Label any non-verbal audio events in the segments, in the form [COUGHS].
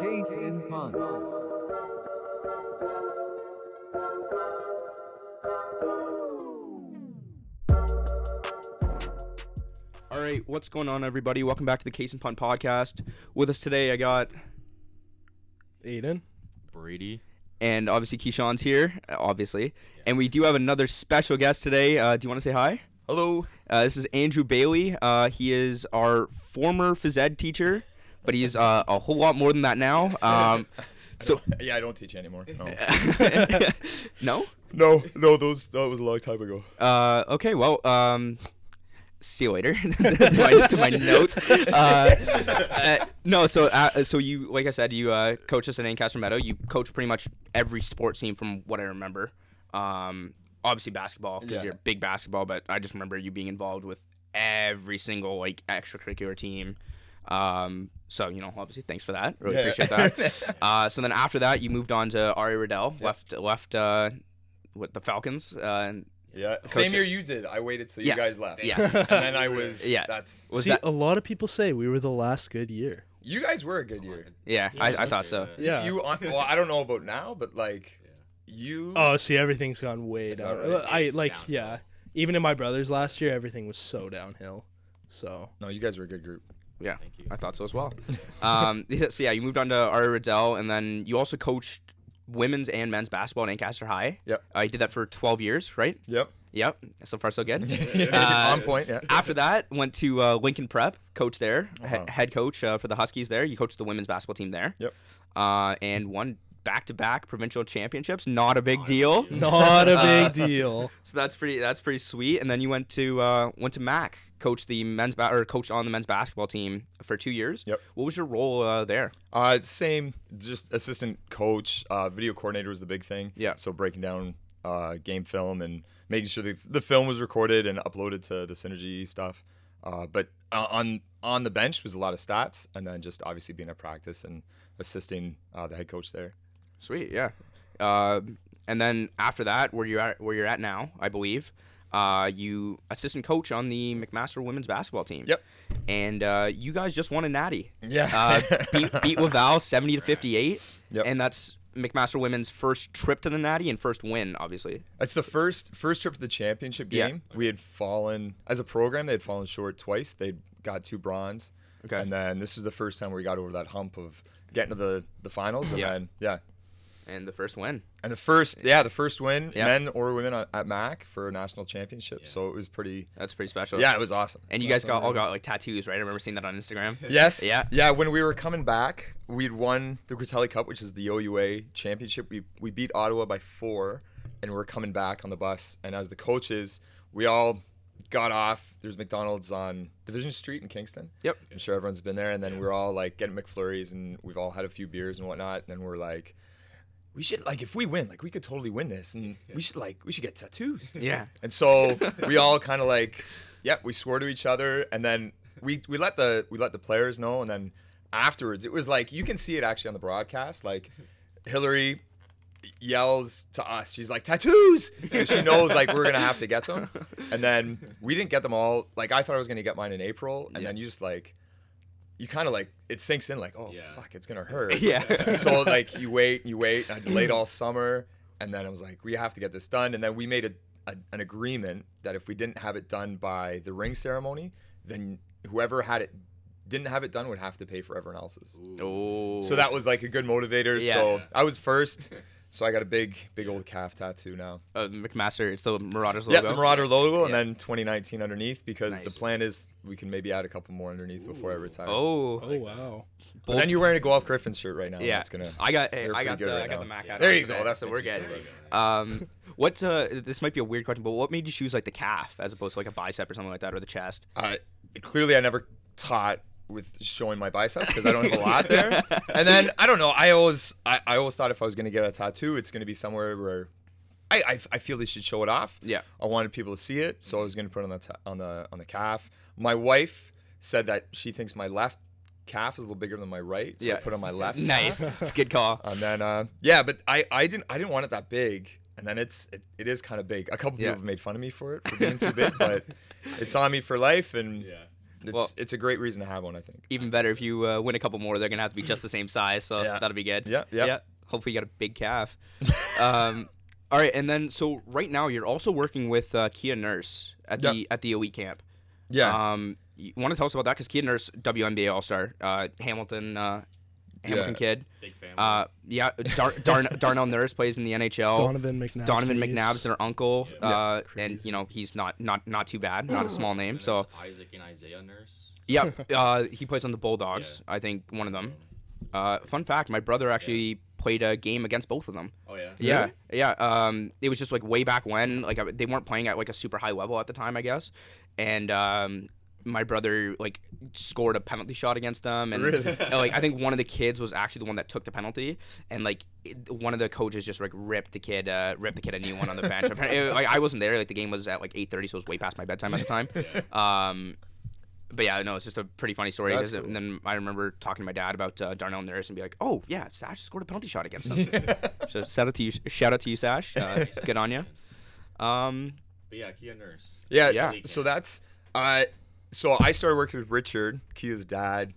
Case in Punt. All right, what's going on, everybody? Welcome back to the Case and Pun podcast. With us today, I got, Aiden. Brady. and obviously Keyshawn's here, uh, obviously, and we do have another special guest today. Uh, do you want to say hi? Hello. Uh, this is Andrew Bailey. Uh, he is our former phys ed teacher, but he's uh, a whole lot more than that now. Um, [LAUGHS] so, yeah, I don't teach anymore. No. [LAUGHS] no. no, no, those that was a long time ago. Uh, okay, well, um, see you later. [LAUGHS] to, my, to my notes. Uh, uh, no, so uh, so you, like I said, you uh, coach us at Ancaster Meadow. You coach pretty much every sports team from what I remember. Um, obviously basketball because Yeah. you're big basketball, but I just remember you being involved with every single like extracurricular team. Um, so you know, obviously, thanks for that. Really Yeah. appreciate that. [LAUGHS] uh, so then after that, you moved on to R.A. Riddell, left left uh, with the Falcons. Uh, and Yeah, Coach same year you did. I waited till Yes. you guys left. Yeah. and then I [LAUGHS] was. Yeah. that's Was See, that- a lot of people say we were the last good year. you guys were a good year. yeah, I, I thought so. Yeah. You on, well, I don't know about now, but like you. Oh, see, everything's gone way down. right? I It's like, downhill. yeah. Even in my brother's last year, everything was so downhill. So no, you guys were a good group. Yeah, Thank you. I thought so as well. [LAUGHS] um, [LAUGHS] yeah, so yeah, you moved on to R.A. Riddell, and then you also coached women's and men's basketball at Ancaster High. Yep. Uh, did that for 12 years, right? Yep. Yep. So far, so good. [LAUGHS] on point. Yeah. After that, went to uh, Lincoln Prep, coach there, Uh-huh. head coach uh, for the Huskies there. You coached the women's basketball team there. Yep. Uh, and won back-to-back provincial championships. Not a big deal. not a [LAUGHS] Uh, big deal. So that's pretty. That's pretty sweet. And then you went to uh, went to Mac, coached the men's ba- or coached on the men's basketball team for two years. Yep. What was your role uh, there? Uh, same, just assistant coach, uh, video coordinator was the big thing. Yeah. So breaking down uh, game film and making sure the, the film was recorded and uploaded to the synergy stuff. Uh, but uh, on on the bench was a lot of stats, and then just obviously being at practice and assisting uh, the head coach there. Sweet, yeah. Uh, and then after that, where you're at, where you're at now, I believe, uh, you assistant coach on the McMaster women's basketball team. Yep. And uh, you guys just won a natty. Yeah. Uh, beat, [LAUGHS] beat Laval seventy to fifty eight. Yep. And that's McMaster women's first trip to the natty and first win, obviously. It's the first first trip to the championship game. Yeah. We had fallen as a program. They had fallen short twice. They got two bronze, Okay. and then this is the first time where we got over that hump of getting to the the finals. And Yeah. then yeah, And the first win. And the first, yeah, the first win, Yeah. men or women at, at MAC for a national championship. So it was pretty. That's pretty special. Yeah, it was awesome. And you guys got all got like tattoos, right? I remember seeing that on Instagram. [LAUGHS] Yes. Yeah. Yeah. When we were coming back, we'd won the Critelli Cup, which is the OUA championship. We we beat Ottawa by four, and we are coming back on the bus. And as the coaches, we all got off. There's McDonald's on Division Street in Kingston. Yep. I'm sure everyone's been there. And then we're all like getting McFlurries, and we've all had a few beers and whatnot. And then we're like. We should like if we win, like we could totally win this, and we should like we should get tattoos. [LAUGHS] Yeah. And so we all kind of like, yep, we swore to each other, and then we we let the we let the players know, and then afterwards it was like you can see it actually on the broadcast, like Hillary yells to us, she's like tattoos, because she knows like we're gonna have to get them, and then we didn't get them all. Like I thought I was gonna get mine in April, and Yeah. then you just like. You kind of like it sinks in like oh Yeah. fuck it's gonna hurt [LAUGHS] Yeah. so like you wait and you wait. And I delayed all summer, and then I was like, we have to get this done. And then we made a, a an agreement that if we didn't have it done by the ring ceremony, then whoever had it didn't have it done would have to pay for everyone else's. Oh. So that was like a good motivator. Yeah. So I was first. [LAUGHS] So I got a big, big old calf tattoo now. uh, McMaster. It's the Marauders logo. Yeah, the Marauder logo, and then 2019 underneath because the plan is we can maybe add a couple more underneath before I retire. Oh. Oh wow. But then you're wearing a Golf Griffin shirt right now. Yeah, it's gonna. I got. Hey, I got the. good I got now. the Mac hat. There you today, go. That's so what we're getting. good. you feel good. Um, [LAUGHS] what? Uh, this might be a weird question, but what made you choose like the calf as opposed to like a bicep or something like that, or the chest? uh, clearly I never taught with showing my biceps because I don't have a lot [LAUGHS] there. And then I don't know. I always I, I always thought if I was gonna get a tattoo, it's gonna be somewhere where I, I, I feel they should show it off. Yeah. I wanted people to see it, so I was gonna put it on the ta- on the on the calf. My wife said that she thinks my left calf is a little bigger than my right, so I put it on my left. [LAUGHS] Nice. it's a good call. And then uh, yeah, but I, I didn't I didn't want it that big. And then it's it, it is kind of big. A couple Yeah. people have made fun of me for it for being too [LAUGHS] big, but it's on me for life. And Yeah. It's Well- it's a great reason to have one, I think. Even better if you uh, win a couple more, they're gonna have to be just the same size, so Yeah. that'll be good. Yeah, yeah. Yeah. Hopefully, you got a big calf. [LAUGHS] um, all right, and then so right now you're also working with uh, Kia Nurse at Yeah. the at the elite camp. Yeah. Um, you want to tell us about that? Because Kia Nurse, WNBA All Star, uh, Hamilton, uh, Hamilton Yeah. kid. Big family. Uh, yeah, Dar- [LAUGHS] Darn- Darnell Nurse plays in the NHL. Donovan McNabb. Donovan McNabb's their uncle, Yeah. uh, and you know he's not not not too bad, not a small [GASPS] name. And So Isaac and Isaiah Nurse. yeah, [LAUGHS] uh, he plays on the Bulldogs. I think one of them. Uh, fun fact: my brother actually played a game against both of them. Oh yeah. Yeah, yeah. Um, it was just like way back when, like I- they weren't playing at like a super high level at the time, I guess. And um, my brother like scored a penalty shot against them, and Really? uh, like I think one of the kids was actually the one that took the penalty, and like it, one of the coaches just like ripped the kid, uh, ripped the kid a new one on the bench. [LAUGHS] Apparently, it- like, I wasn't there. Like the game was at like eight thirty, so it was way past my bedtime at the time. [LAUGHS] Um, but yeah, no, it's just a pretty funny story. Cool. And then I remember talking to my dad about uh, Darnell Nurse and be like, "Oh yeah, Sash scored a penalty shot against them." [LAUGHS] so shout out to you, shout out to you, Sash. Uh, good on you. Um, But yeah, Kia Nurse. Yeah, Yeah. So that's uh, so I started working with Richard, Kia's dad,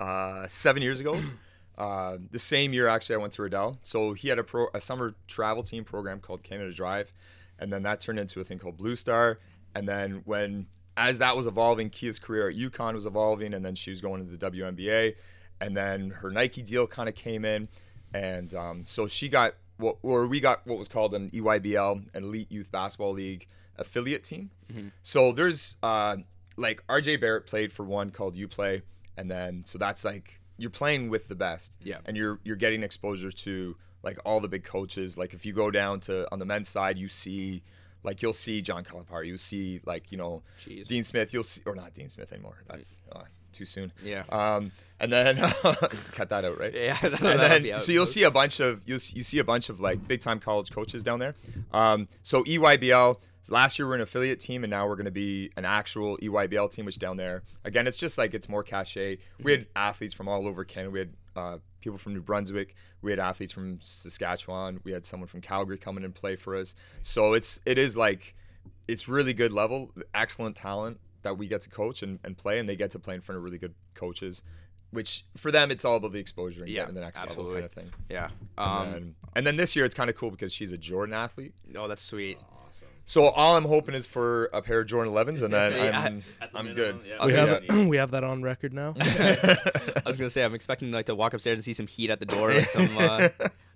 uh, seven years ago. [CLEARS THROAT] Uh, the same year, actually, I went to Riddell. So he had a pro, a summer travel team program called Canada Drive, and then that turned into a thing called Blue Star. And then when as that was evolving, Kia's career at UConn was evolving, and then she was going into the WNBA, and then her Nike deal kind of came in, and um, so she got what or we got what was called an EYBL, an Elite Youth Basketball League affiliate team. So there's uh, like RJ Barrett played for one called UPLAY, and then so that's like you're playing with the best, Yeah. and you're you're getting exposure to like all the big coaches. Like if you go down to on the men's side, you see. Like you'll see John Calipari, you see like you know Jeez. Dean Smith, you'll see or not Dean Smith anymore. That's uh, too soon. Yeah. Um, and then [LAUGHS] cut that out, right? yeah. [LAUGHS] and then so you'll see a bunch of you'll you see a bunch of like big time college coaches down there. Um, so EYBL. Last year we we're an affiliate team, and now we're going to be an actual EYBL team, which down there again it's just like it's more cachet. We had athletes from all over Canada. We had uh, people from New Brunswick. We had athletes from Saskatchewan. We had someone from Calgary coming in and play for us. So it's it is like it's really good level, excellent talent that we get to coach and, and play, and they get to play in front of really good coaches. Which for them, it's all about the exposure and Yeah, getting the next absolutely. level kind of thing. yeah. And, Um, then, and then this year, it's kind of cool because she's a Jordan athlete. oh, that's sweet. Awesome. So all I'm hoping is for a pair of Jordan 11s, and then [LAUGHS] Yeah, I'm, the I'm minimum, good. yeah. We have, gonna [CLEARS THROAT] we have that on record now. [LAUGHS] [LAUGHS] I was gonna say I'm expecting like to walk upstairs and see some heat at the door with some, uh,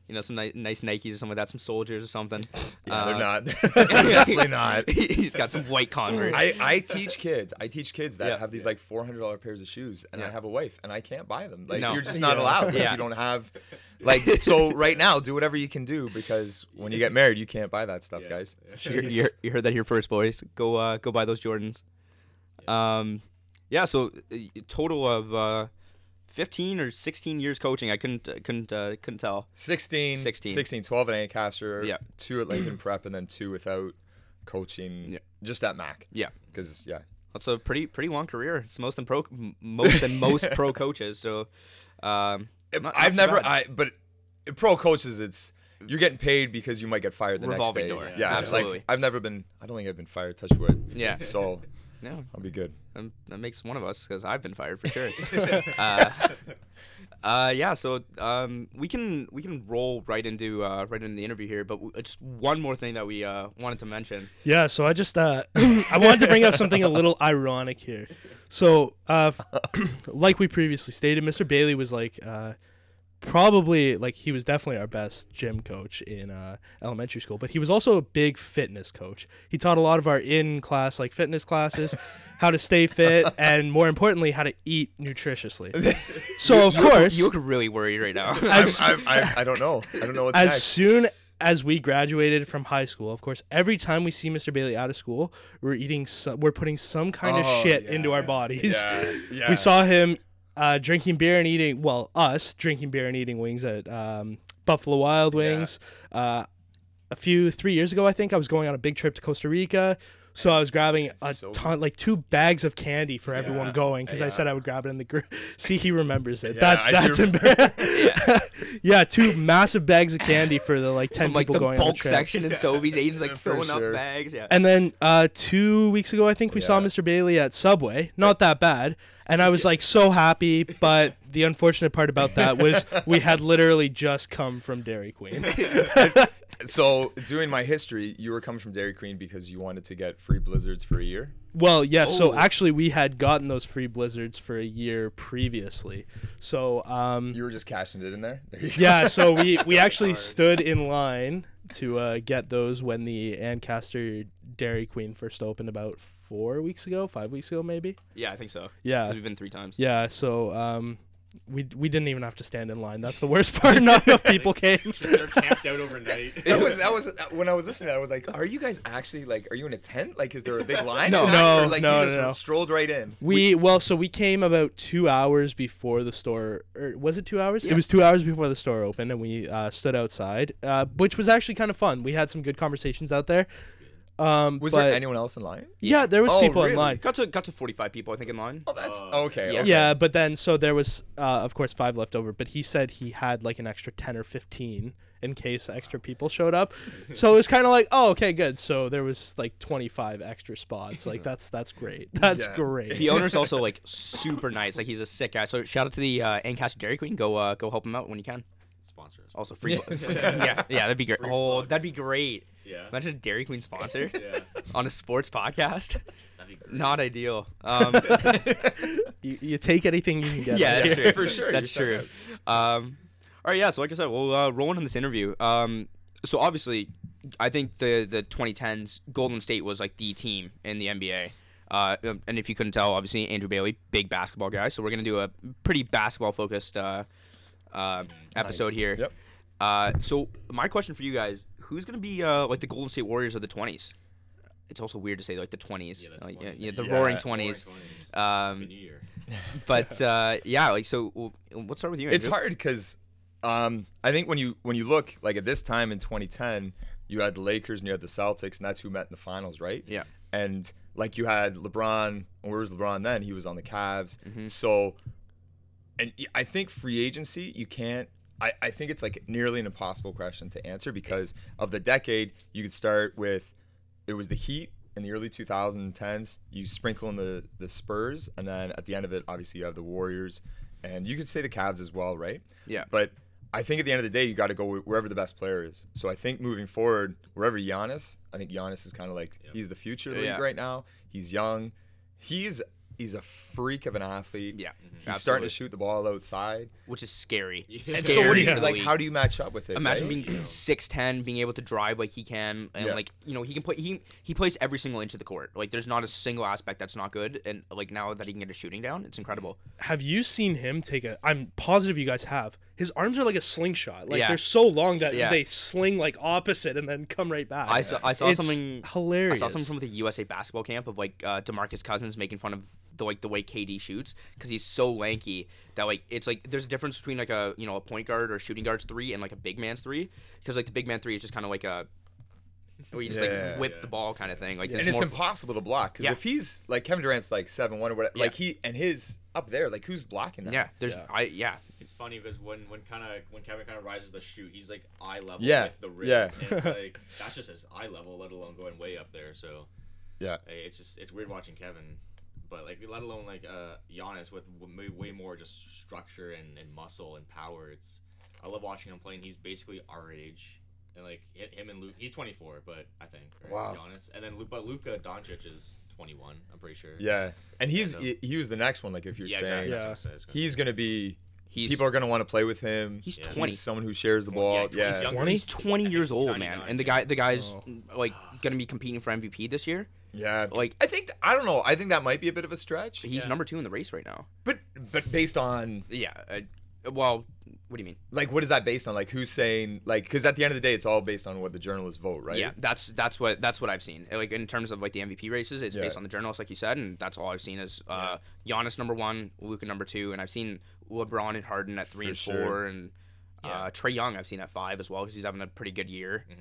you know, some ni- nice Nikes or something like that, some soldiers or something. [LAUGHS] Yeah, Uh, [LAUGHS] [LAUGHS] they're not. Definitely not. He's got some white Converse. I, I teach kids. I teach kids that Yeah. have these like four hundred dollar pairs of shoes, and I have a wife, and I can't buy them. Like No. you're just not Yeah. allowed. Yeah. You don't have, like so right now. Do whatever you can do because when you get married, you can't buy that stuff, Yeah. guys. you, you, you heard that here first, boys. Go uh, go buy those Jordans. Um, yeah. So uh, total of uh, 15 or 16 years coaching. I couldn't uh, couldn't uh, couldn't tell. 16, 16. 16 12 at Ancaster, Yeah. two at Lincoln [CLEARS THROAT] Prep, and then two without coaching Yeah. just at Mac. Yeah. Because, yeah. That's a pretty pretty long career. It's most than pro most than most pro [LAUGHS] coaches. So, um, not- not I've never, bad. I, but pro coaches, it's, you're getting paid because you might get fired the Revolving next day. door. Yeah, it's Absolutely. Like, I've never been, I don't think I've been fired, touch wood. Yeah. So [LAUGHS] yeah. I'll be good. Um, that makes one of us because I've been fired for sure. [LAUGHS] uh, uh, yeah, so um, we can we can roll right into uh, right into the interview here, but w- just one more thing that we uh, wanted to mention. Yeah, so I just uh, [COUGHS] I wanted to bring up something a little ironic here. So, uh, [COUGHS] like we previously stated, Mr. Bailey was like uh, probably like he was definitely our best gym coach in uh, elementary school, but he was also a big fitness coach. He taught a lot of our in-class like fitness classes, [LAUGHS] how to stay fit, and more importantly, how to eat nutritiously. [LAUGHS] So of You look- course, you look really worried right now. [LAUGHS] As- I, I, I don't know. I don't know what's as next. soon as we graduated from high school, of course, every time we see Mr. Bailey out of school, we're eating, some, we're putting some kind of Oh, shit yeah. into our bodies. Yeah, yeah. We saw him uh, drinking beer and eating, well, us drinking beer and eating wings at um, Buffalo Wild Wings. Uh, a few three years ago, I think I was going on a big trip to Costa Rica. So I was grabbing a So ton, like two bags of candy for everyone Yeah, going because I said I would grab it in the group. [LAUGHS] See, he remembers it. Yeah, that's I that's embarrassing. [LAUGHS] [LAUGHS] yeah. two massive bags of candy for the like ten From, like people the going on the bulk trip. section in Sobeys, Aiden's like filling sure. up bags. Yeah. And then uh, two weeks ago, I think we saw Mr. Bailey at Subway. Not that bad. And I was like so happy, but the unfortunate part about that was we had literally just come from Dairy Queen. So doing my history, you were coming from Dairy Queen because you wanted to get free blizzards for a year. Well, yes. So Oh. actually, we had gotten those free blizzards for a year previously. So um, You were just cashing it in there. There you go. yeah, so we [LAUGHS] we actually stood in line to uh, get those when the Ancaster Dairy Queen first opened about four weeks ago, five weeks ago, maybe. Yeah, I think so. Yeah, we've been three times. yeah. So um, we we didn't even have to stand in line. That's the worst part. Not enough [LAUGHS] people came. They're camped out overnight. [LAUGHS] That was that was when I was listening. I was like, "Are you guys actually like? Are you in a tent? Like, is there a big [LAUGHS] line? No. No, or, like, no, you just no, no. strolled right in. We well, so we came about two hours before the store. Or was it two hours? Yeah. It was two hours before the store opened, and we uh, stood outside, uh, which was actually kind of fun. We had some good conversations out there. Um, Was but- there anyone else in line? Yeah, there was Oh, people in line. Got to got to 45 people, I think, in line. Oh, that's Oh, okay. yeah. okay. Yeah, but then so there was, uh, of course, five left over. But he said he had like an extra ten or fifteen in case extra people showed up. [LAUGHS] So it was kind of like, oh, okay, good. So there was like twenty five extra spots. Like that's that's great. That's Yeah. great. The owner's [LAUGHS] also like super nice. Like he's a sick guy. So shout out to the uh, Ancaster Dairy Queen. Go uh, go help him out when you can. Sponsors. Also free. Yeah. plug. [LAUGHS] yeah, yeah, that'd be great. Free Oh, plug. that'd be great. Yeah. Imagine a Dairy Queen sponsor [LAUGHS] Yeah. [LAUGHS] on a sports podcast. That'd be great. Not ideal. Um, You, you take anything you can get. yeah, that's true. For sure, That's you're true. Um, all right, yeah. So like I said, we'll uh, roll into this interview. Um, so obviously, I think the the 2010s Golden State was like the team in the NBA. Uh, um, and if you couldn't tell, obviously Andrew Bailey, big basketball guy. So we're gonna do a pretty basketball focused uh, uh, episode Nice. here. Yep. Uh, so my question for you guys: Who's gonna be uh, like the Golden State Warriors of the 20s? It's also weird to say like the 20s. Yeah, the like, yeah, yeah, the Yeah. roaring Roaring 20s. 20s. Um, Happy New Year. [LAUGHS] but uh, yeah, like so. We'll, let's start with you. It's hard because um, I think when you when you look like at this time in 2010, you had the Lakers and you had the Celtics, and that's who met in the finals, right? Yeah. And like you had LeBron, and where was LeBron then? He was on the Cavs. Mhm. So, and I think free agency, you can't. I, I think it's like nearly an impossible question to answer because of the decade. You could start with it was the Heat in the early 2010s. You sprinkle in the the Spurs, and then at the end of it, obviously you have the Warriors, and you could say the Cavs as well, right? Yeah. But I think at the end of the day, you got to go wherever the best player is. So I think moving forward, wherever Giannis, I think Giannis is kind of like Yep. he's the future the Yeah. league right now. He's young. He's he's a freak of an athlete. Yeah, He's starting to shoot the ball outside. which is scary. Yeah. And Scary so what do you for like? How do you match up with it? Imagine right? being [CLEARS THROAT] six ten, being able to drive like he can, and Yeah. like you know he can play. He he plays every single inch of the court. Like there's not a single aspect that's not good. And like now that he can get a shooting down, it's incredible. Have you seen him take a? I'm positive you guys have. His arms are like a slingshot. Like Yeah. they're so long that Yeah. they sling like opposite and then come right back. I saw I saw It's something. hilarious. I saw something from the USA basketball camp of like uh, Demarcus Cousins making fun of the like the way KD shoots because he's so lanky that like it's like there's a difference between like a you know a point guard or shooting guard's three and like a big man's three because like the big man three is just kind of like a where you just Yeah. like whip Yeah. the ball kind of thing like and it's it's more impossible to block because Yeah. if he's like Kevin Durant's like seven one or whatever, Yeah. like he and his up there, like who's blocking that? yeah there's Yeah. I yeah It's funny because when when kind of when Kevin kind of rises the shoot, he's like eye level Yeah, with the rim. yeah. And it's like that's just his eye level, let alone going way up there. So Yeah. it's just it's weird watching Kevin, but like let alone like uh Giannis with way, way more just structure and, and muscle and power. It's I love watching him playing. He's basically our age. And like him and Luke, he's 24, but I think right? Wow. Giannis, and then but Luka Doncic is 21. I'm pretty sure. Yeah, and he's so- he, he was the next one. Like if you're yeah, saying exactly. Yeah. That's what I'm saying. It's gonna- he's gonna be, he's people are gonna want to play with him. he's Yeah. 20 He's someone who shares the ball. yeah, Yeah, he's younger. 20? he's 20 years old man 99, and the guy the guy's Oh. like gonna be competing for MVP this year yeah. Like- I think I don't know. I think that might be a bit of a stretch. he's Yeah. number two in the race right now But but based on yeah uh, well what do you mean like what is that based on? Like who's saying like because at the end of the day, it's all based on what the journalists vote, right? Yeah, that's that's what that's what I've seen. Like in terms of like the MVP races, it's Yeah. based on the journalists, like you said, and that's all I've seen is uh, Giannis number one, Luka number two, and I've seen LeBron and Harden at three For and sure. four, and uh, Yeah. Trae Young I've seen at five as well because he's having a pretty good year. Mhm.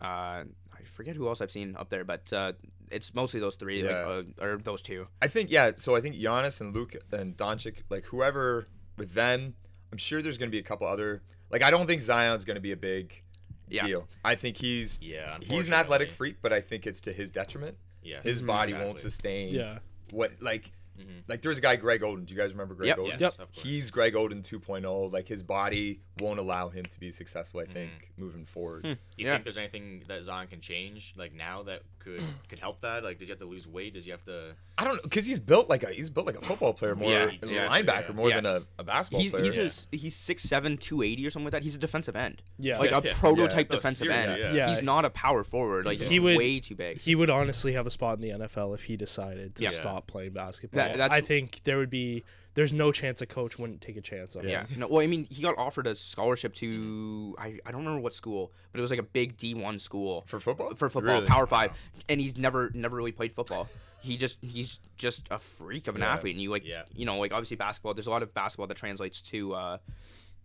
Uh, I forget who else I've seen up there, but uh, it's mostly those three, Yeah. like, uh, or those two. I think yeah. So I think Giannis and Luke and Doncic, like whoever with them, I'm sure there's gonna be a couple other. Like I don't think Zion's gonna be a big Yeah. deal. I think he's Yeah, he's an athletic freak, but I think it's to his detriment. Yeah, His body won't sustain. Yeah. What like Mhm. like there's a guy Greg Oden. Do you guys remember Greg Yep. Oden? Yes, Yep. of course. He's Greg Oden 2.0. Like his body won't allow him to be successful. I think Mm-hmm. moving forward. Do you Yeah. think there's anything that Zion can change like now that could [CLEARS THROAT] could help that? Like, does he have to lose weight? Does he have to? I don't know because he's built like a he's built like a football player more, Yeah, as a linebacker Yeah. more Yeah. than a, a basketball He's player. he's Yeah. a, he's six seven, two eighty or something like that. He's a defensive end. Yeah. Like a Yeah. prototype No, defensive seriously, end. yeah. Yeah. He's not a power forward. Like He would- way too big. he would honestly have a spot in the NFL if he decided to Yeah. stop playing basketball. That- that's- I think there would be there's no chance a coach wouldn't take a chance on Yeah. him. No, well, I mean, he got offered a scholarship to I, I don't remember what school, but it was like a big D one school for football. for football, Really? Power Five, and he's never never really played football. He just he's just a freak of an Yeah. athlete, and you like Yeah. you know like obviously basketball. There's a lot of basketball that translates to uh,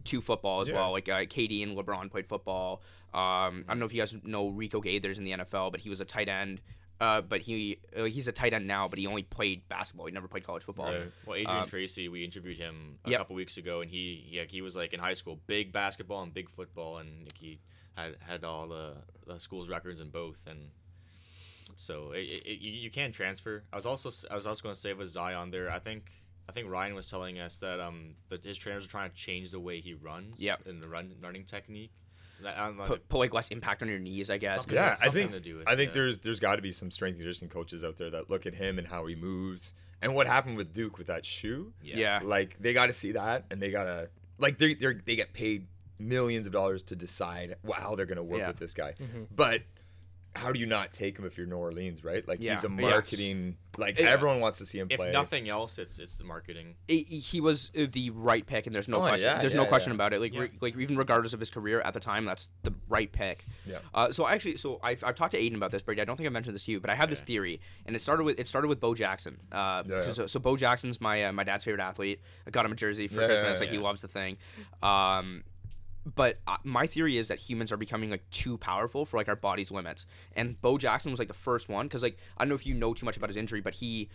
to football as Yeah. well. Like uh, KD and LeBron played football. Um, I don't know if you guys know Rico Gathers in the NFL, but he was a tight end. Uh, but he uh, he's a tight end now, but he only played basketball. He never played college football. Right. Well, Adrian Um, Tracy, we interviewed him a Yep. couple weeks ago, and he yeah he was like in high school, big basketball and big football, and like, he had had all the, the school's records in both, and so it, it, you, you can transfer. I was also I was also going to say with Zion there, I think. I think Ryan was telling us that um that his trainers are trying to change the way he runs Yep. and the run running technique. That, I don't know, Put, put like less impact on your knees, I guess. Yeah, I think to do with I think it. there's there's got to be some strength and conditioning coaches out there that look at him and how he moves and what happened with Duke with that shoe. Yeah. Like they got to see that and they got to like they they they get paid millions of dollars to decide how they're gonna work Yeah. with this guy. Mm-hmm. But how do you not take him if you're New Orleans, right? Like Yeah. he's a Yeah. marketing like Yeah. everyone wants to see him If play. nothing else, it's it's the marketing. he he was uh, the right pick, and there's no Oh, question. yeah, there's no question yeah. about it. Like, Yeah. re- like even regardless of his career at the time, that's the right pick. Yeah. Uh, so actually, so I've, I've talked to Aiden about this, Brady. I don't think I mentioned this to you, but I have this theory, and it started with it started with Bo Jackson. Uh, Yeah, yeah. So, so Bo Jackson's my uh, my dad's favorite athlete. I got him a jersey for Yeah, yeah, Christmas. yeah, like he loves the thing. Um, but uh, my theory is that humans are becoming like too powerful for like our body's limits. And Bo Jackson was like the first one because like I don't know if you know too much about his injury, but he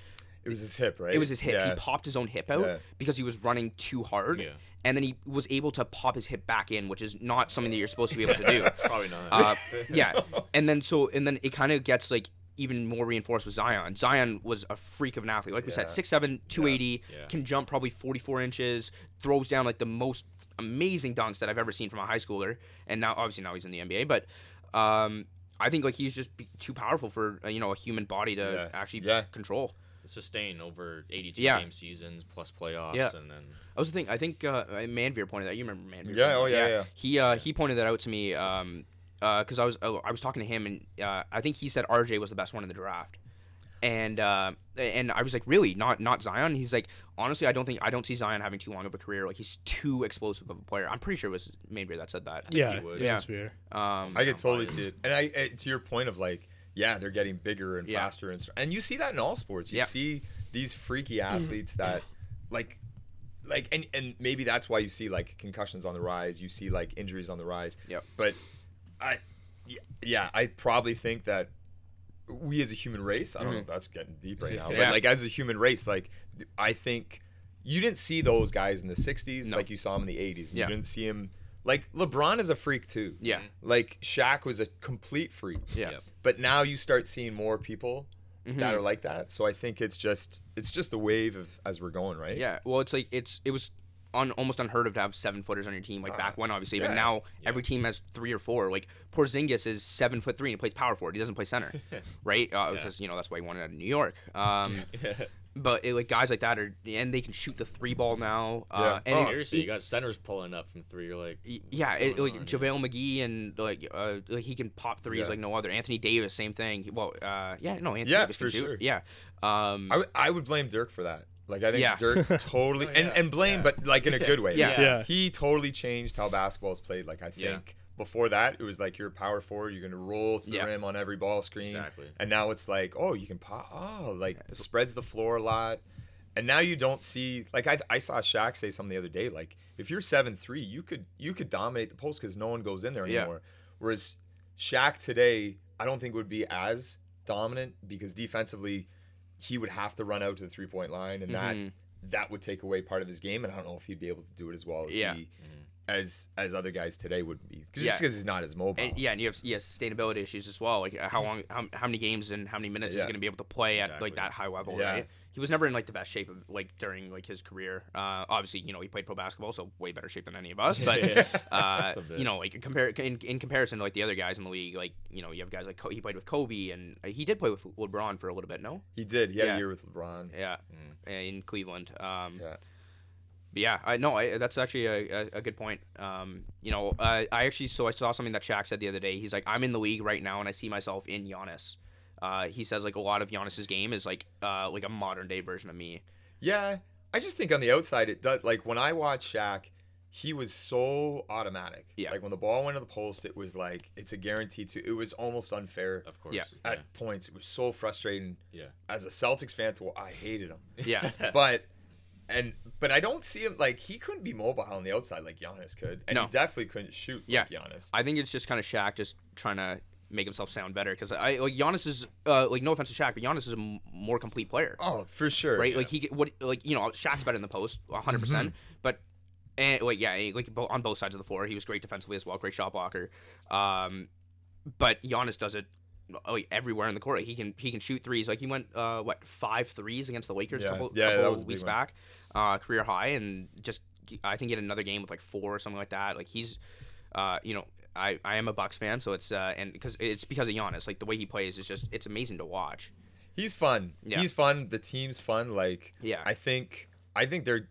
It was his hip, right? it was his hip. Yeah. He popped his own hip out Yeah. because he was running too hard. Yeah. And then he was able to pop his hip back in, which is not something that you're supposed to be able to do. [LAUGHS] Probably not. uh, yeah. [LAUGHS] And then so and then it kind of gets like even more reinforced with Zion. Zion was a freak of an athlete. Like we said, Yeah. 6'7", 280, Yeah. can jump probably 44 inches, throws down like the most amazing dunks that I've ever seen from a high schooler. And now obviously now he's in the NBA, but um I think like he's just too powerful for uh, you know a human body to Yeah. actually Yeah. control. sustain over 82 Yeah. game seasons plus playoffs Yeah. and then I was thinking. I think uh, Manveer pointed that. You remember Manveer? Yeah, pointed oh, that. yeah, yeah. He uh, he pointed that out to me um, because I was uh, I was talking to him and uh, I think he said RJ was the best one in the draft. And uh, and I was like, really, not not Zion. He's like, honestly, I don't think I don't see Zion having too long of a career. Like he's too explosive of a player. I'm pretty sure it was Manveer that said that. Yeah, he would. Yeah. Um, I could totally biased. see it, and I eh, to your point of like, yeah, they're getting bigger and Yeah. faster, and and you see that in all sports. You Yeah. see these freaky athletes that, like, like, and and maybe that's why you see like concussions on the rise. You see like injuries on the rise. Yeah, But I, yeah, yeah, I probably think that we as a human race, I don't know if that's getting deep right [LAUGHS] now, Yeah. but like as a human race, like I think you didn't see those guys in the '60s No. like you saw them in the '80s. And Yeah. You didn't see him like LeBron is a freak too. yeah, Like Shaq was a complete freak. yeah, Yep. But now you start seeing more people Mhm. that are like that. So I think it's just it's just the wave of as we're going, right? yeah. Well, it's like it's it was. Un, almost unheard of to have seven footers on your team, like back when, obviously. But yeah. now every team has three or four. Like Porzingis is seven foot three and he plays power forward. He doesn't play center, [LAUGHS] right? Uh, Because you know that's why he wanted out of New York. Um, [LAUGHS] but it, like guys like that are, and they can shoot the three ball now. Uh, and Oh, it- seriously, you got centers pulling up from three. You're like, yeah, it, like on? JaVale McGee and like, uh, like he can pop threes Yeah. like no other. Anthony Davis, same thing. Well, uh, yeah, no, Anthony Yeah, Davis can for sure. Yeah, um, I, w- I would blame Dirk for that. Like I think Yeah. Dirk [LAUGHS] totally Oh, and, yeah. and blame, Yeah. but like in a good way. Yeah. Yeah. He totally changed how basketball is played. Like I Yeah. think before that it was like you're power forward, you're gonna roll to the Yeah. rim on every ball screen. Exactly. And now it's like, oh, you can pop. Oh, like spreads the floor a lot. And now you don't see like I, I saw Shaq say something the other day. Like if you're seven three, you could you could dominate the post because no one goes in there Yeah. anymore. Whereas Shaq today I don't think would be as dominant because defensively, he would have to run out to the three point line, and that Mhm. that would take away part of his game. And I don't know if he'd be able to do it as well as Yeah. he as as other guys today would be. Cause Yeah. Just because he's not as mobile. And, yeah, and you have, you have sustainability issues as well. Like uh, how long, how, how many games and how many minutes Yeah. he's going to be able to play at Exactly. like that high level, Yeah. right? He was never in like the best shape of like during like his career. Uh, obviously, you know, he played pro basketball, so way better shape than any of us. But [LAUGHS] uh, [LAUGHS] you know, like compare in, in comparison to like the other guys in the league, like you know, you have guys like Co- he played with Kobe and uh, he did play with LeBron for a little bit. No, He did. He had Yeah. a year with LeBron. yeah, in Cleveland. Um, Yeah. Yeah, I know. I, that's actually a, a, a good point. Um, you know, uh, I actually so I saw something that Shaq said the other day. He's like, I'm in the league right now, and I see myself in Giannis. Uh, he says like a lot of Giannis's game is like uh, like a modern day version of me. Yeah, I just think on the outside it does. Like when I watched Shaq, he was so automatic. Yeah. Like when the ball went to the post, it was like it's a guarantee to. It was almost unfair Of course. Yeah. at points. It was so frustrating. Yeah. As a Celtics fan, to I hated him. [LAUGHS] Yeah, [LAUGHS] but and but I don't see him like he couldn't be mobile on the outside like Giannis could, and No. he definitely couldn't shoot Yeah. like Giannis. I think it's just kind of Shaq just trying to make himself sound better because I like Giannis is uh, like no offense to Shaq, but Giannis is a m- more complete player. Oh, for sure. right? Like he what like you know Shaq's better in the post, 100. percent But and like yeah, like on both sides of the floor, he was great defensively as well, great shot blocker. Um, but Giannis does it like everywhere in the court. He can he can shoot threes. Like he went uh what five threes against the Lakers Yeah. a couple, Yeah, couple was a big weeks one. back, uh, career high, and just I think he had another game with like four or something like that. Like he's, uh, you know. I, I am a Bucks fan, so it's uh and because it's because of Giannis, like the way he plays is just it's amazing to watch. He's fun. Yeah. He's fun. The team's fun. Like Yeah. I think I think they're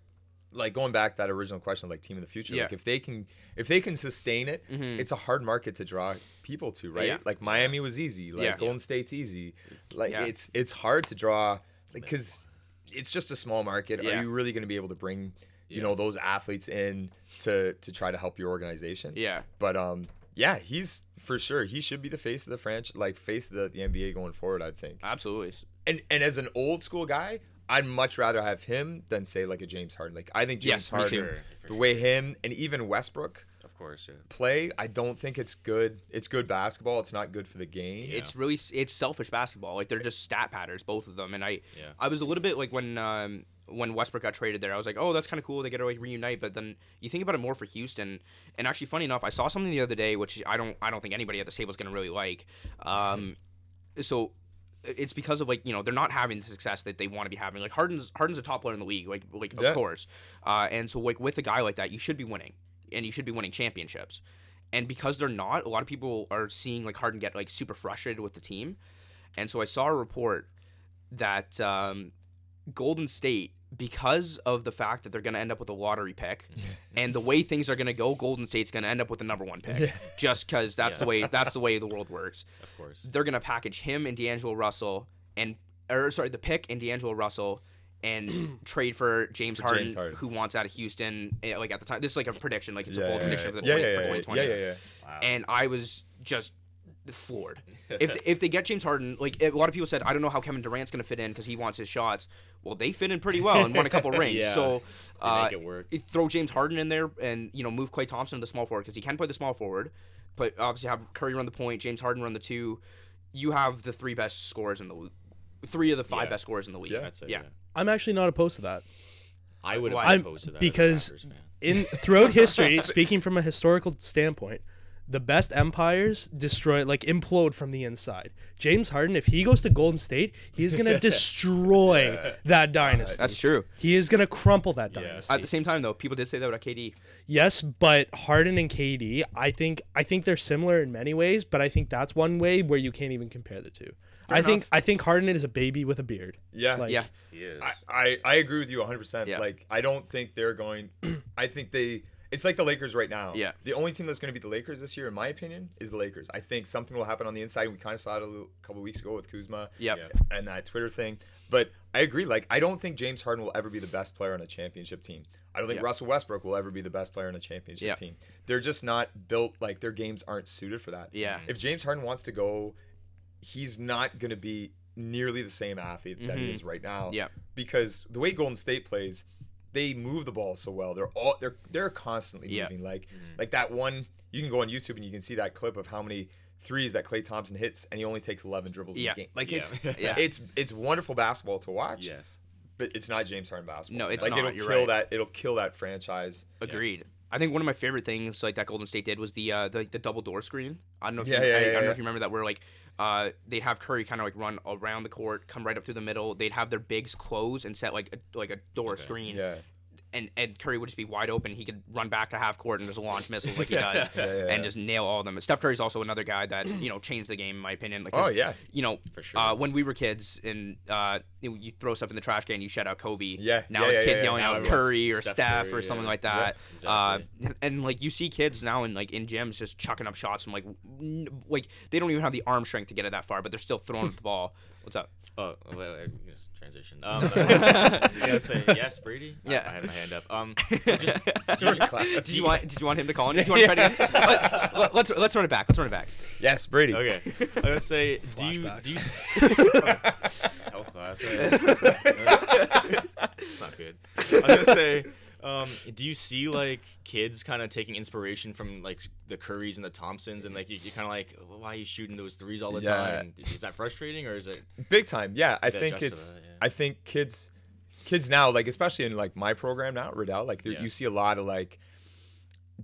like going back to that original question like team of the future. Yeah. Like if they can if they can sustain it, Mhm. it's a hard market to draw people to, right? Yeah. Like Miami was easy. Like Yeah. Golden State's easy. Like it's it's hard to draw like cuz it's just a small market. Are you really going to be able to bring you Yeah. know those athletes in to to try to help your organization? Yeah, But um yeah, he's for sure. He should be the face of the franchise, like face of the, the NBA going forward. I think absolutely. and and as an old school guy, I'd much rather have him than say like a James Harden. Like I think James Yes, Harden. Sure, the sure. way him and even Westbrook Of course, yeah. play, I don't think it's good. It's good basketball. It's not good for the game. it's really it's selfish basketball. Like they're just stat patterns, both of them. And I Yeah. I was a little bit like when um, when Westbrook got traded there, I was like, oh, that's kind of cool. They get to like reunite. But then you think about it more for Houston. And actually, funny enough, I saw something the other day which I don't I don't think anybody at this table is gonna really like. Um, so. It's because of like you know they're not having the success that they want to be having. Like Harden's Harden's a top player in the league, like like Yeah. of course. Uh, and so like with a guy like that, you should be winning, and you should be winning championships. And because they're not, a lot of people are seeing like Harden get like super frustrated with the team. And so I saw a report that um, Golden State, because of the fact that they're going to end up with a lottery pick, [LAUGHS] and the way things are going to go, Golden State's going to end up with the number one pick, just because that's the way that's the way the world works. Of course. They're going to package him and D'Angelo Russell, and or sorry, the pick and D'Angelo Russell. And [CLEARS THROAT] trade for James, For Harden, James Harden. who wants out of Houston. eh, Like at the time, this is like a prediction, like it's a bold yeah, prediction yeah, for the yeah, 20, yeah, for yeah, 2020 yeah, yeah, yeah. Wow. and I was just floored. [LAUGHS] if if they get James Harden, like a lot of people said, I don't know how Kevin Durant's going to fit in because he wants his shots. Well, they fit in pretty well and won a couple [LAUGHS] rings. Yeah. So uh, make it work. throw James Harden in there and you know move Klay Thompson to the small forward because he can play the small forward, but obviously have Curry run the point, James Harden run the two. You have the three best scorers in the. Three of the five Yeah. best scorers in the league. Yeah. That's it. yeah. Yeah. I'm actually not opposed to that. I would Why? have I'm- opposed to that because as a fan. in throughout [LAUGHS] history, speaking from a historical standpoint, the best empires destroy like implode from the inside. James Harden, if he goes to Golden State, he is gonna [LAUGHS] destroy [LAUGHS] that dynasty. That's true. he is gonna crumple that Yeah. dynasty. At the same time, though, people did say that about KD. Yes, but Harden and KD, I think I think they're similar in many ways, but I think that's one way where you can't even compare the two. I think. I think Harden is a baby with a beard. Yeah. Like, Yeah. He is. I, I, I agree with you 100%. Yeah. Like, I don't think they're going. [CLEARS THROAT] I think they. It's like the Lakers right now. Yeah. The only team that's going to beat the Lakers this year, in my opinion, is the Lakers. I think something will happen on the inside. We kind of saw it a little, couple weeks ago with Kuzma Yep. Yeah. and that Twitter thing. But I agree. Like, I don't think James Harden will ever be the best player on a championship team. I don't think Yeah. Russell Westbrook will ever be the best player on a championship Yeah. team. They're just not built, like, their games aren't suited for that. Yeah. If James Harden wants to go, he's not going to be nearly the same athlete that he Mhm. is right now. Yeah. Because the way Golden State plays, they move the ball so well. They're all they're they're constantly Yeah. moving. Like mm-hmm. like that one you can go on YouTube and you can see that clip of how many threes that Klay Thompson hits, and he only takes 11 dribbles Yeah. in the game. Like Yeah. it's [LAUGHS] Yeah. it's it's wonderful basketball to watch. Yes. but it's not James Harden basketball. No, it's like, not, It'll you're kill right. that. It'll kill that franchise. Agreed. I think one of my favorite things like that Golden State did was the uh, the, the double door screen. I don't know if Yeah, you, yeah, I, I don't know if you remember that where like uh, they'd have Curry kind of like run around the court, come right up through the middle. They'd have their bigs close and set like a, like a door Okay. screen. Yeah, and and Curry would just be wide open. He could run back to half court and just launch missiles like he [LAUGHS] does, Yeah, yeah, and just nail all of them. Steph Curry's also another guy that you know changed the game in my opinion. Like, Oh yeah, you know, For sure. uh, when we were kids and uh, you, throw stuff in the trash can, you shout out Kobe. Yeah, Now it's kids yelling Now out Curry or Steph Steph Curry, or something like that. Uh, exactly. [LAUGHS] and like you see kids now in like in gyms just chucking up shots from like n- like they don't even have the arm strength to get it that far, but they're still throwing [LAUGHS] the ball. What's up? Oh, wait, wait, just transition. Um, uh, [LAUGHS] [LAUGHS] you gotta say yes, Brady. Yeah. I, had my hand up. Um, [LAUGHS] just, do Did you want Did you want him to call in? Did you want to try to let, let, let's let's run it back. Let's run it back. yes, Brady. okay, I gotta say, do you do you health class? Right? it's not good. I was gonna say, um, do you see like kids kind of taking inspiration from like the Currys and the Thompsons, and like you, you're kind of like, why are you shooting those threes all the Yeah. time? Is that frustrating, or is it? Big time. Yeah, I think it's. that, yeah. I think kids, kids now, like especially in like my program now, Riddell, like Yeah. you see a lot of like.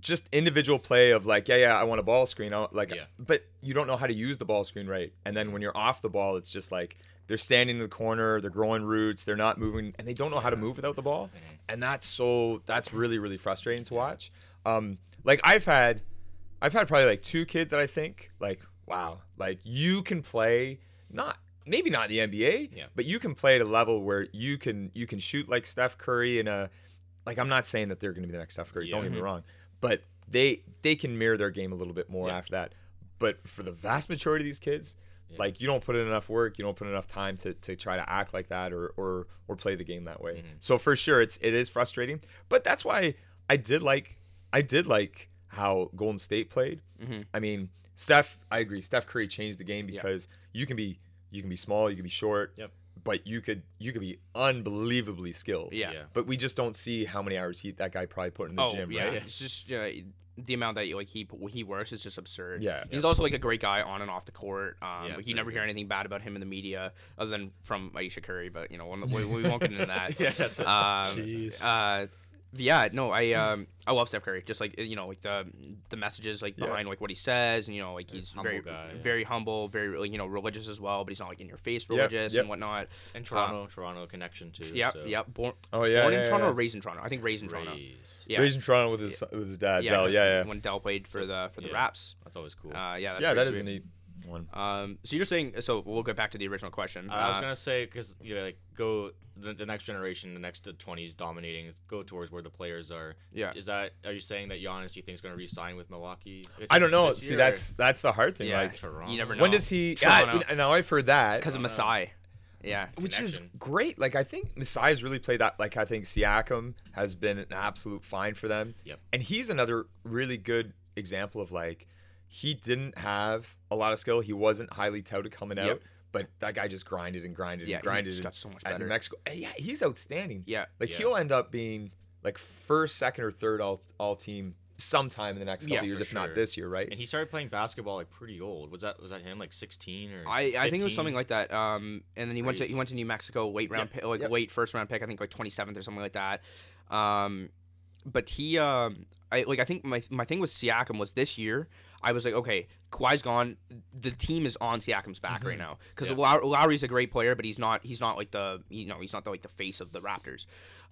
Just individual play of like, yeah, yeah, I want a ball screen. I like, but you don't know how to use the ball screen right. And then when you're off the ball, it's just like they're standing in the corner, they're growing roots, they're not moving, and they don't know how to move without the ball. And that's so that's really really frustrating to watch. Um, like I've had, I've had probably like two kids that I think like, wow, like you can play not maybe not the NBA, Yeah. but you can play at a level where you can you can shoot like Steph Curry in a like I'm not saying that they're going to be the next Steph Curry. Don't get me wrong, but they they can mirror their game a little bit more Yeah. after that. But for the vast majority of these kids, like you don't put in enough work, you don't put in enough time to, to try to act like that or or or play the game that way. Mm-hmm. So for sure, it's it is frustrating. But that's why I did like I did like how Golden State played. Mhm. I mean, Steph, I agree. Steph Curry changed the game Yeah. because you can be you can be small, you can be short, Yep. but you could you could be unbelievably skilled. Yeah. Yeah. But we just don't see how many hours he that guy probably put in the oh gym, yeah, right? it's just uh, the amount that like he he works is just absurd. Yeah. he's also like a great guy on and off the court. Um, Yeah, like, you never hear anything bad about him in the media other than from Ayesha Curry, but you know we, we won't get into that. [LAUGHS] Yeah, that's- um, Jeez. uh, yeah, no, I um I love Steph Curry. Just like you know, like the the messages like Yeah. behind like what he says, and you know, like he's Humble very guy, yeah. very humble, very you know religious as well, but he's not like in your face religious yep. and whatnot. And Toronto, Toronto connection too. Yep, so. yep. Born, Oh yeah, born yeah, in Toronto yeah. or raised in Toronto? I think raised in Toronto. Rays. Yeah, Raised in Toronto with his with his dad, yeah, Dell. Yeah, yeah. When Dell played for the for the Yeah. Raps. That's always cool. Uh, yeah, that's yeah, pretty that is a neat one. Um, so you're saying so we'll get back to the original question. I was Uh, gonna say because you know, like go the, the next generation, the next twenties dominating, go towards where the players are. Yeah. Is that are you saying that Giannis you think is gonna re-sign with Milwaukee? Is I don't know. See, year, that's that's the hard thing. yeah, Like, Toronto. you never know. when does he? Toronto. Yeah, now I've heard that. because of I don't know. Masai. Yeah, which is great. Like I think Masai's really played that. Like I think Siakam has been an absolute find for them. Yep. And he's another really good example of like he didn't have a lot of skill. He wasn't highly touted coming out, Yep. But that guy just grinded and grinded Yeah, and he grinded. just got so much at better. New Mexico. And yeah, he's outstanding. yeah. Like Yeah. he'll end up being like first, second, or third all all team sometime in the next couple Yeah, years, for if not this year, right? And he started playing basketball like pretty old. Was that was that him like sixteen or? I, I think it was something like that. Um, and then he went to he went to New Mexico, late round, Yep, pick, like yep. late first round pick. I think like twenty seventh or something like that. Um, but he, um, I like I think my my thing with Siakam was this year. I was like, okay, Kawhi's gone. The team is on Siakam's back right mm-hmm. now because Yeah. Low- Lowry's a great player, but he's not he's not like the you know he's not the, like the face of the Raptors.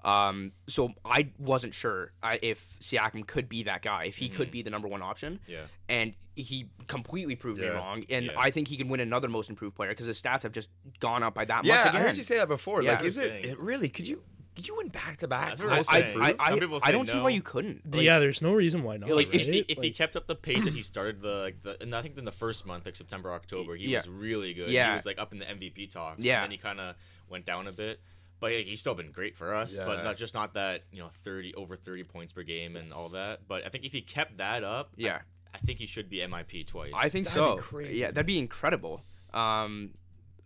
Um, so I wasn't sure I, if Siakam could be that guy, if he could mm-hmm. be the number one option Yeah. and he completely proved me wrong. And Yeah. I think he can win another most improved player because his stats have just gone up by that yeah, much I again. heard you say that before. Yeah. like, is it, it really? Could you you win back to back? That's what I, I, saying. I, I, Some people I don't see why you couldn't. Like, yeah, there's no reason why not. Yeah, like, if, he, right? if he kept up the pace that he [LAUGHS] started the like the and I think in the first month like September October he Yeah. was really good. Yeah. He was like up in the MVP talks. Yeah. And then he kind of went down a bit. But like, he's still been great for us. But not just not that you know thirty over thirty points per game and all that. But I think if he kept that up, Yeah. I, think he should be MIP twice. I think That'd be so. crazy. Yeah, that'd be incredible. Um,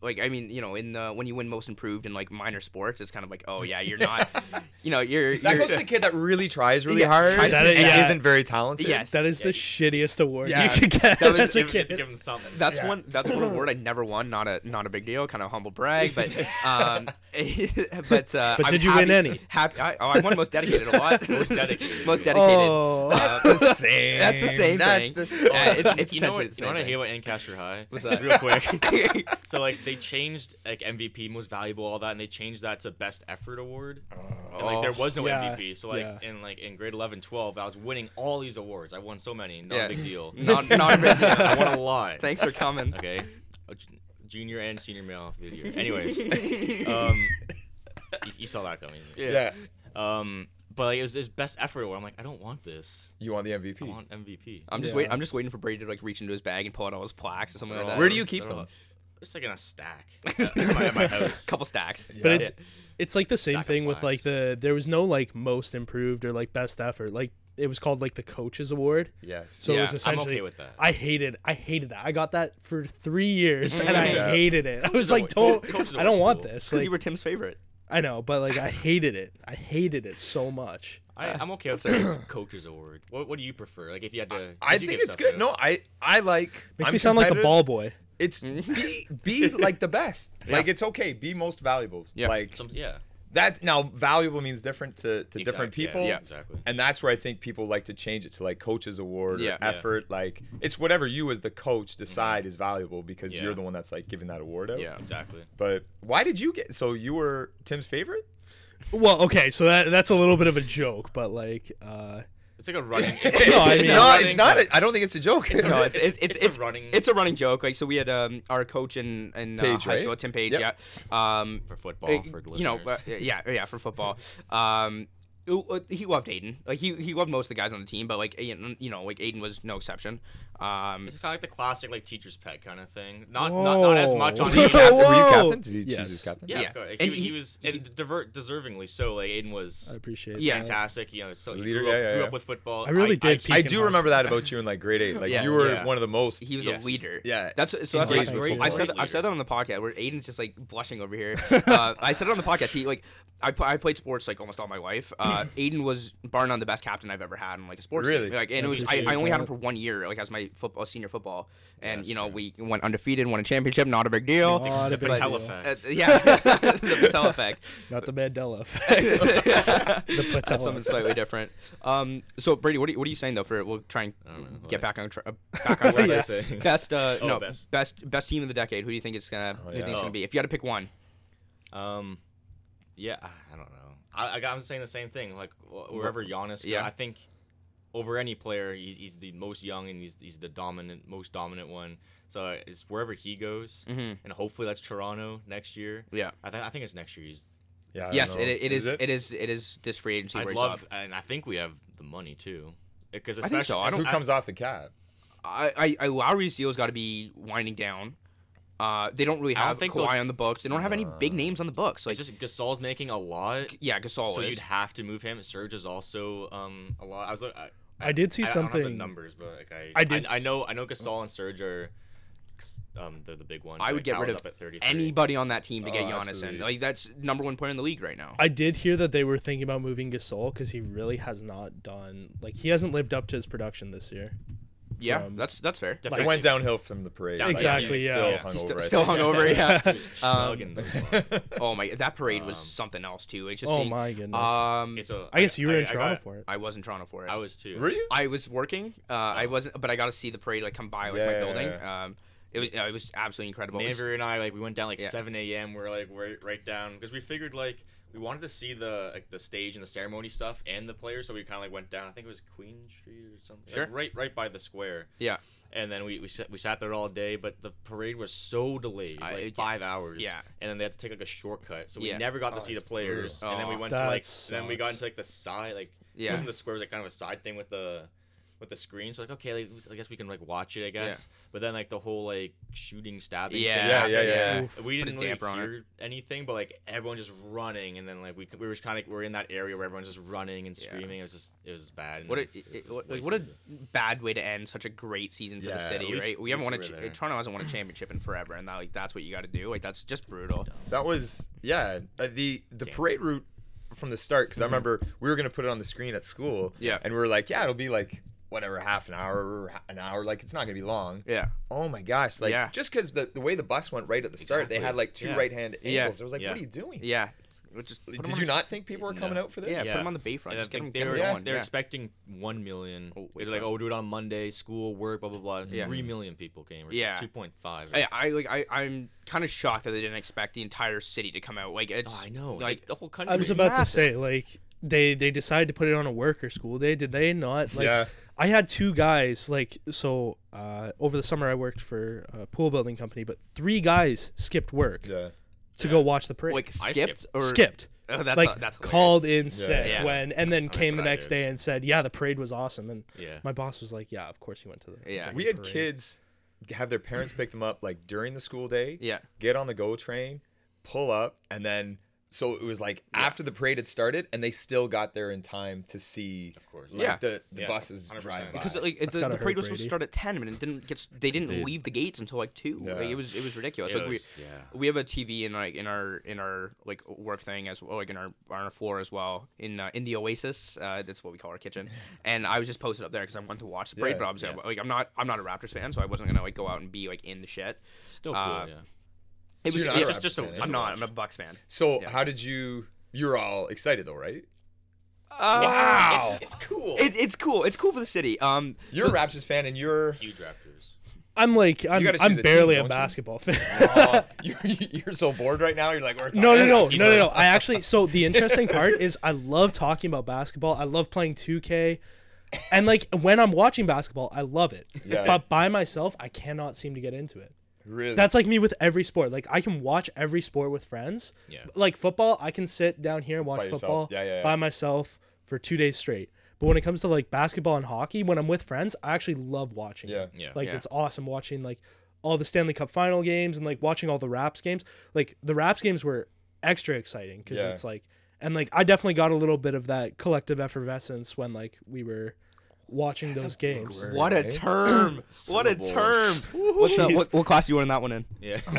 like I mean, you know, in the when you win most improved in like minor sports, it's kind of like, oh yeah, you're [LAUGHS] not, you know, you're. That you're goes to the kid that really tries really Yeah, hard tries to- and yeah. isn't very talented. Yes. That is the shittiest award Yeah. you could get That was- as a Give, kid. give him something. That's Yeah. one. That's one award I never won. Not a not a big deal. Kind of humble brag, but [LAUGHS] um, [LAUGHS] but uh, But I did was you win any? Happy. I, oh, I won most dedicated a lot. Most dedicated. most dedicated. Oh. Uh, That's the same. That's the same That's thing. the same. Yeah, it's it's you know essentially what, the you know same what I hate about Ancaster High? What's that? Real quick. so like they changed like MVP, most valuable, all that, and they changed that to best effort award. And like there Oh. was no Yeah, MVP. So like yeah. in like in grade 11, 12, I was winning all these awards. I won so many. Not Yeah. a big deal. [LAUGHS] Not not a big deal. [LAUGHS] I won a lot. Thanks for coming. Okay. Junior and senior male of the year. Anyways, um, you, you saw that coming. yeah. Um, but like it was his best effort award. I'm like, I don't want this. You want the MVP. I want MVP. I'm just Yeah. waiting. I'm just waiting for Brady to like reach into his bag and pull out all his plaques or something like that. Where do you keep they're them? All- Just like in a stack [LAUGHS] at my, at my house. Couple stacks. But Yeah. it's it's like the same Stack of thing with like plaques. the there was no like most improved or like best effort. Like it was called like the coaches award. Yes. So it was essentially I'm okay with that. I hated I hated that. I got that for three years and I [LAUGHS] Yeah. hated it. I was Coaches like, award- don't, Coaches I don't award's want cool. this. Because Like, you were Tim's favorite. I know, but like I hated it. I hated it so much. I, I'm okay with the [COUGHS] coaches award. What, what do you prefer? Like if you had to, I if you think give it's stuff good. out. No, I I like. Makes I'm me sound like a competitive. ball boy. It's be be like the best. [LAUGHS] Like it's okay. Be most valuable. Yeah. Like Some, yeah. that. Now valuable means different to, to different Exact- yeah, people. Yeah. exactly. And that's where I think people like to change it to like coaches award Yeah. or Yeah. effort. Like it's whatever you as the coach decide is valuable because Yeah. you're the one that's like giving that award out. Yeah. Exactly. But why did you get? So you were Tim's favorite? Well, okay, so that that's a little bit of a joke, but like uh It's like a running. [LAUGHS] No, I mean- it's not. It's not. A, I don't think it's a joke. It's No, a- it's it's it's, it's a running- It's a running joke. Like so, we had um our coach in in uh, Page, high right? school, Tim Page. Yep. Yeah. Um, for football uh, for the you know, uh, yeah, yeah, for football. Um, uh, he loved Aiden. Like he he loved most of the guys on the team, but like you know, like Aiden was no exception. Um, It's kind of like the classic like teacher's pet kind of thing. Not not, not as much on Whoa. the captain? Were you captain? Did he choose Yes. his captain? Yeah, Yeah. of course. He, And he, he- was he- and diver- deservingly so. Like Aiden was, I appreciate Yeah. fantastic. You know, so he Leader, grew, up, yeah, yeah, grew up with football. I really did peak I do high remember that [LAUGHS] about you in like grade eight. Like Yeah. you were Yeah. one of the most. he was Yes. a leader. Yeah. That's so. That's Engaged what with I've said. football. I've said that on the podcast where Aiden's just like blushing over here. [LAUGHS] Uh, I said it on the podcast. He like I, I played sports like almost all my life. Uh, [LAUGHS] Aiden was bar none the best captain I've ever had in like a sports Really? team. Like and it was I, I only had him for one year like as my football senior football and That's you know true. we went undefeated, won a championship, not a big deal. Not a big Patel deal. effect. Uh, yeah, [LAUGHS] the Patel effect. Not the Mandela effect. [LAUGHS] Patel That's something slightly different. Um, so Brady, what are you, what are you saying though? For we'll try and know, get like- back on tra- uh, [LAUGHS] back on What was I track. saying? Best, uh, Oh, no, best. best. best team of the decade. Who do you think it's gonna? who do you yeah. think it's Oh. gonna be? If you had to pick one, Um, yeah, I I don't know. I, I got- I'm saying the same thing. Like wh- wherever Giannis, Yeah. yeah, I think over any player, he's, he's the most young and he's he's the dominant, most dominant one. So uh, it's wherever he goes, Mhm. and hopefully that's Toronto next year. yeah. I think I think it's next year. He's. Yeah, I Yes, it, it is. it? It is. It is this free agency I'd love, up. and I think we have the money too, because I think so. I don't- who comes off the cap? I, I, I Lowry's deal's got to be winding down. Uh, they don't really I don't have think Kawhi they'll- on the books. They don't have any big names on the books. Like, It's just Gasol's making a lot, yeah, Gasol so is. you'd have to move him. Serge is also um a lot. I was. I, I did see I, I don't have the something- numbers, but like I, I did I, s- know I know Gasol and Serge are um, they're the big ones. I would Like, get rid of up at Anybody on that team to get Oh, Giannis absolutely. in. Like that's number one player in the league right now. I did hear that they were thinking about moving Gasol because he really has not done like he hasn't lived up to his production this year. Yeah, from- that's that's fair. It went downhill from the parade. Yeah, exactly, he's yeah. Still Yeah. hungover, He's still, I still hungover. Yeah. [LAUGHS] Just Um, chugging those [LAUGHS] ones. oh my, that parade was Um, something else too. It's just Oh seeing- my goodness. Um, Okay, so I guess you were in I Toronto got- for it. I was in Toronto for it. I was too. Were you? I was working. Uh, I wasn't, but I got to see the parade like come by like Yeah, my yeah, building. yeah. Um, it was uh, it was absolutely incredible. It Manver and I like we went down like Yeah. 7 a.m. We're like we're right down because we figured like we wanted to see the like the stage and the ceremony stuff and the players, so we kind of like went down. I think it was Queen Street or something. like, right, right by the square. Yeah. And then we we sat, we sat there all day, but the parade was so delayed, I- like it- five hours. yeah. And then they had to take like a shortcut, so we Yeah. never got to Oh, see the it's players. brutal. And then we Oh. went to like That then we got sucks. into like the side like it Yeah. wasn't the square, it was like kind of a side thing with the with the screen. So like, okay, like, I guess we can like watch it, I guess. But then like the whole like shooting, stabbing. Yeah, thing Yeah, yeah, yeah. Oof. We Put didn't really damper it. hear anything, but like everyone just running, and then like we we were kind of we're in that area where everyone's just running and Yeah. screaming. It was just it was bad. What a, it it, was what, like, what a bad way to end such a great season for Yeah, the city, least- right? We haven't won a least ch- Toronto hasn't won a championship in forever, and that like that's what you got to do. Like that's just brutal. That was yeah. Uh, the the Damn. parade route from the start because I remember we were gonna put it on the screen at school. Yeah. And we were like, yeah, it'll be like whatever, half an hour or an hour. Like it's not gonna be long. Yeah, Oh my gosh! Like Yeah. just because the the way the bus went right at the start, they had like two Yeah. right hand Yeah. angles. It was like, Yeah. what are you doing? yeah. Just Did you the- not think people were coming No. out for this? Yeah, put them on the Bayfront. And Just get them, think get they 'em were, Yeah. they're yeah. expecting one million. Oh, They're like, oh, do it on Monday, school, work, blah blah blah. Yeah. Three million people came. Or Yeah. two point five. I, I like I I'm kind of shocked that they didn't expect the entire city to come out. Like it's Oh, I know. like Like the whole country. I was about to say like they they decided to put it on a work or school day. Did they not? Like, yeah. I had two guys like so uh, over the summer I worked for a pool building company, but three guys skipped work Yeah. to go watch the parade. like skipped skipped. or skipped. Oh, that's like uh, that's hilarious. called in sick Yeah. when and then That's came the next day and said, "Yeah, the parade was awesome." And Yeah. my boss was like, "Yeah, of course you went to the Yeah. We had parade." kids have their parents pick them up like during the school day. Yeah, Get on the go train, pull up, and then so it was like after the parade had started, and they still got there in time to see Of course. like Yeah. the, the Yeah, buses 100%. drive by. because like That's the, the parade was supposed to start at ten, and it didn't get they didn't They- leave the gates until like two. Yeah. Like, it was it was ridiculous. It like was- we yeah. we have a TV in like in our in our like work thing as well, like in our on our floor as well in uh, in the Oasis. Uh, that's what we call our kitchen. [LAUGHS] And I was just posted up there because I wanted to watch the parade. Yeah, but obviously, yeah. like I'm not I'm not a Raptors fan, so I wasn't gonna like go out and be like in the shit. Still cool. uh, yeah. It So was you're it's not a just just Raptors a, fan, I'm not I'm a Bucks fan. so yeah. how did you? You're all excited though, right? Uh, Wow. It's, it's cool. It, it's cool. It's cool for the city. Um, You're so- a Raptors fan, and you're huge Raptors. I'm like I'm, I'm a barely team, a don't you? basketball fan. [LAUGHS] oh, you're, you're so bored right now. You're like, we're no, no, no, no, no, no. I actually so the [LAUGHS] interesting part is I love talking about basketball. I love playing 2K. And like when I'm watching basketball, I love it. Yeah. But by myself, I cannot seem to get into it. Really? That's like me with every sport. Like I can watch every sport with friends. Yeah. Like football, I can sit down here and watch By football Yeah, yeah, yeah. by myself for two days straight. But when it comes to like basketball and hockey, when I'm with friends, I actually love watching. Yeah. it. Yeah. Like Yeah. it's awesome watching like all the Stanley Cup final games and like watching all the Raps games. Like the Raps games were extra exciting because Yeah. it's like and like I definitely got a little bit of that collective effervescence when like we were watching those games. word. what a right? term! [CLEARS THROAT] what a term! What's Jeez. what, what class you were in that one in? Yeah. [LAUGHS]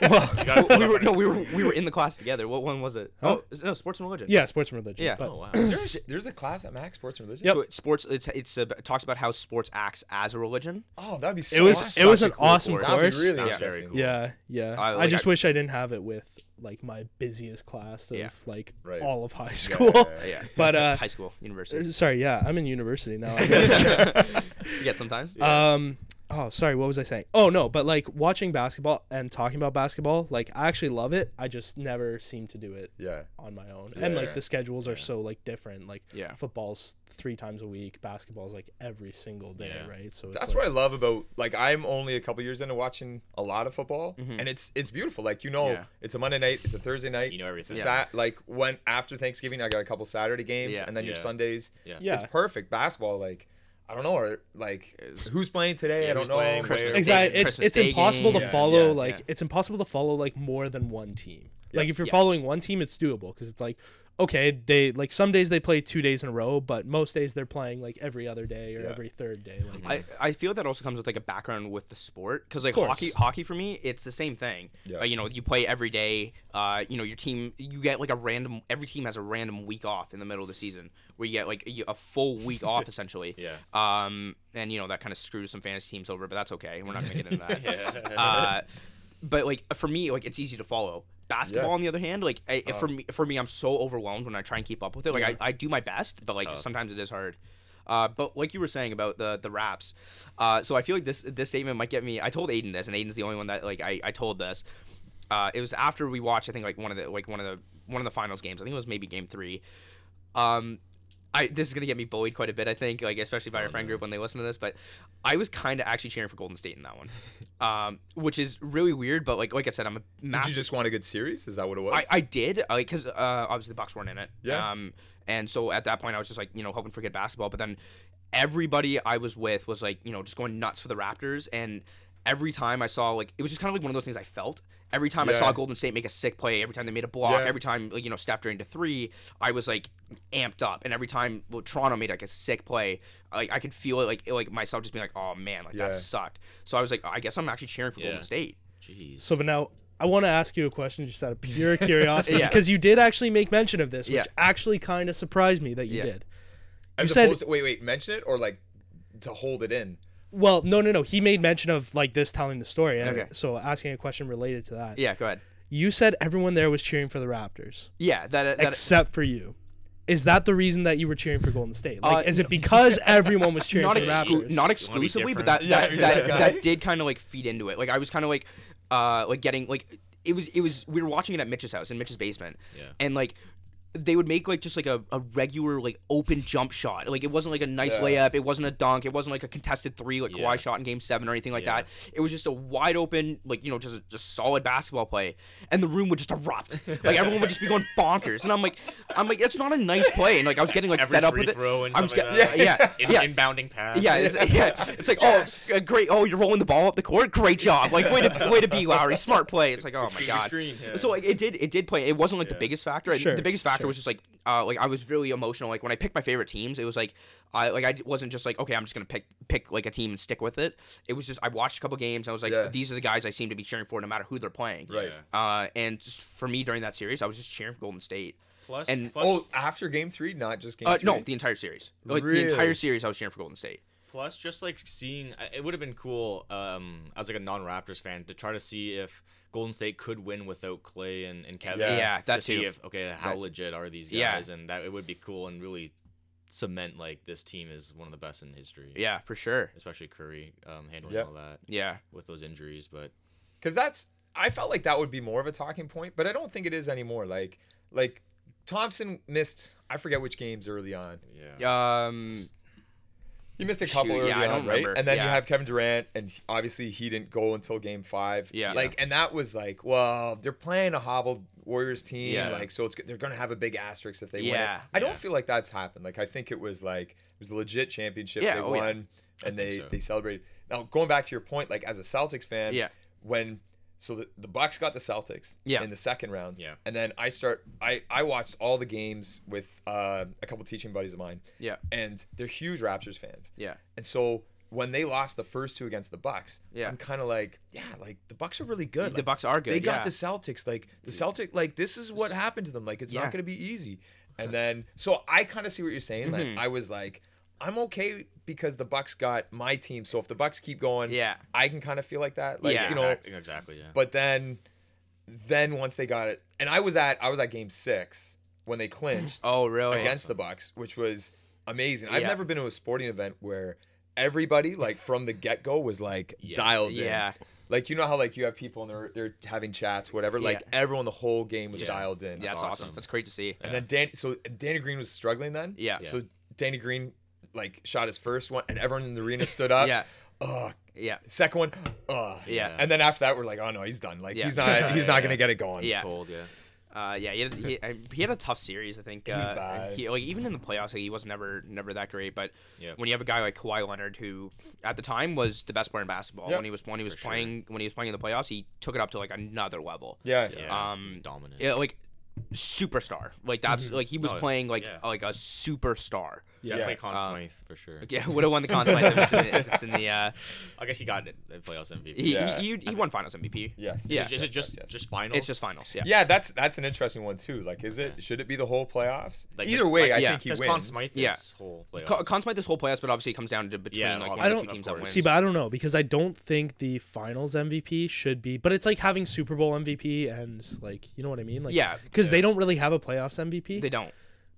[LAUGHS] Well, we were no, we were we were in the class together. What one was it? Huh? Oh, no, sports and religion. yeah, sports and religion. Yeah. But Oh wow. [CLEARS THROAT] There's, there's a class at Max Sports and Religion. Yep. So it- sports, it's it's uh, it talks about how sports acts as a religion. Oh, that'd be so. it was awesome. it was an cool awesome course. That'd be course. really Sounds interesting. very cool. Yeah, yeah. I I, just I- wish I didn't have it with like my busiest class of Yeah. like Right. all of high school. yeah, yeah. Yeah, [LAUGHS] But, uh, high school, university. Sorry, yeah, I'm in university now. I [LAUGHS] guess. you [LAUGHS] get sometimes. um. Oh, sorry. What was I saying? Oh no, but like watching basketball and talking about basketball, like I actually love it. I just never seem to do it Yeah. on my own. and Yeah. like the schedules are so like different. Like Yeah. football's three times a week, Basketball is like every single day, Yeah. right? So it's That's like, what I love about like I'm only a couple years into watching a lot of football, and it's it's beautiful. Like you know, Mm-hmm. Yeah. it's a Monday night, it's a Thursday night, You know it's a everything. sat like when after Thanksgiving I got a couple Saturday games, Yeah. and then your Sundays. Yeah. Yeah. it's perfect. Basketball, like I don't know, or like who's playing today? Yeah, I don't know. playing, Christmas exactly Day- it's Christmas it's Day impossible to follow Yeah, like yeah. it's impossible to follow like more than one team like if you're Yes. following one team it's doable because it's like okay they like some days they play two days in a row but most days they're playing like every other day or Yeah. every third day like I, I feel that also comes with like a background with the sport because like hockey hockey for me it's the same thing Yeah. Uh, you know you play every day uh, you know your team you get like a random every team has a random week off in the middle of the season where you get like a, a full week off [LAUGHS] essentially Yeah. um and you know that kind of screws some fantasy teams over but that's okay we're not gonna get into that [LAUGHS] Yeah. uh, but like for me, like it's easy to follow. Basketball, Yes. on the other hand, like I, for me, for me, I'm so overwhelmed when I try and keep up with it. Like I, I do my best, but like tough. sometimes it is hard. Uh, but like you were saying about the the raps, uh, so I feel like this this statement might get me. I told Aiden this, and Aiden's the only one that like I, I told this. Uh, it was after we watched, I think like one of the like one of the one of the finals games. I think it was maybe game three. Um, I this is gonna get me bullied quite a bit. I think, like especially by our friend group when they listen to this. But I was kind of actually cheering for Golden State in that one, [LAUGHS] um, which is really weird. But like like I said, I'm a Did massive you just want a good series? Is that what it was? I, I did because uh, obviously the Bucks weren't in it. Yeah. Um, and so at that point, I was just like, you know, hoping for good basketball. But then everybody I was with was like, you know, just going nuts for the Raptors. And every time I saw like, it was just kind of like one of those things I felt. Every time I saw Golden State make a sick play, every time they made a block, Yeah. every time you know Steph drained a three, I was like amped up. And every time well, Toronto made like a sick play, like I could feel it like like myself just being like, oh man, like Yeah. that sucked. So I was like, I guess I'm actually cheering for Yeah. Golden State. Jeez. So, but now I want to ask you a question just out of pure [LAUGHS] curiosity Yeah. because you did actually make mention of this, which Yeah. actually kind of surprised me that you Yeah. did. As you said- opposed to wait, wait, mention it or like to hold it in. Well, no, no, no. He made mention of like this telling the story. and Okay. So asking a question related to that. Yeah, go ahead. You said everyone there was cheering for the Raptors Yeah, that that except for you. Is that the reason that you were cheering for Golden State? Like, Uh, is it because [LAUGHS] everyone was cheering not for the exclu- Raptors? not exclusively, but different? that Yeah, that, you're that, that that did kind of like feed into it. Like I was kind of like uh like getting like it was it was we were watching it at Mitch's house in Mitch's basement. Yeah. And like they would make like just like a, a regular like open jump shot. Like it wasn't like a nice Yeah. layup. It wasn't a dunk. It wasn't like a contested three like Yeah. Kawhi shot in Game Seven or anything like Yeah. that. It was just a wide open like you know just just solid basketball play, and the room would just erupt. like everyone would just be going bonkers, and I'm like I'm like it's not a nice play, and like I was getting like Every fed up free with it. and I was stuff like get- that. yeah [LAUGHS] In, yeah Inbounding pass. yeah, it's, yeah. It's like, oh, uh, great. Oh, you're rolling the ball up the court. Great job. Like, way to, way to be, Lowry. Smart play. It's like, oh my god. screen, yeah. So like, it did, it did play. It wasn't like the biggest factor. Sure, the biggest factor sure. was just like, uh, like I was really emotional. Like when I picked my favorite teams, it was like, I like I wasn't just like, okay, I'm just gonna pick pick like a team and stick with it. It was just I watched a couple games. I was like, Yeah. these are the guys I seem to be cheering for, no matter who they're playing. Right. Uh, and just for me during that series, I was just cheering for Golden State. Plus, And- plus, Oh, after game three, not just game Uh, three. no, the entire series. Like the entire series, I was cheering for Golden State. plus, just like seeing, it would have been cool um, as like a non-Raptors fan to try to see if Golden State could win without Klay and, and Kevin. Yeah. Yeah, that to see too. if okay, how Right. legit are these guys? Yeah. guys, and that it would be cool and really cement like this team is one of the best in history. Yeah, for sure. especially Curry um, handling Yep. all that Yeah. with those injuries, but because that's I felt like that would be more of a talking point, but I don't think it is anymore. Like like Thompson missed I forget which games early on. yeah. Um. He missed a couple Shoot, early yeah, I on, don't right? remember. And then you Yeah. have Kevin Durant, and he- obviously he didn't go until Game Five. Yeah. like and that was like, well, they're playing a hobbled Warriors team, Yeah. like so it's they're gonna have a big asterisk if they win. Yeah. It. I don't feel like that's happened. Like I think it was like it was a legit championship. Yeah, they oh, yeah. won, and think they so. they celebrated. Now going back to your point, like as a Celtics fan, Yeah. when so the, the Bucks got the Celtics Yeah. in the second round. Yeah. And then I start I I watched all the games with uh, a couple teaching buddies of mine. Yeah. And they're huge Raptors fans. Yeah. And so when they lost the first two against the Bucks, Yeah. I'm kind of like, yeah, like the Bucks are really good. The Like, Bucks are good. They got yeah. the Celtics. Like the Celtic, like this is what happened to them. Like it's Yeah. not going to be easy. And then so I kind of see what you're saying. Like I was like, I'm okay because the Bucks got my team. So if the Bucks keep going, Yeah. I can kind of feel like that. Like Yeah. you know, exactly, exactly, yeah. but then, then once they got it, and I was at I was at Game Six when they clinched Oh, really? against the Bucks, which was amazing. I've never been to a sporting event where everybody like from the get go was like Yeah. dialed Yeah. in. Like you know how like you have people and they're they're having chats, whatever. Like Yeah. everyone the whole game was Yeah. dialed in. Yeah, that's awesome. awesome. That's great to see. And then Dan, so Danny Green was struggling then. Yeah. So Danny Green like shot his first one, and everyone in the arena stood up. Yeah. Ugh. Yeah. Second one. Ugh. Yeah. And then after that, we're like, oh no, he's done. Like Yeah. he's not. Yeah, he's yeah, not [LAUGHS] gonna get it going. Yeah. Cold, yeah. Uh, yeah, he had, he, he had a tough series. I think He was uh, bad. He, like even in the playoffs, like, he was never never that great. But Yeah. when you have a guy like Kawhi Leonard, who at the time was the best player in basketball, Yeah. when he was when he was For sure. playing when he was playing in the playoffs, he took it up to like another level. Yeah. Yeah, Um, he's dominant. Yeah, like superstar. Like that's like he was Oh, playing like yeah. like a superstar. Definitely Yeah. Conn Um, Smythe for sure. Yeah, would have won the Conn Smythe if it's in the, if it's in the uh, I guess he got it in playoffs MVP. he, Yeah. he, he, he won Finals MVP. Yes. Yeah. Is it, is it just yes, yes. just finals? It's just finals. Yeah. Yeah, that's that's an interesting one too. Like, is it Yeah. should it be the whole playoffs? Like, Either way, like- I yeah, think he Because wins. Conn Smythe Yeah. is whole playoffs. Con- Conn Smythe this whole playoffs, but obviously it comes down to between Yeah, like one of I two don't- teams that wins. See, but I don't know because I don't think the Finals MVP should be. But it's like having Super Bowl MVP and like you know what I mean. Like Yeah. because they don't really have a playoffs MVP. They don't.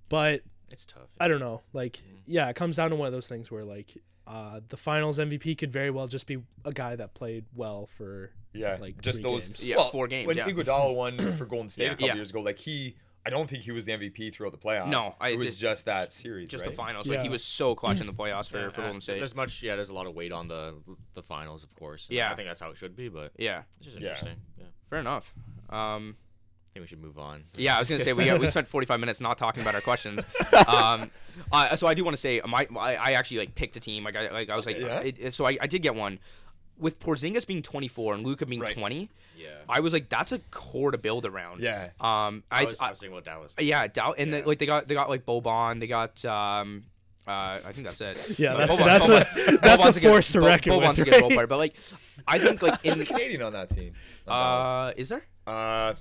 but it's tough. I don't know. Like yeah, it comes down to one of those things where like uh, the Finals MVP could very well just be a guy that played well for Yeah, like just those. games. Yeah, well, four games, When yeah. Iguodala won [CLEARS THROAT] for Golden State Yeah. a couple Yeah. years ago, like he I don't think he was the MVP throughout the playoffs. No, I- it was it- just that series, Just right? the finals. Like he was so clutch in the [CLEARS THROAT] playoffs for, Yeah, for uh, Golden State. There's much, yeah. There's a lot of weight on the the finals, of course. Yeah. I think that's how it should be, but Yeah, it's just Yeah. interesting. Yeah. fair enough. Um, I think we should move on. Yeah, I was gonna say we we spent 45 minutes not talking about our questions. [LAUGHS] Um, uh, so I do want to say my, my I actually like picked a team. Like I like I was like Yeah? it, it- so I, I did get one with Porzingis being 24 and Luka being Right. 20. Yeah. I was like that's a core to build around. Yeah. Um, I I, was, I, I was thinking about Dallas. yeah, doubt and Yeah. They, like they got they got like Boban, they got um. Uh, I think that's it. Yeah, But that's Boban- that's Boban- a [LAUGHS] that's Boban's a good- force to Bo- reckon Boban's with. a good role right? player, but like, I think like [LAUGHS] Who's in a Canadian on that team? on uh, is there? Uh,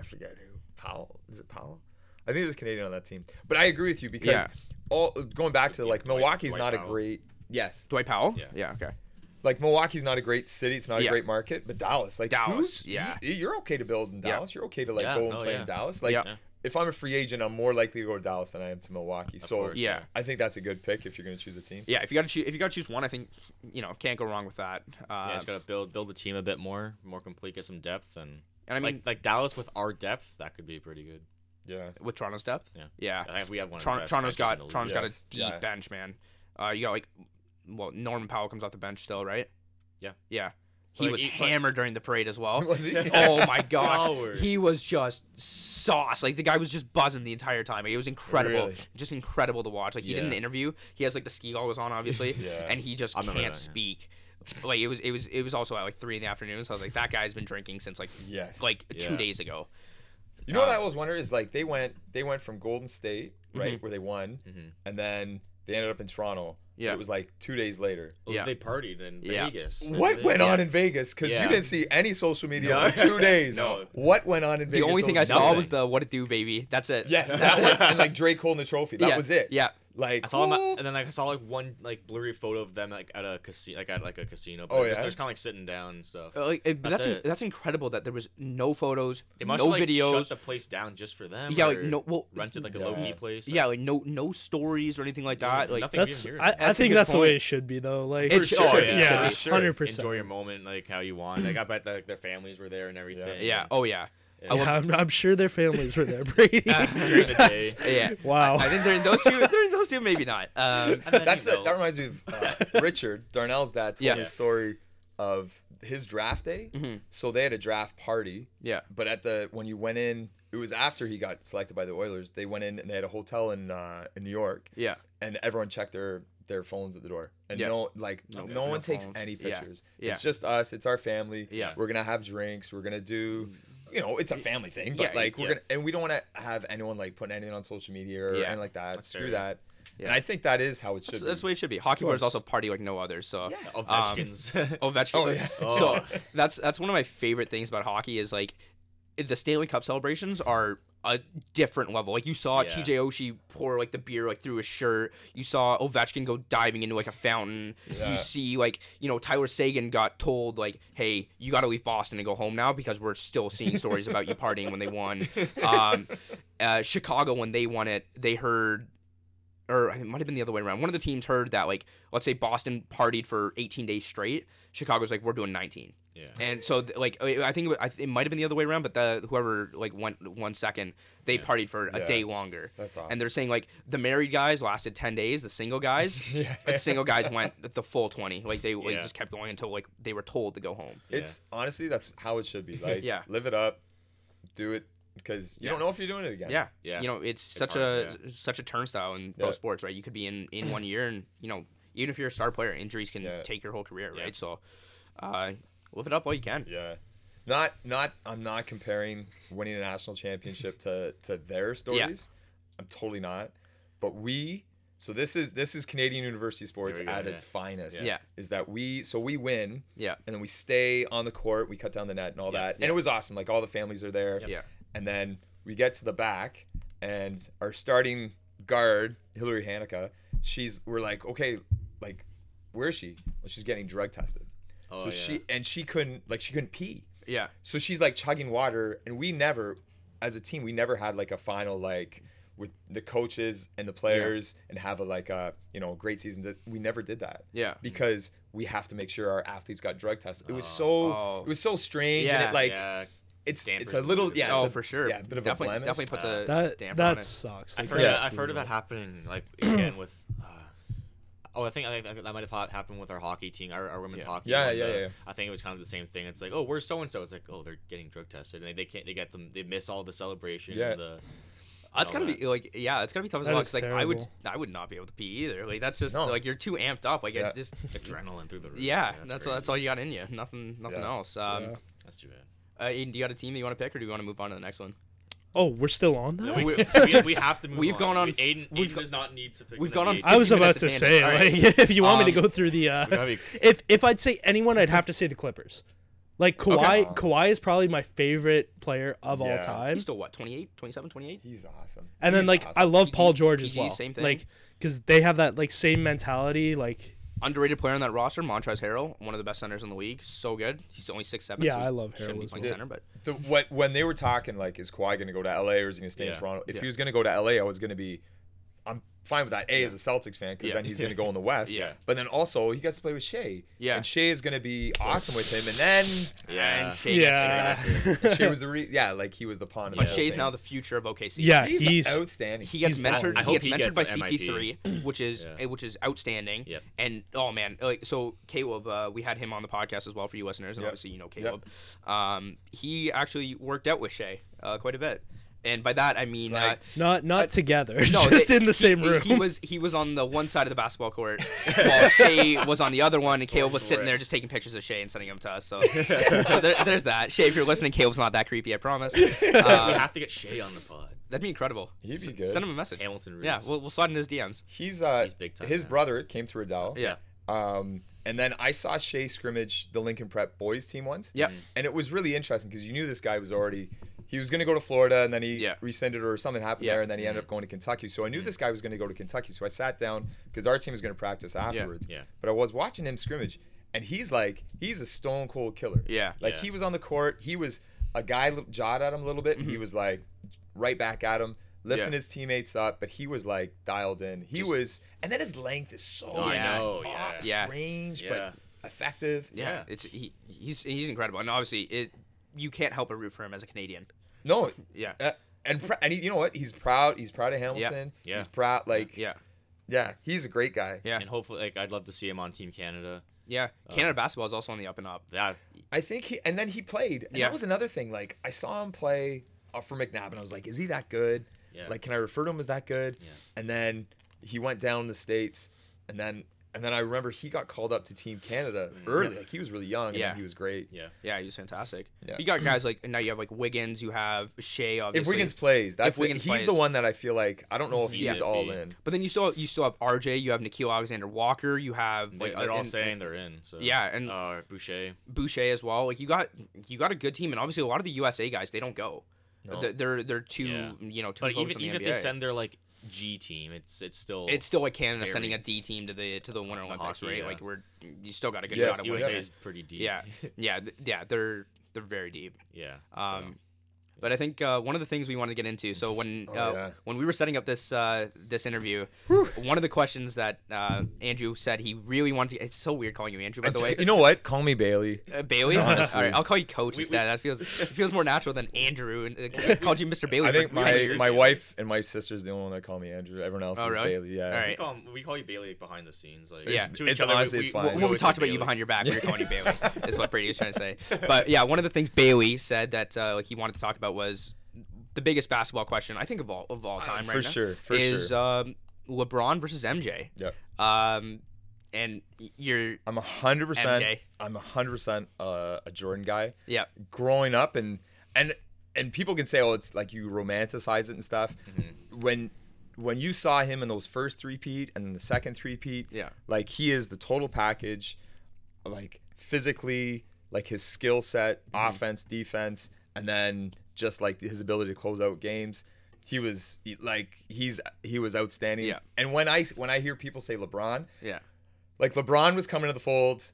I forget who. Powell. Is it Powell? I think it was Canadian on that team. But I agree with you because Yeah. all going back to Yeah, like Dwight- Milwaukee's Dwight not a great. Yes. Dwight Powell. Yeah. Yeah. Okay. Like Milwaukee's not a great city. It's not Yeah. a great market. But Dallas, like Dallas, yeah. you, you're okay to build in Yeah. Dallas. You're okay to like Yeah, go and no, play yeah. in Dallas. Like Yeah. Yeah. if I'm a free agent, I'm more likely to go to Dallas than I am to Milwaukee. so course, Yeah. I think that's a good pick if you're going to choose a team. Yeah. If you got to choose, if you got to choose one, I think you know can't go wrong with that. Uh, yeah, it's got to build build the team a bit more, more complete, get some depth, and and I mean like like Dallas with our depth, that could be pretty good. Yeah. with Toronto's depth. Yeah. Yeah. I think we have one. of the Toronto, best Toronto's benches in got the league. Toronto's got a Yes, deep yeah. bench, man. Uh, you got like, well, Norman Powell comes off the bench still, right? Yeah. Yeah. He Like, was he- but- hammered during the parade as well. [LAUGHS] Was he? [LAUGHS] oh my [LAUGHS] gosh, Howard. he was just sauce. Like the guy was just buzzing the entire time. Like, it was incredible, Really? just incredible to watch. Like he did an interview. He has like the ski goggles on, obviously, Yeah. and he just I remember can't that, yeah. Speak. Like it was, it was, it was also at like three in the afternoon. So I was like, that guy's been drinking since like, Yes. like two days ago. You know what Uh, I always wonder is like they went they went from Golden State right Mhm. where they won, Mhm. and then they ended up in Toronto. Yeah. It was like two days later. Well, Yeah. They partied in Yeah. Vegas. What They- went yeah. on in Vegas? Because Yeah. you didn't see any social media No. for two [LAUGHS] days. No. What went on in The Vegas? The only thing I those saw days? was the "What it do, baby." That's it. yes, that's that it. and like Drake holding the trophy. That yeah. was it. Yeah. Like I saw them, at, and then like I saw like one like blurry photo of them like at a casino, like at like a casino. But Oh, yeah? they're just kind of like sitting down and stuff. Uh, Like, it- but that's That's in- that's incredible that there was no photos, They must no have, like, videos. shut the place down just for them. yeah, like no, well, rented like a Yeah. low key place. yeah, like no no stories or anything like that. Like That's didn't I. I That's think good that's the way it should be though. Like It should be, sure, yeah, yeah, should be. hundred percent. enjoy your moment, like how you want. Like I bet like their families were there and everything. yeah, oh yeah, Yeah. Yeah, I'm, I'm sure their families were there, [LAUGHS] Brady. during the day. [LAUGHS] yeah. wow. I think during those two, [LAUGHS] during those two, maybe not. Um, That's you it. know, That reminds me of uh, Richard Darnell's dad told Yeah. the story of his draft day. Mhm. So they had a draft party, yeah, but at the when you went in, it was after he got selected by the Oilers. They went in and they had a hotel in uh, in New York, yeah, and everyone checked their their phones at the door. And Yeah. no, like No- no, no one takes phones. any pictures. Yeah. It's just us. It's our family. Yeah. we're gonna have drinks. We're gonna do. You know, it's a family thing, but Yeah, like we're yeah. gonna, and we don't want to have anyone like putting anything on social media or Yeah. anything like that. That's Screw fair. that. And Yeah. I think that is how it should that's, be. that's the way it should be. Hockey players course. also party like no others. So Yeah. Um, Ovechkin's. [LAUGHS] Ovechkin. Oh, yeah. [LAUGHS] So oh. that's that's one of my favorite things about hockey is like the Stanley Cup celebrations are a different level. Like you saw Yeah. TJ Oshie pour like the beer like through his shirt. You saw Ovechkin go diving into like a fountain. Yeah. You see like you know Tyler Seguin got told like, hey, you got to leave Boston and go home now because we're still seeing stories about you partying when they won. Um, uh, Chicago when they won it, they heard. Or it might have been the other way around. One of the teams heard that, like, let's say Boston partied for 18 days straight. Chicago's like, we're doing 19. Yeah. And so, th- like, I I think it, I th- it might have been the other way around, but the whoever like went one second, they Yeah. partied for a Yeah. day longer. That's awesome. And they're saying like the married guys lasted ten days, the single guys, [LAUGHS] Yeah. the single guys went [LAUGHS] the full twenty. Like they like, Yeah. just kept going until like they were told to go home. It's honestly that's how it should be. [LAUGHS] Like, Yeah. live it up, do it because you Yeah. don't know if you're doing it again. Yeah, Yeah. You know, it's, such hard, a such a turnstile in pro Yeah. sports, right? You could be in in one year, and you know, even if you're a star player, injuries can Yeah. take your whole career, Yeah. right? So, uh, live it up while you can. Yeah. Not not I'm not comparing winning a national championship to to their stories. Yeah. I'm totally not. But we so this is this is Canadian University sports we go, at yeah. its finest. Yeah. Is that we so we win Yeah, and then we stay on the court, we cut down the net and all Yeah. that. Yeah. And it was awesome. Like all the families are there. yeah, And then we get to the back, and our starting guard, Hillary Hanukkah, she's we're like, okay, like, where is she? Well, she's getting drug tested. Oh, so yeah. she and she couldn't like she couldn't pee. yeah, So she's like chugging water, and we never, as a team, we never had like a final like with the coaches and the players and have a like a you know great season. That we never did that yeah. because we have to make sure our athletes got drug tested. It was so Oh. it was so strange, and Yeah. it like yeah. it's dampers it's a little yeah. oh, a- for sure. Yeah, a bit of definitely, a blemish. definitely puts Uh, a That damper on that it. sucks. I've heard, Yeah. that, I've heard of that happening like [CLEARS THROAT] again with. Oh, I think, I think that might have happened with our hockey team, our, our women's Yeah. hockey. Yeah, when yeah, the- yeah. I think it was kind of the same thing. It's like, oh, where's so and so? It's like, oh, they're getting drug tested, and they, they can't. They get them. They miss all the celebration. Yeah. And the, That's all gotta that. be like yeah, it's gotta be tough as That well. is 'cause, like I would. I would not be able to pee either. Like that's just No. like you're too amped up. Like Yeah. it just [LAUGHS] adrenaline through the roof. yeah, man, that's crazy. that's all you got in you. Nothing nothing Yeah. else. Um, Yeah. That's too bad. uh, Aiden, do you got a team that you want to pick, or do you want to move on to the next one? Oh, we're still on that. we, we- [LAUGHS] we, we have to move we've on. gone on We- Aiden, we've Aiden does not need to pick we've gone on I was about to say, tangent. like, [LAUGHS] if you want me to Um, go through the, uh, be- [LAUGHS] if if I'd say anyone, I'd have to say the Clippers. Like Kawhi, Okay. Kawhi is probably my favorite player of all time. He's still what 28, 27, 28? He's awesome. And then He's like awesome. I love PG Paul George as well. same thing. Like because they have that like same mentality. Like Underrated player on that roster, Montrezl Harrell, one of the best centers in the league. So good. He's only six seven. Yeah, so I love Harrell. Shouldn't be playing well. center, but the, what when they were talking like is Kawhi going to go to LA or is he going to stay in Yeah. Toronto? If Yeah. he was going to go to LA, I was going to be I'm fine with that. A as a Celtics fan because Yeah. then he's going to go in the [LAUGHS] West. Yeah. But then also he gets to play with Shai. Yeah. And Shai is going to be awesome with him. And then Yeah. and Shai Yeah. exactly. [LAUGHS] Shai was the re- yeah like he was the pawn. in But Shai's thing. now the future of OKC. yeah, he's, he's, outstanding. he gets He's mentored. I he gets he mentored by CP3, [CLEARS THROAT] which is Yeah. which is outstanding. Yep. And oh man, like so Caleb, uh, we had him on the podcast as well for you listeners, and Yep. obviously you know Caleb. Um, he actually worked out with Shea uh, quite a bit, and by that I mean. uh, not not Uh, together. no, [LAUGHS] just they- in the same he, room. He was he was on the one side of the basketball court, [LAUGHS] while Shai was on the other one, and Caleb was sitting there just taking pictures of Shai and sending them to us. So, [LAUGHS] so there, there's that. Shai, if you're listening, Caleb's not that creepy, I promise. we Uh, have to get Shai on the pod. that'd be incredible. He'd be S- good. Send him a message. Hamilton Reeves. Yeah, we'll, we'll slide in his DMs. He's uh He's big time, his man. brother came to Riddell. Yeah. Um, and then I saw Shai scrimmage the Lincoln Prep boys team once. Yeah. And it was really interesting because you knew this guy was already he was going to go to Florida and then he Yeah. rescinded or something happened Yeah. there and then he ended up going to Kentucky. So I knew this guy was going to go to Kentucky. So I sat down because our team was going to practice afterwards. Yeah. But I was watching him scrimmage and he's like he's a stone cold killer. Yeah. Like Yeah. he was on the court. He was a guy jawed at him a little bit and he was like right back at him. Lifting Mm-hmm. Yeah. his teammates up, but he was like dialed in. He Just- was, and then his length is so Oh, I know. Yeah. Yeah. strange Yeah. but effective. Yeah, Yeah. it's he, he's he's incredible, and obviously it you can't help but root for him as a Canadian. No, Yeah, uh, and pr- and he, you know what? He's proud. He's proud of Hamilton. Yeah. He's proud. Like yeah, yeah, he's a great guy. yeah, And hopefully, like, I'd love to see him on Team Canada. yeah. Canada basketball is also on the up and up. Yeah. I think he and then he played. And Yeah. that was another thing. Like I saw him play uh, for McNabb, and I was like, is he that good? Yeah. Like, can I refer to him as that good? Yeah. And then he went down in the states, and then and then I remember he got called up to Team Canada early. Like he was really young, and Yeah. then he was great. yeah. Yeah, he was fantastic. Yeah. You got guys like now you have like Wiggins, you have Shai, If. Wiggins plays, that's the- Wiggins he's the one that I feel like I don't know if He's he's all in. But then you still you still have RJ, you have Nickeil Alexander Walker, you have They, like they're all and- saying they're in. So Yeah, and- uh, Boucher. Boucher as well. Like you got you got a good team, and obviously a lot of the USA guys they don't go. No. They're- They're they're too Yeah. you know too But focused even on the even if they send their like G team, it's it's still it's still like Canada very- sending a D team to the to the Winter Olympics, hockey, right? yeah. Like we're you still got a good Yes, shot at winning. USA it. is pretty deep. Yeah, yeah, yeah. They're they're very deep. yeah. Um, but I think uh, one of the things we wanted to get into. So when Oh, uh, yeah. when we were setting up this uh, this interview, one of the questions that uh, Andrew said he really wanted. to... It's so weird calling you Andrew, by the way. you know what? Call me Bailey. Uh, Bailey, Honestly. All right, I'll call you Coach We- instead. that feels it feels more natural than Andrew. And uh, called you Mr. Bailey. I think for my years. my wife and my sister's the only one that call me Andrew. Everyone else Oh, is really? Bailey. Yeah. All we call him, we call you Bailey behind the scenes. Like Yeah. to It's each honestly, we, it's we, fine. we when we always talked say about you behind your back, we were [LAUGHS] calling you Bailey. Is what Brady was trying to say. But yeah, one of the things Bailey said that uh, like he wanted to talk about was the biggest basketball question I think of all of all time Uh, for right now. sure, for is sure. um, LeBron versus MJ. Yeah. Um, and you're I'm a hundred percent. I'm a hundred percent uh, a Jordan guy. yeah Growing up and and and people can say, oh, it's like you romanticize it and stuff. Mm-hmm. When when you saw him in those first three peat and then the second three peat, Yeah. like he is the total package, like physically, like his skill set, Mm-hmm. offense, defense, and then just like his ability to close out games. He was like he's he was outstanding. Yeah. And when I when I hear people say LeBron, yeah like LeBron was coming to the fold,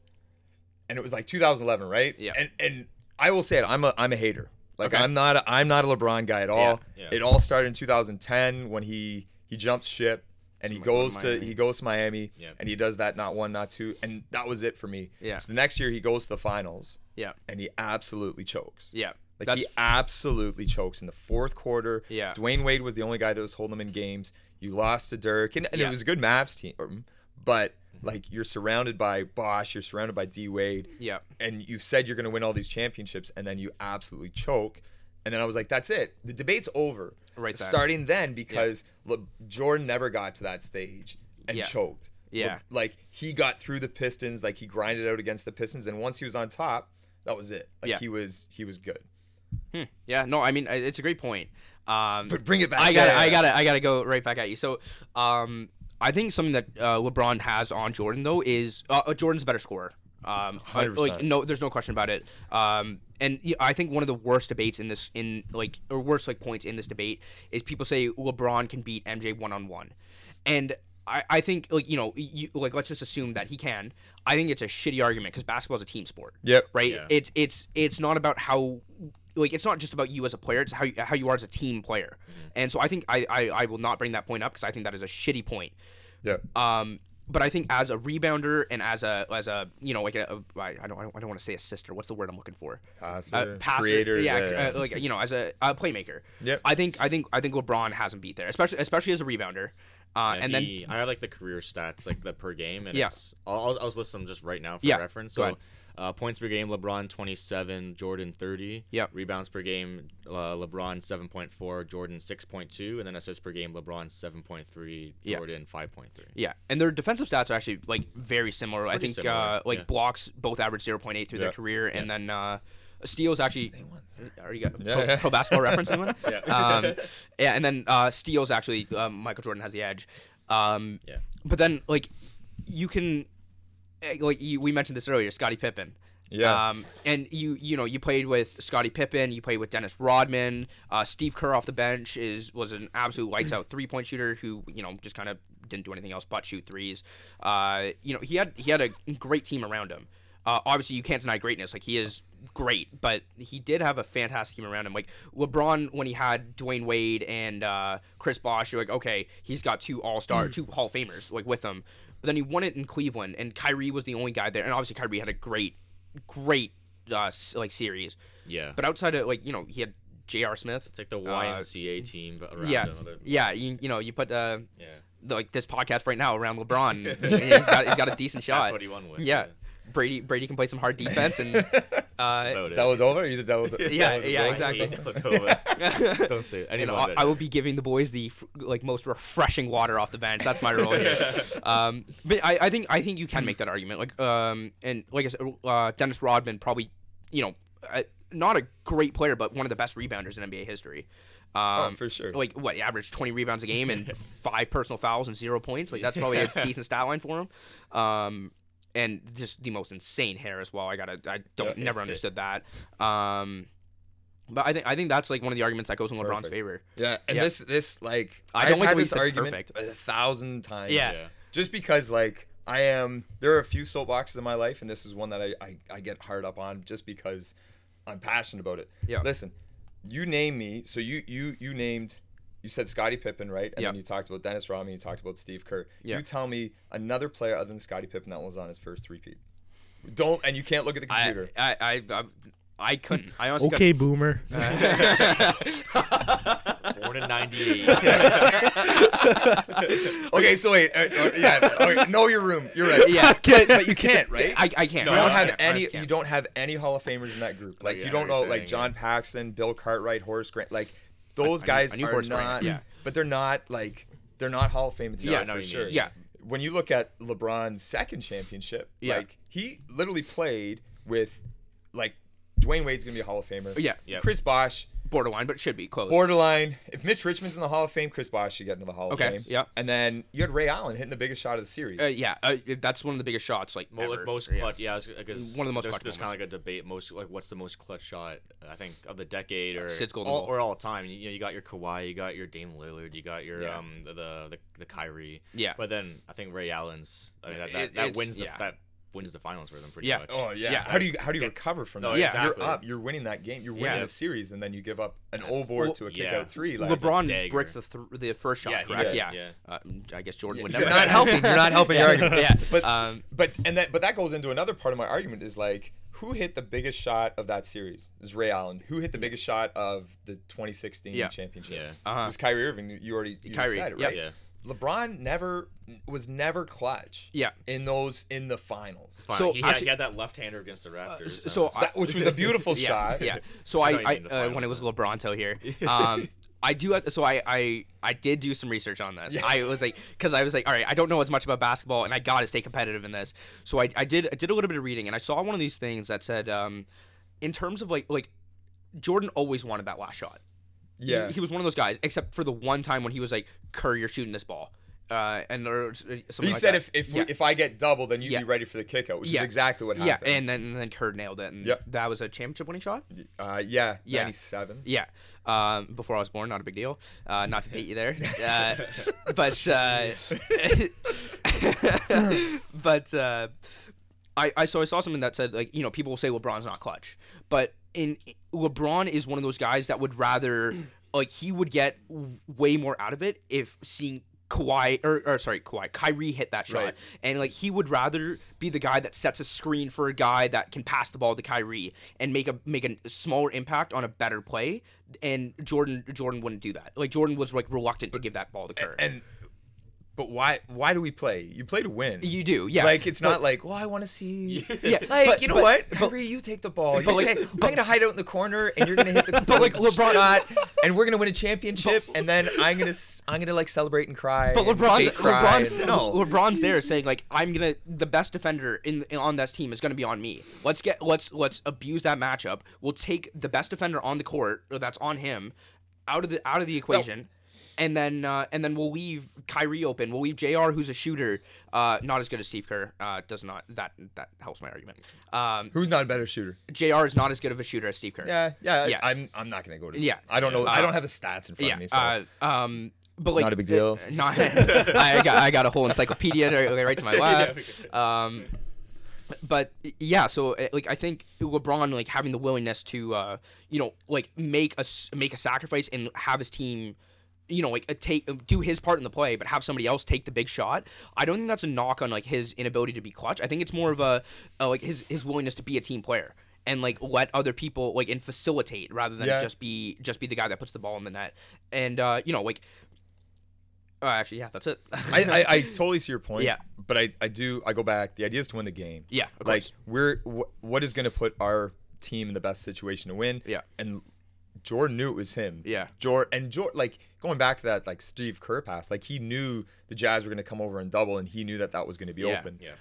and it was like 2011, right? Yeah. And and I will say it, I'm a I'm a hater. Like Okay. I'm not a, I'm not a LeBron guy at all. Yeah. Yeah. It all started in 2010 when he he jumps ship and he goes to Miami. he goes to Miami Yeah. and he does that not one not two and that was it for me. Yeah. So the next year he goes to the finals yeah and he absolutely chokes. yeah Like That's- he absolutely chokes in the fourth quarter. Yeah. Dwyane Wade was the only guy that was holding him in games. You lost to Dirk, and, and Yeah. it was a good Mavs team, but like you're surrounded by Bosh, you're surrounded by D Wade, Yeah. and you've said you're going to win all these championships, and then you absolutely choke. And then I was like, that's it. The debate's over. Right then. Starting then, because look, Jordan never got to that stage and Yeah. choked. Yeah. Look, like he got through the Pistons, like he grinded out against the Pistons, and once he was on top, that was it. Like Yeah. he was he was good. Hmm. Yeah. No, I mean it's a great point. Um, But bring it back. I got I got I got to go right back at you. So, um, I think something that uh, LeBron has on Jordan though is uh, uh, Jordan's a better scorer. Um, like 100%. no, there's no question about it. Um, and I think one of the worst debates in this, in like, or worst like points in this debate is people say LeBron can beat MJ one on one, and I, I think like you know you like let's just assume that he can. I think it's a shitty argument because basketball is a team sport Yep. right? Yeah. It's it's it's not about how like it's not just about you as a player. It's how you, how you are as a team player. And so I think I, I I will not bring that point up because I think that is a shitty point. Yeah. Um, but I think as a rebounder and as a as a you know like a, a I I don't I don't want to say a sister. What's the word I'm looking for? Passer, Uh, passer, creator. yeah, yeah. Uh, like you know, as a, a playmaker. Yeah, I think I think I think LeBron hasn't beat there, especially especially as a rebounder. Uh, Yeah, and he, I have like the career stats, like the per game, and Yeah. it's I'll, I'll, I'll list them just right now for Yeah, reference. go So, ahead. Uh, points per game: LeBron twenty seven, Jordan thirty. Yeah. Rebounds per game: uh, LeBron seven point four, Jordan six point two, and then assists per game: LeBron seven point three, Yeah. Jordan five point three. Yeah, and their defensive stats are actually like very similar. I Pretty think similar, uh, like yeah. blocks both average zero point eight through their Yeah. career, and then uh, steals actually. Already got Yeah, pro, yeah. [LAUGHS] pro basketball reference anyone? [LAUGHS] Yeah. Um, [LAUGHS] yeah, and then uh, steals actually um, Michael Jordan has the edge. Um, Yeah. But then like you can like you, we mentioned this earlier, Scottie Pippen. Yeah. Um, and you you know you played with Scottie Pippen, you played with Dennis Rodman, uh, Steve Kerr off the bench is was an absolute lights out three point shooter who you know just kind of didn't do anything else but shoot threes. Uh, you know he had he had a great team around him. Uh, obviously, you can't deny greatness. Like he is great, but he did have a fantastic team around him. Like LeBron, when he had Dwyane Wade and uh, Chris Bosh, you're like, okay, he's got two All Star, two Hall of Famers like with him. But then he won it in Cleveland, and Kyrie was the only guy there. And obviously, Kyrie had a great, great uh, like series. Yeah. But outside of like you know he had J.R. Smith. it's like the uh, YMCA team, but around yeah, him. Other- yeah. You, you know you put uh, yeah. the, like this podcast right now around LeBron. [LAUGHS] he's got he's got a decent shot. That's what he won with. yeah. Brady Brady can play some hard defense and [LAUGHS] uh, About it. Dellavedova? You the Della- [LAUGHS] Yeah, Dellavedova? yeah, exactly. [LAUGHS] Don't say it. [LAUGHS] I, I will be giving the boys the like most refreshing water off the bench. That's my role here. um, but I, I think I think you can make that argument. Like um, and like I said, uh, Dennis Rodman probably, you know, uh, not a great player, but one of the best rebounders in NBA history. Um, Oh, for sure. Like what? Average twenty rebounds a game and five personal fouls and zero points. Like that's probably a decent stat line for him. Um, and just the most insane hair as well. I gotta. I don't Yeah. never [LAUGHS] understood that. Um. But I think I think that's like one of the arguments that goes in LeBron's Perfect. favor. Yeah, and Yeah. this this like I I've don't like way you this argument perfect. a thousand times. Yeah. yeah. just because like I am there are a few soapboxes in my life and this is one that I, I, I get hard up on just because I'm passionate about it. Yeah. Listen, you name me so you you you named you said Scottie Pippen, right? And Yeah. then you talked about Dennis Rodman, you talked about Steve Kerr. Yeah. You tell me another player other than Scottie Pippen that was on his first three-peat. Don't and you can't look at the computer. I I, I, I couldn't. I honestly Okay, boomer. [LAUGHS] Born in '98. [LAUGHS] okay, so wait, uh, uh, yeah, okay, know your room. You're right. Yeah. but, but you can't, right? I, I can't. No, you don't have can't. Any. You don't have any Hall of Famers in that group. Like yeah, you don't know know like saying, John Paxson, Bill Cartwright, Horace Grant. Like those I guys I knew are Horace Grant, not. yeah. But they're not like they're not Hall of Fame Yeah, material I know for you sure. Yeah. When you look at LeBron's second championship, Yeah. like he literally played with like Dwyane Wade's gonna be a Hall of Famer. Yeah. Yeah. Chris Bosh, borderline, but should be close. borderline. If Mitch Richmond's in the Hall of Fame, Chris Bosh should get into the Hall Okay, of Fame. yeah. And then you had Ray Allen hitting the biggest shot of the series. Uh, yeah, uh, that's one of the biggest shots like Mo- ever. like most Yeah. clutch, yeah, because One of the most there's, There's kind of like a debate, most like what's the most clutch shot I think of the decade or Sid's golden all, goal. or all time. You, you know, you got your Kawhi, you got your Dame Lillard, you got your Yeah. um the, the the the Kyrie. Yeah. But then I think Ray Allen's I mean, that It- that, that wins the, yeah. that wins the finals for them pretty Yeah. much. Oh yeah. Yeah. How do you how do you recover from No, that? Yeah. exactly. You're up. You're winning that game. You're winning Yeah. the series, and then you give up an That's- O board Well, to a kick yeah. out three. Like, LeBron dagger. bricked the th- the first shot, Yeah, correct? did, Yeah. yeah. Uh, I guess Jordan would never. You're not [LAUGHS] helping. You're not helping your argument. Yeah. But Um, but and that but that goes into another part of my argument is like who hit the biggest shot of that series? Is Ray Allen. Who hit the biggest shot of the 2016 Yeah. championship? Yeah. Uh-huh. It was Kyrie Irving. You already you just Kyrie, said it, yep. right? Yeah. LeBron never was never clutch. Yeah. In those in the finals. Fine. So he, had, actually- he had that left-hander against the Raptors. s- that so I- That, which was a beautiful [LAUGHS] [LAUGHS] yeah, shot. Yeah. [LAUGHS] So I I, I uh, when it was though. LeBronto here, um, I do. have- So I, I, I did do some research on this. Yeah. I was like, because I was like, all right, I don't know as much about basketball, and I got to stay competitive in this. So I, I did, I did a little bit of reading, and I saw one of these things that said, um, in terms of like, like, Jordan always wanted that last shot. He- Yeah. He, was one of those guys, except for the one time when he was like, Curry, you're shooting this ball. Uh, and or something He like said that. if if, Yeah. we, if I get double, then you Yeah. be ready for the kick out, which Yeah. is exactly what happened. yeah, and then and then Kerr nailed it, and Yep. that was a championship winning shot. uh, yeah, Yeah. 97. Yeah, um, before I was born, not a big deal. Uh, not to date you there, [LAUGHS] uh, but [LAUGHS] uh, [LAUGHS] but uh, I I so I saw something that said like you know people will say LeBron's not clutch, but in LeBron is one of those guys that would rather [CLEARS THROAT] like he would get w- way more out of it if seeing. Kawhi or, or sorry, Kawhi, Kyrie hit that shot, Right. and like he would rather be the guy that sets a screen for a guy that can pass the ball to Kyrie and make a make a smaller impact on a better play. And Jordan Jordan wouldn't do that. Like Jordan was like reluctant to give that ball to Kerr. And but why why do we play? You play to win. you do, yeah. Like it's But- not like, well, I want to see. [LAUGHS] yeah, Like but- you know but- what, but- Kyrie, you take the ball. You like- take, I'm gonna hide out in the corner, and you're gonna hit the [LAUGHS] but like, LeBron- shot, and we're gonna win a championship, and then I'm gonna s- I'm gonna like celebrate and cry. But and LeBron's fake cry LeBron's and- no. LeBron's there saying like I'm gonna the best defender in on this team is gonna be on me. Let's get let's let's abuse that matchup. We'll take the best defender on the court or that's on him out of the out of the equation. And then, uh, and then we'll leave Kyrie open. We'll leave J.R. who's a shooter, uh, not as good as Steve Kerr. Uh, does not that that helps my argument. Um, Who's not a better shooter? J.R. is not as good of a shooter as Steve Kerr. Yeah, yeah. Yeah. I, am I'm not gonna go to. Yeah. I don't know. I Uh, don't have the stats in front yeah. of me. So. Uh, um, but like Not a big deal. uh, [LAUGHS] Not. I got I got a whole encyclopedia right, right to my [LAUGHS] left. Um, but yeah, so uh, like I think LeBron like having the willingness to uh, you know like make a s- make a sacrifice and have his team you know like uh, take do his part in the play but have somebody else take the big shot i don't think that's a knock on like his inability to be clutch i think it's more of a uh, like his his willingness to be a team player and like let other people like and facilitate rather than Yeah. just be just be the guy that puts the ball in the net and uh you know like uh, actually yeah that's it I, I, I [LAUGHS] totally see your point. Yeah. But I, I do I go back. The idea is to win the game. Yeah, of like course. we're wh- what is going to put our team in the best situation to win? Yeah. And Jordan knew it was him. Yeah. Jordan and Jordan like going back to that like Steve Kerr pass. Like he knew the Jazz were going to come over and double, and he knew that that was going to be Yeah, open. yeah.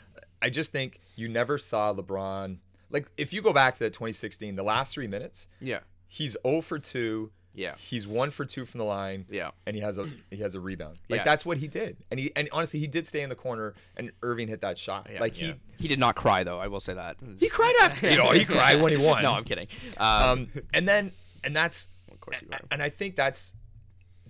I just think you never saw LeBron. Like if you go back to that 2016, the last three minutes, yeah he's 0 for 2. Yeah. He's 1 for 2 from the line. Yeah. And he has a he has a rebound. Like Yeah. that's what he did. And he and honestly he did stay in the corner and Irving hit that shot. Yeah. Like he he did not cry though i will say that he cried after. [LAUGHS] you know, he cried when he won. no i'm kidding um, Um and then and that's Of course he and, and I think that's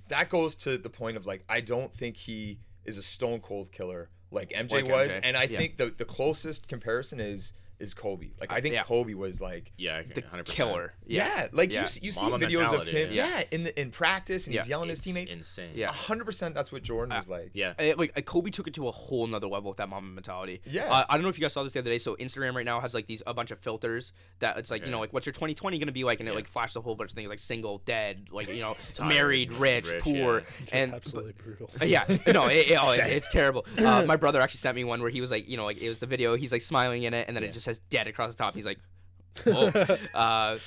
that goes to the point of like I don't think he is a stone cold killer like MJ Like was. MJ, And I yeah. think the the closest comparison is is Kobe. Like I think Yeah. Kobe was like Yeah, the 100%. killer yeah, like Yeah. you see, you see Mamba videos of him, yeah. yeah, in the in practice, and he's Yeah. yelling at his teammates. insane. Yeah. hundred percent, that's what Jordan was like. Yeah. Uh, like uh, Kobe took it to a whole nother level with that Mamba mentality. Yeah. Uh, I don't know if you guys saw this the other day. So Instagram right now has like these a bunch of filters that it's like you know like what's your 2020 gonna be like, and it like flashes a whole bunch of things like single, dead, like you know [LAUGHS] married, rich, rich, poor, yeah. and absolutely brutal. [LAUGHS] Uh, yeah, no, it, it- oh, it- [LAUGHS] it's terrible. Uh, my brother actually sent me one where he was like, you know, like it was the video. He's like smiling in it, and then it just says "dead" across the top. He's like, [LAUGHS] oh. uh,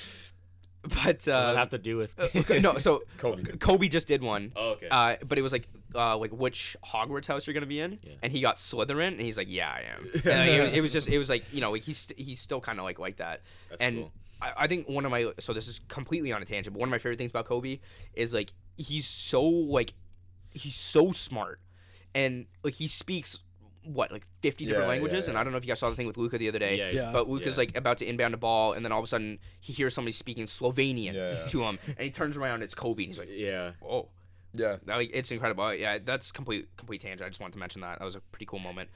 but What does uh, have to do with? okay, no, so [LAUGHS] Kobe. Kobe just did one. Oh, okay. Uh, but it was like, uh, like which Hogwarts house you're gonna be in, Yeah. and he got Slytherin, and he's like, yeah, I am. [LAUGHS] And, like, it, it was just, it was like, you know, like he's st- he's still kind of like like that. That's and cool. I, I think one of my so this is completely on a tangent, but one of my favorite things about Kobe is like he's so like he's so smart, and like he speaks what like 50 different Yeah, yeah, languages and i don't know if you guys saw the thing with Luka the other day Yeah, Yeah. but Luka's yeah. like about to inbound a ball and then all of a sudden he hears somebody speaking slovenian Yeah. [LAUGHS] to him and he turns around it's kobe and he's like yeah. oh Yeah. Like it's incredible. Yeah, that's complete complete tangent. I just wanted to mention that. That was a pretty cool moment.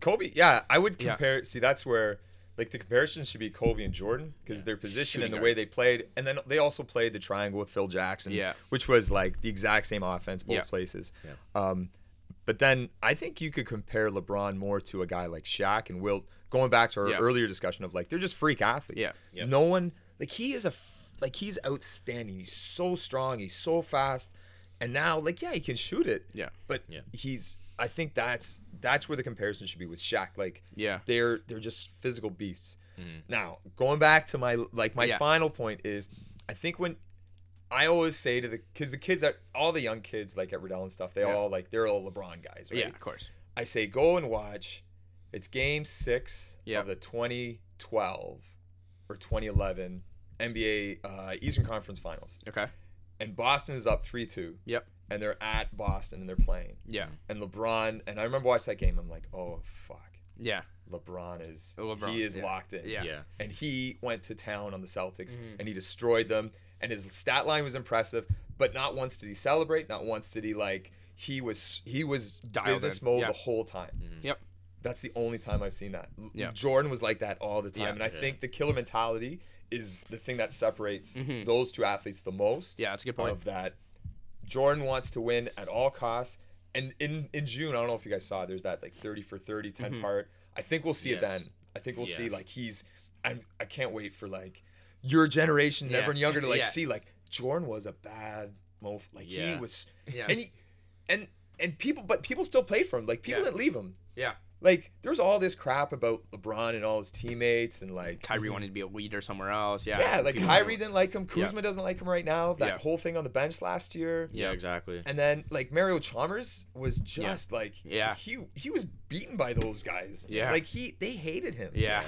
Kobe, yeah, I would Yeah. compare. See, that's where like the comparison should be Kobe and Jordan because their position and Shooting the guard. way they played, and then they also played the triangle with Phil Jackson, Yeah. which was like the exact same offense both Yeah. places. Yeah. Um, but then I think you could compare LeBron more to a guy like Shaq and Wilt. Going back to our Yeah. earlier discussion of like they're just freak athletes. Yeah. Yep. No one like he is a like he's outstanding. He's so strong. He's so fast. And now like yeah, he can shoot it. Yeah. But Yeah. he's I think that's that's where the comparison should be with Shaq. Like Yeah. they're they're just physical beasts. Mm-hmm. Now, going back to my like my Yeah. final point is I think when I always say to the because the kids at all the young kids like at Riddell and stuff, they Yeah. all like they're all LeBron guys, right? Yeah, of course. I say go and watch. It's game six Yeah. of the 2012 or 2011 NBA uh, Eastern Conference Finals, Okay. and Boston is up three two, Yep. and they're at Boston and they're playing, Yeah. and LeBron and I remember watching that game. I'm like, oh fuck, Yeah. LeBron is LeBron, he is yeah. locked in, Yeah. Yeah. and he went to town on the Celtics Mm-hmm. and he destroyed them. And his stat line was impressive, but not once did he celebrate. Not once did he like. He was he was Dialed business in, mode yeah. the whole time. Yep. That's the only time I've seen that. Yeah. Jordan was like that all the time, Yeah. and I Yeah. think the killer mentality is the thing that separates Mhm. those two athletes the most. Yeah, that's a good point. Of that, Jordan wants to win at all costs. And in in June, I don't know if you guys saw, there's that like 30 for 30, 10 Mm-hmm. part. I think we'll see it then. I think we'll Yeah. see like he's. I'm. I can't wait for like your generation, and Yeah. everyone younger, to like Yeah. see like Jordan was a bad mo. Like he was. Yeah. And he, and and people, but people still played for him. Like people Yeah. didn't leave him Yeah. like there's all this crap about LeBron and all his teammates and like Kyrie wanted to be a leader somewhere else. Yeah. yeah, like Kyrie didn't like him, Kuzma doesn't like him right now. That Yeah. whole thing on the bench last year. Yeah, exactly. And then like Mario Chalmers was just like Yeah. he he was beaten by those guys. Yeah. Like he they hated him. Yeah.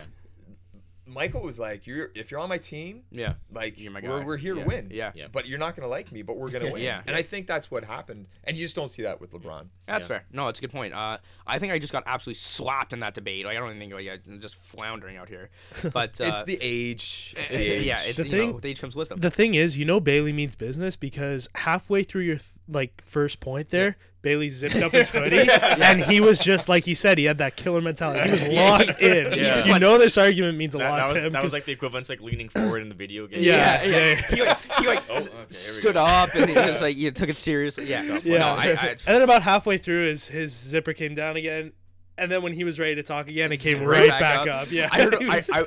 Michael was like, You're if you're on my team, Yeah. like You're my we're, guy. we're here Yeah. to win. Yeah. Yeah. But you're not gonna like me, but we're gonna [LAUGHS] win. Yeah. And I think that's what happened. And you just don't see that with LeBron. That's Yeah. fair. No, it's a good point. Uh, I think I just got absolutely slapped in that debate. Like, I don't even think like I'm just floundering out here. [LAUGHS] But uh, it's the age. It's the [LAUGHS] age. yeah, it's The you thing- know, with age comes wisdom. The thing is, you know, Bailey means business because halfway through your th- like first point there, Bailey zipped up his [LAUGHS] hoodie, and he was just like he said, he had that killer mentality. He was locked [LAUGHS] in. Yeah. You know, this argument means a That, lot that to him. that 'cause- was like the equivalent to like leaning forward in the video game. Yeah, yeah, yeah. He like, he like [LAUGHS] Oh, okay, stood up and he was like, you know, took it seriously. Yeah. Yeah. No, I, I, and then about halfway through, his his zipper came down again, and then when he was ready to talk again, it came Right right, back, up. Yeah, I, heard, I, was- I,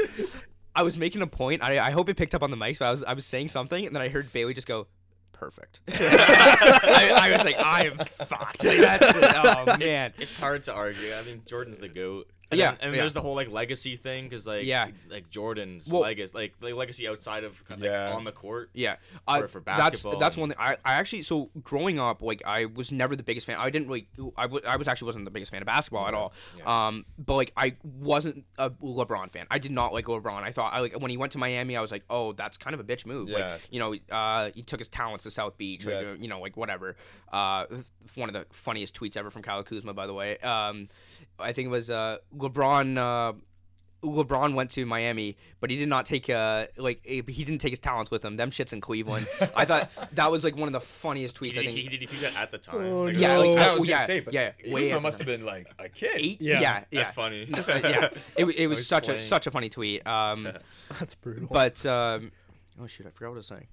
I was making a point. I, I hope it picked up on the mics, but I was I was saying something, and then I heard Bailey just go, "Perfect." [LAUGHS] I, I was like, "I am [LAUGHS] fucked." Like, that's it. Oh man. It's hard to argue. I mean, Jordan's the goat. And Yeah, then, and yeah. there's the whole like legacy thing because like Yeah. like Jordan's Well- legacy like the legacy outside of like, Yeah. on the court. Yeah, uh, For- for that's basketball that's and- one thing. I, I actually so growing up, like I was never the biggest fan. I didn't really. I, w- I was actually wasn't the biggest fan of basketball at all. Um, but like I wasn't a LeBron fan. I did not like LeBron. I thought I like when he went to Miami, I was like, oh, that's kind of a bitch move. Yeah. Like you know, uh, he took his talents to South Beach. Uh, you know, like whatever. Uh, one of the funniest tweets ever from Kyle Kuzma, by the way. Um, I think it was uh LeBron. Uh, LeBron went to Miami, but he did not take uh like he didn't take his talents with him. Them shits in Cleveland. I thought [LAUGHS] that was like one of the funniest He tweets. did, I think. he, did he tweet that at the time? Oh, Like, Yeah, no. like I oh, was gonna yeah, say, but yeah, way Kuzma must have been like a kid. eight. Yeah. Yeah, yeah, That's funny. [LAUGHS] Yeah, it, it was He's such a such a funny tweet. Um, [LAUGHS] that's brutal. but um, oh shoot, I forgot what I was saying.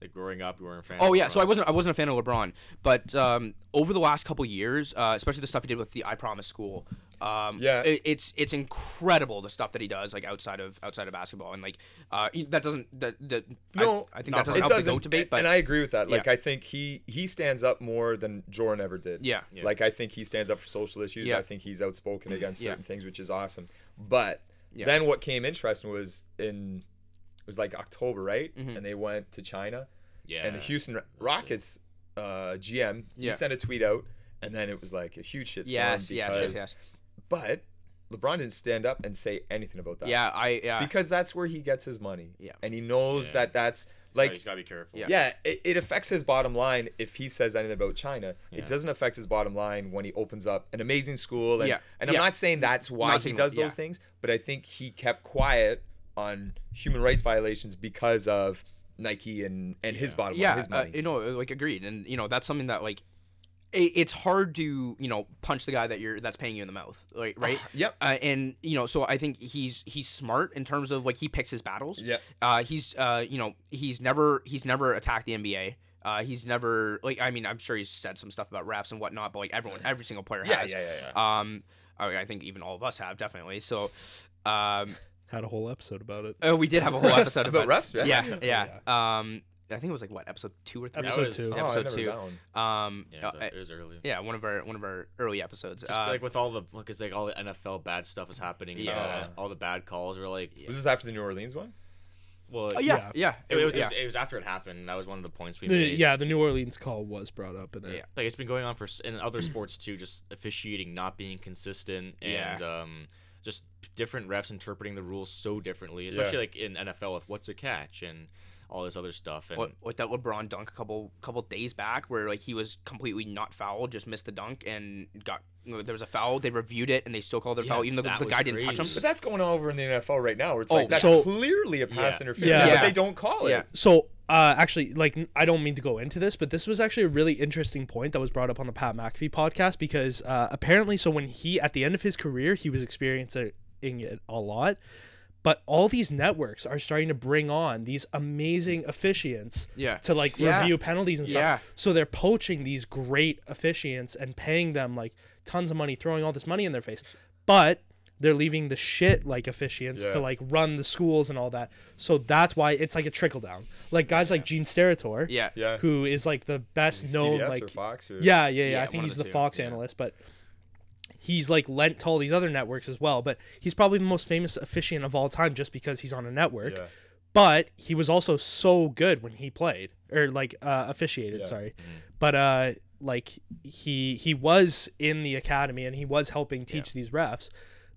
Like growing up, you weren't a fan. Oh of yeah, so I wasn't I wasn't a fan of LeBron, but um, over the last couple years, uh, especially the stuff he did with the I Promise School, um, Yeah. it, it's it's incredible the stuff that he does like outside of outside of basketball, and like uh, he- that doesn't that, that No, I, I think that doesn't it help doesn't, the goat debate, and- but and I agree with that. Like Yeah. I think he he stands up more than Jordan ever did. yeah, Yeah. Like I think he stands up for social issues. Yeah. I think he's outspoken against Yeah. certain things, which is awesome. But Yeah. then what came interesting was in it was like October, right? Mhm. And they went to China, Yeah. and the Houston Rockets uh, GM he sent a tweet out, and then it was like a huge shitstorm. yes, yes, yes, yes, But LeBron didn't stand up and say anything about that. yeah, I yeah, Because that's where he gets his money. Yeah. And he knows Yeah. that that's like like he's gotta be careful. Yeah. yeah, it, it affects his bottom line if he says anything about China. Yeah. It doesn't affect his bottom line when he opens up an amazing school. And, Yeah. and I'm Yeah. not saying that's why Not he does that- yeah. those things, but I think he kept quiet on human rights violations because of Nike and and his Yeah. bottom yeah, line, his uh, you know, like agreed, and you know that's something that like it, it's hard to you know punch the guy that you're that's paying you in the mouth, like right? yep. Uh, and you know, so I think he's he's smart in terms of like he picks his battles. yeah Uh, he's uh, you know, he's never he's never attacked the NBA. Uh, he's never like I mean I'm sure he's said some stuff about refs and whatnot, but like everyone every single player Yeah, has. yeah, yeah, yeah. Um, I, I think even all of us have definitely. So, um, Had a whole episode about it. oh, we did have a whole [LAUGHS] episode About about refs, yeah. Yeah, yeah. Um, I think it was like what episode two or three. Episode was- two. Oh, episode I've never two. Um, Yeah, it was, uh, it was early. yeah, one of our one of our early episodes. Just Uh, like with all the because like all the NFL bad stuff is happening. Yeah. Yeah, all the bad calls were like, Was this after the New Orleans one? well, oh, yeah, yeah, It, was, yeah. it, was, it was after it happened. That was one of the points we The- made. yeah, the New Orleans call was brought up in it. Yeah. like it's been going on for in other sports too. Just officiating not being consistent Yeah. and um, just different refs interpreting the rules so differently, especially like in NFL with what's a catch and all this other stuff. And What, what that LeBron dunk a couple couple days back, where like he was completely not foul, just missed the dunk and got there was a foul. They reviewed it and they still called it a Yeah, foul, even though the, the was guy didn't touch him. But that's going on over in the NFL right now, where it's Oh, like that's so- clearly a pass Yeah. interference, Yeah. but Yeah. they don't call it. Yeah. So, uh, actually, like, I don't mean to go into this, but this was actually a really interesting point that was brought up on the Pat McAfee podcast because uh, apparently, so when he, at the end of his career, he was experiencing it a lot. But all these networks are starting to bring on these amazing officiants Yeah. to like Yeah. review penalties and stuff. Yeah. So they're poaching these great officiants and paying them like tons of money, throwing all this money in their face. But they're leaving the shit like officiants Yeah. to like run the schools and all that. So that's why it's like a trickle down. Like guys like Gene Steratore, Yeah. Yeah. who is like the best Is known like or Fox or yeah, yeah, yeah. Yeah, I think he's the the Fox yeah. analyst, but he's like lent to all these other networks as well. But he's probably the most famous officiant of all time just because he's on a network. Yeah. But he was also so good when he played or like uh, officiated. Yeah. Sorry, but uh, like he he was in the academy and he was helping teach these refs.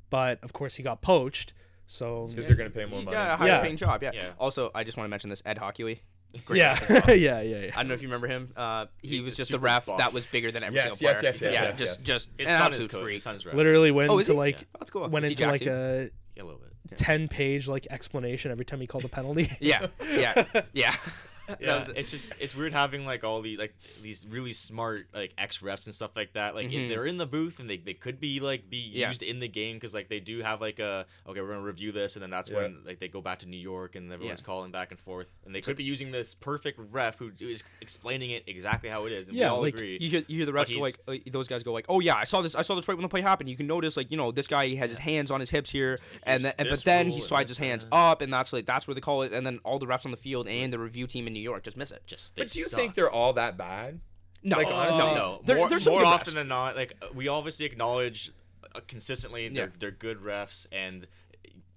But of course, he got poached. So because they're gonna pay more money. got a higher Yeah. paying job. Yeah. Yeah. Also, I just want to mention this Ed Hochuli. Great yeah, ref as well. yeah, yeah, yeah. I don't know if you remember him. Uh, he, He was was just a super ref buff. that was bigger than every Yes, single yes, player. yes, yes, yeah, yes, just yes. just his an son is absolute coach. freak. His son's ref. Literally went Oh, is into he? like Yeah. That's cool. went Is he into Jack like too? a Yeah, a little bit. ten page like explanation every time he called a penalty. Yeah, [LAUGHS] yeah, yeah. [LAUGHS] [LAUGHS] Yeah, was- it's just it's weird having like all the like these really smart like ex refs and stuff like that. Like Mhm. they're in the booth and they, they could be like be Yeah. used in the game because like they do have like a okay we're gonna review this and then that's Yeah. when like they go back to New York and everyone's Yeah. calling back and forth and they could be using this perfect ref who is explaining it exactly how it is and Yeah, we all like, agree. You hear, you hear the refs go like, uh, those guys go like, oh yeah, I saw this, I saw this right when the play happened. You can notice like, you know, this guy has his hands on his hips here, and, then, and but then he slides his hands [LAUGHS] up, and that's like that's where they call it, and then all the refs on the field and the review team in New York just miss it. just they But do you suck. think they're all that bad? No, Like, honestly, no, no, There- more, there's some more often refs. than not, like we obviously acknowledge uh, consistently they're Yeah. they're good refs and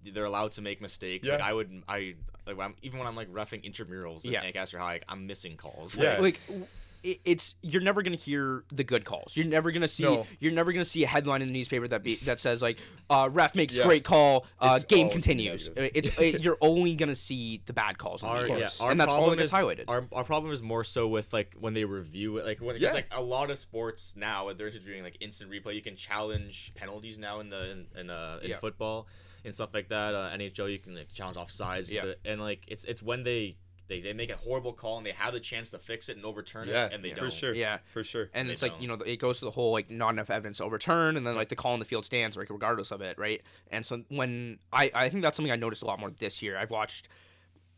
they're allowed to make mistakes. Yeah. Like I would, I like when I'm, even when I'm like refing intramurals Yeah. at Ancaster High, like, I'm missing calls. Yeah. like w- it- it's you're never gonna hear the good calls. You're never gonna see. No. You're never gonna see a headline in the newspaper that be, that says like, uh, "Ref makes Yes. great call, uh, game continues." negative. It's [LAUGHS] it, you're only gonna see the bad calls, Our, yeah, and that's all problem that gets is, highlighted. Our, our problem is more so with like when they review it, like when Yeah. it's like a lot of sports now they're doing like instant replay. You can challenge penalties now in the in, in, uh, in Yeah. football and stuff like that. Uh, NHL you can like, challenge offsides. Yeah. And like it's it's when they, they they make a horrible call and they have the chance to fix it and overturn Yeah, it and they for don't. For sure. Yeah. for sure. and They it's like don't. you know it goes to the whole like not enough evidence to overturn and then like the call in the field stands like regardless of it right and so when i i think that's something i noticed a lot more this year i've watched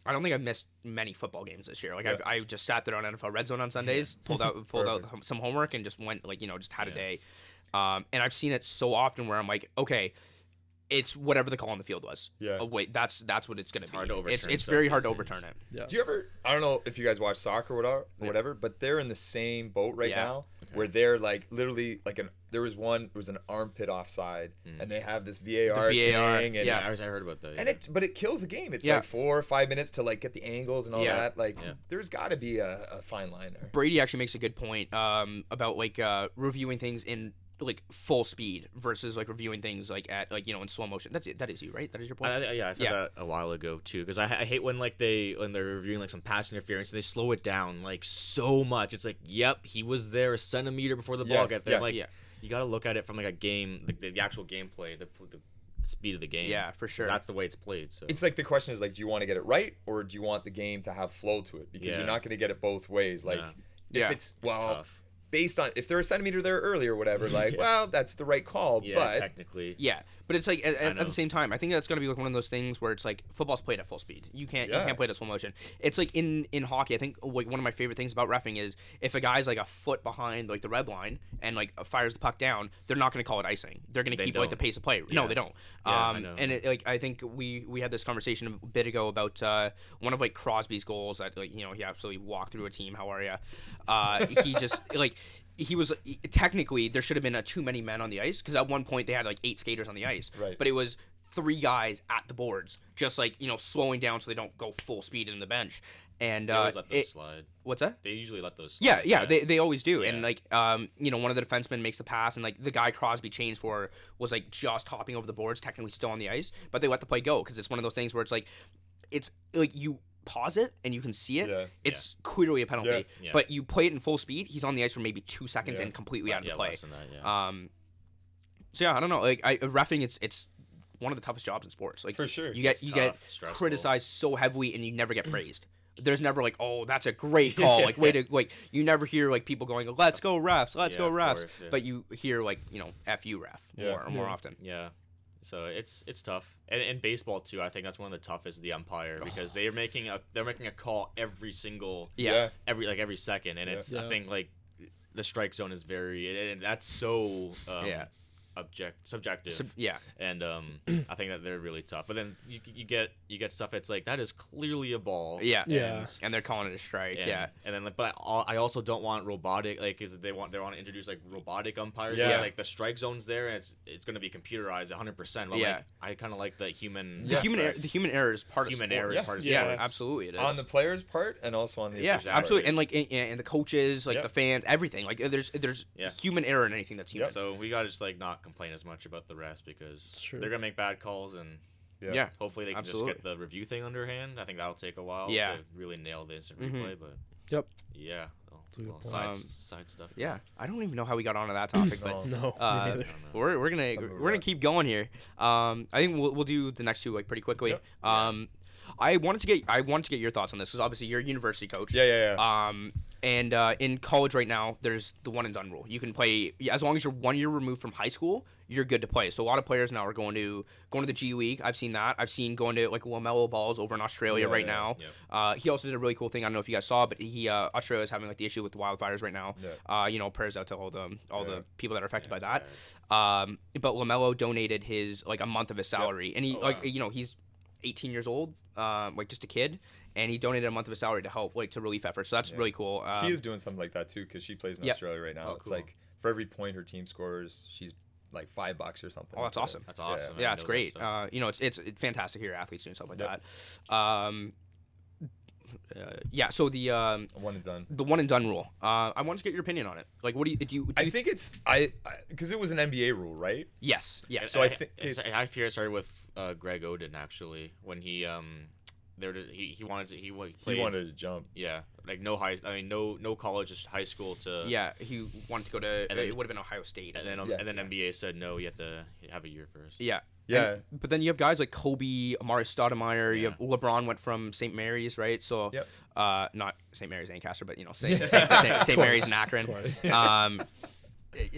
I don't think I've missed many football games this year. Like Yeah. I've, I just sat there on NFL Red Zone on Sundays, [LAUGHS] pulled out pulled out some homework, and just went like you know just had a day. Um, and I've seen it so often where I'm like, okay, it's whatever the call on the field was. Yeah. Oh wait, that's that's what it's gonna be. hard to it's overturn it's stuff very hard to days. overturn it. Yeah. Do you ever? I don't know if you guys watch soccer or whatever, or Yeah. whatever, but they're in the same boat right Yeah. now, where they're like literally like an. There was one. It was an armpit offside, and they have this VAR, VAR, thing, and yeah. it's- I, heard about that. and it, but it kills the game. It's Yeah. like four or five minutes to like get the angles and all Yeah. that. Like, Yeah. there's got to be a, a fine line there. Brady actually makes a good point um, about like uh, reviewing things in like full speed versus like reviewing things like at like you know in slow motion. That's it. That is you, right? That is your point. I, I- yeah, I said Yeah. that a while ago too. Because I, I hate when like they when they're reviewing like some pass interference and they slow it down like so much. It's like, yep, he was there a centimeter before the ball Yes, got there. yes. Like, Yeah. you got to look at it from like a game, the, the actual gameplay, the, the speed of the game. Yeah, for sure. That's the way it's played. So It's like the question is like, do you want to get it right or do you want the game to have flow to it? Because Yeah. you're not going to get it both ways. Like, Yeah. if Yeah. it's well, tough. Based on if they're a centimeter there early or whatever, [LAUGHS] like, Yeah. well, that's the right call. yeah, but technically. Yeah, but it's like at, at, at the same time, I think that's gonna be like one of those things where it's like football's played at full speed. You can't you can't play it at slow motion. It's like in in hockey. I think like one of my favorite things about refing is if a guy's like a foot behind like the red line and like fires the puck down, they're not gonna call it icing. They're gonna They keep like the pace of play. No, they don't. Yeah, um, and it, like I think we we had this conversation a bit ago about uh, one of like Crosby's goals that like you know he absolutely walked through a team. How are you? Uh, he just [LAUGHS] like he was technically there should have been a too many men on the ice because at one point they had like eight skaters on the ice. Right. But it was three guys at the boards, just like you know slowing down so they don't go full speed in the bench. And They uh, always let those it- slide. what's that? They usually let those. Slide. Yeah, yeah, they, they always do. And like, um, you know, one of the defensemen makes the pass, and like the guy Crosby changed for was like just hopping over the boards, technically still on the ice, but they let the play go because it's one of those things where it's like, it's like you pause it and you can see it. Yeah. It's clearly a penalty, Yeah. Yeah. but you play it in full speed. He's on the ice for maybe two seconds Yeah. and completely out of yeah, the play. less than that. Yeah. Um, so yeah, I don't know. Like, I refing, it's it's one of the toughest jobs in sports. Like For sure. you get It's you get stressful. criticized so heavily, and you never get praised. There's never like, oh, that's a great [LAUGHS] call. Like, way to like. You never hear like people going, let's go refs, let's Yeah, go refs. course, yeah. But you hear like, you know, f you ref Yeah. more more often. Yeah. So it's it's tough, and in baseball too. I think that's one of the toughest. The umpire [SIGHS] because they are making a they're making a call every single Yeah. Yeah. every like every second, and Yeah. it's Yeah. I think like the strike zone is very and that's so um, Yeah. Object subjective. Sub- yeah. and um, [CLEARS THROAT] I think that they're really tough. But then you, you get you get stuff that's like that is clearly a ball. Yeah. Yeah. And, And they're calling it a strike. and, yeah. and then like, but I, I also don't want robotic like is they want they want to introduce like robotic umpires. Yeah. Yeah, like the strike zone's there and it's it's going to be computerized 100. percent But Yeah. like I kind of like the human The Yes, human error, the human error is part human of human error is Yes. part of Yeah. Yeah, absolutely it is. On the player's part and also on the yeah, official's absolutely, and like and, and the coaches, like Yep. the fans, everything. Like there's there's Yeah. human error in anything that's human. So we gotta just like not complain as much about the rest because It's true. they're gonna make bad calls and Yeah. Yeah. hopefully they can Absolutely. just get the review thing underhand. I think that'll take a while Yeah. to really nail the instant Mhm. replay, but Yep. yeah, well, a good well, side Um, side stuff. Yeah, I don't even know how we got onto that topic, but No. [LAUGHS] No. Uh, [LAUGHS] me neither. I don't know. we're, we're gonna Some we're gonna us. keep going here. Um, I think we'll, we'll do the next two like pretty quickly. Yep. Um, I wanted to get I wanted to get your thoughts on this because obviously you're a university coach. Yeah, yeah, yeah. Um, and uh, in college right now, there's the one and done rule. You can play as long as you're one year removed from high school, you're good to play. So a lot of players now are going to going to the G League. I've seen that. I've seen going to like Lamelo Balls over in Australia Yeah, right yeah, now. Yep. Uh, he also did a really cool thing. I don't know if you guys saw, but he uh, Australia is having like the issue with the wildfires right now. Yeah. Uh, you know, prayers out to all the all Yeah. the people that are affected Yeah, by that. Um, but Lamelo donated his like a month of his salary, and he Oh, like wow. you know he's 18 years old, um, like just a kid, and he donated a month of his salary to help like to relief efforts. So that's Yeah. really cool. Um, he is doing something like that too because she plays in yeah. Australia right now. Oh, it's cool. like for every point her team scores, she's like five bucks or something. Oh, that's awesome. That's awesome. I yeah, didn't it's great. Uh, you know, it's, it's it's fantastic to hear athletes doing stuff like Yep. that. Um, uh, yeah. So the um, One and done. the one and done rule. Uh, I wanted to get your opinion on it. Like, what do you do? You, do I you think it's I because it was an NBA rule, right? yes, yes. So I I, think it's, it's- I fear it started with uh, Greg Oden actually when he um there he he wanted to he, wa- He played wanted to jump. yeah like no high I mean no no college just high school to yeah, he wanted to go to. And then- it would have been Ohio State. and then Yes. and then NBA said no you have to have a year first yeah. Yeah. And- but then you have guys like Kobe, Amar'e Stoudemire. You have LeBron went from St. Mary's, right? So, Yep. uh, not St. Mary's Ancaster, but you know, St. St. St. St. Mary's in Akron. [LAUGHS] Um,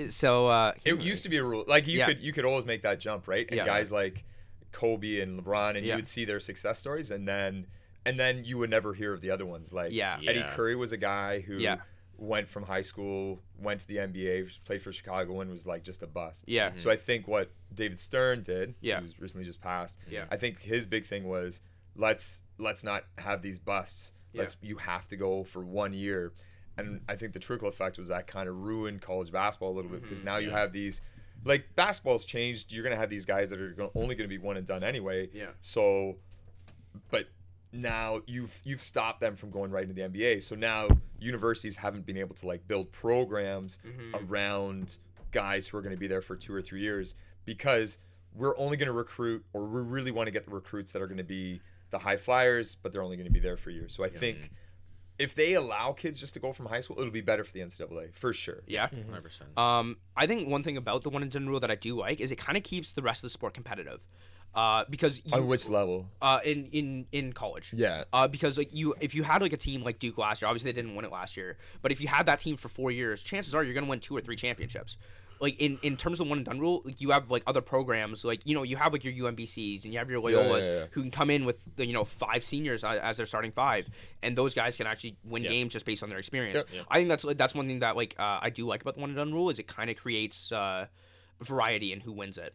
so uh, It used to be a rule. Like you Yeah. could you could always make that jump, right? And Yeah. guys like Kobe and LeBron, and Yeah. you would see their success stories, and then and then you would never hear of the other ones. Like Yeah. Eddie Yeah. Curry was a guy who Yeah. Went from high school, went to the NBA, played for Chicago, and was like just a bust. Yeah. Mm-hmm. So I think what David Stern did, Yeah. who's recently just passed, Yeah. I think his big thing was let's let's not have these busts. Yeah. Let's you have to go for one year. And I think the trickle effect was that kind of ruined college basketball a little bit because now you yeah. have these like basketball's changed. You're gonna have these guys that are only gonna be one and done anyway. Yeah. So, but now you've you've stopped them from going right into the NBA. So now universities haven't been able to like build programs Mm-hmm. around guys who are going to be there for two or three years because we're only going to recruit or we really want to get the recruits that are going to be the high flyers, but they're only going to be there for a year. So I think if they allow kids just to go from high school, it'll be better for the NCAA for sure. Yeah. Mm-hmm. 100%. Um, I think one thing about the one and done rule that I do like is it kind of keeps the rest of the sport competitive. Uh, because you, On which level? uh, in in in college. Yeah. Uh, because like you, if you had like a team like Duke last year, obviously they didn't win it last year. But if you had that team for four years, chances are you're gonna win two or three championships. Like in, in terms of the one and done rule, like you have like other programs, like you know you have like your UMBCs and you have your Yeah, yeah, Loyolas yeah. who can come in with the, you know five seniors as their starting five, and those guys can actually win Yeah. games just based on their experience. Yeah. I think that's that's one thing that like uh, I do like about the one and done rule is it kind of creates uh, variety in who wins it.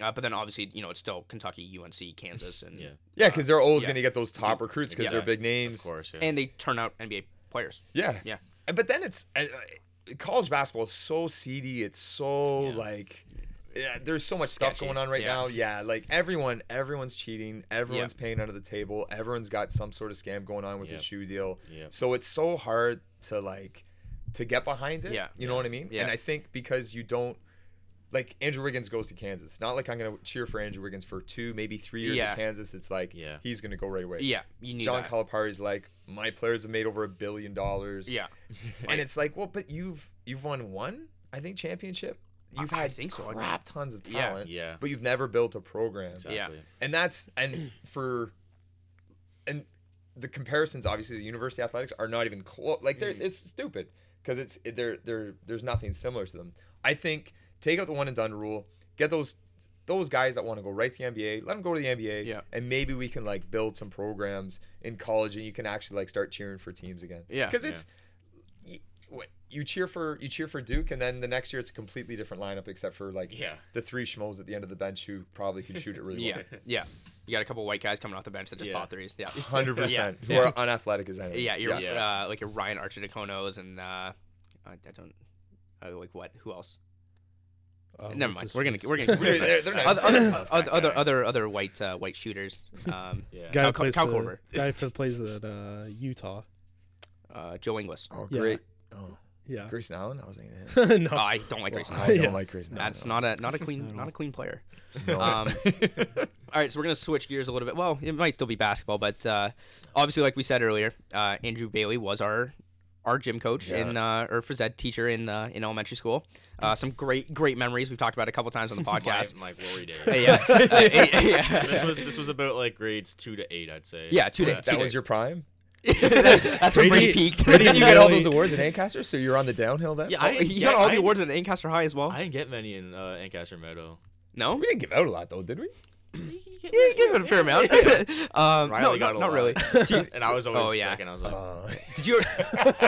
Uh, but then obviously you know it's still Kentucky, UNC, Kansas, and Yeah. Yeah, because they're always yeah. going to get those top recruits because Yeah. they're big Of names. course, yeah. and they turn out NBA players. Yeah. Yeah. But then it's uh, uh, college basketball is so seedy. It's so Yeah. like yeah, there's so much stuff going on right yeah. now. Yeah, like everyone everyone's cheating. Everyone's paying under the table. Everyone's got some sort of scam going on with Yep. the shoe deal. Yep. So it's so hard to like to get behind it. Yeah. You know what I mean? Yeah. And I think because you don't like Andrew Wiggins goes to Kansas. It's not like I'm gonna cheer for Andrew Wiggins for two, maybe three years Yeah. at Kansas. It's like Yeah. he's gonna go right away. Yeah, you need John that. Calipari's like, my players have made over a billion dollars. Yeah, [LAUGHS] And it's like, well, but you've you've won one, I think, championship. You've I- I had think so. Crap tons of talent. Yeah. But you've never built a program. Exactly. And that's and for and the comparisons obviously the university athletics are not even close. Like they're mm. it's stupid because it's it, they're they're there's nothing similar to them. I think take out the one and done rule, get those those guys that want to go right to the NBA, let them go to the NBA, Yeah. and maybe we can like build some programs in college, and you can actually like start cheering for teams again. Yeah. because it's y- what you cheer for you cheer for Duke, and then the next year it's a completely different lineup, except for like Yeah. the three schmoes at the end of the bench who probably can shoot it really [LAUGHS] yeah, well. yeah. You got a couple white guys coming off the bench that just Yeah. pop threes. Yeah, [LAUGHS] Hundred percent. [LAUGHS] Who Yeah. are unathletic as anything. yeah. You're Yeah. Uh, like your Ryan Arcidiaconos and uh, I, I don't uh, like what? Who else? Uh, Never mind. We're gonna we're gonna [LAUGHS] They're- they're- they're not- other other, other, other other other white uh, white shooters. Um, Yeah. guy Cal- plays Cal for, Korver. guy who plays at uh, Utah. uh, Joe Ingles. Oh, Yeah. great. Oh, Yeah. Grayson Allen. I was thinking him. no. Oh, I don't like Well, Grayson. I don't Yeah. like Grayson. That's Allen. not a not a Not clean at not a clean player. No. Um, [LAUGHS] All right, so we're gonna switch gears a little bit. Well, it might still be basketball, but uh, obviously, like we said earlier, uh, Andrew Bailey was our our gym coach Yeah. in uh, or phys ed teacher in uh, in elementary school. Uh, some great great memories we've talked about a couple times on the [LAUGHS] podcast. My, my glory days. Uh, yeah, [LAUGHS] Uh, yeah, this was this was about like grades two to eight, I'd say. yeah, two Was- days. that was your prime. [LAUGHS] That's when Brady Brady- peaked. Brady Did you get all those awards at Ancaster? So you're on the downhill then? Yeah, Oh, I, he yeah, got all I the didn't- awards at Ancaster High as well. I didn't get many in uh, Ancaster Meadow. no, We didn't give out a lot though, did we? Yeah, you gave it a fair amount. [LAUGHS] [LAUGHS] um, no, Riley not, got a not lot. really. [LAUGHS] Do you- and I was always Oh, yeah. second. I was like, Uh, did you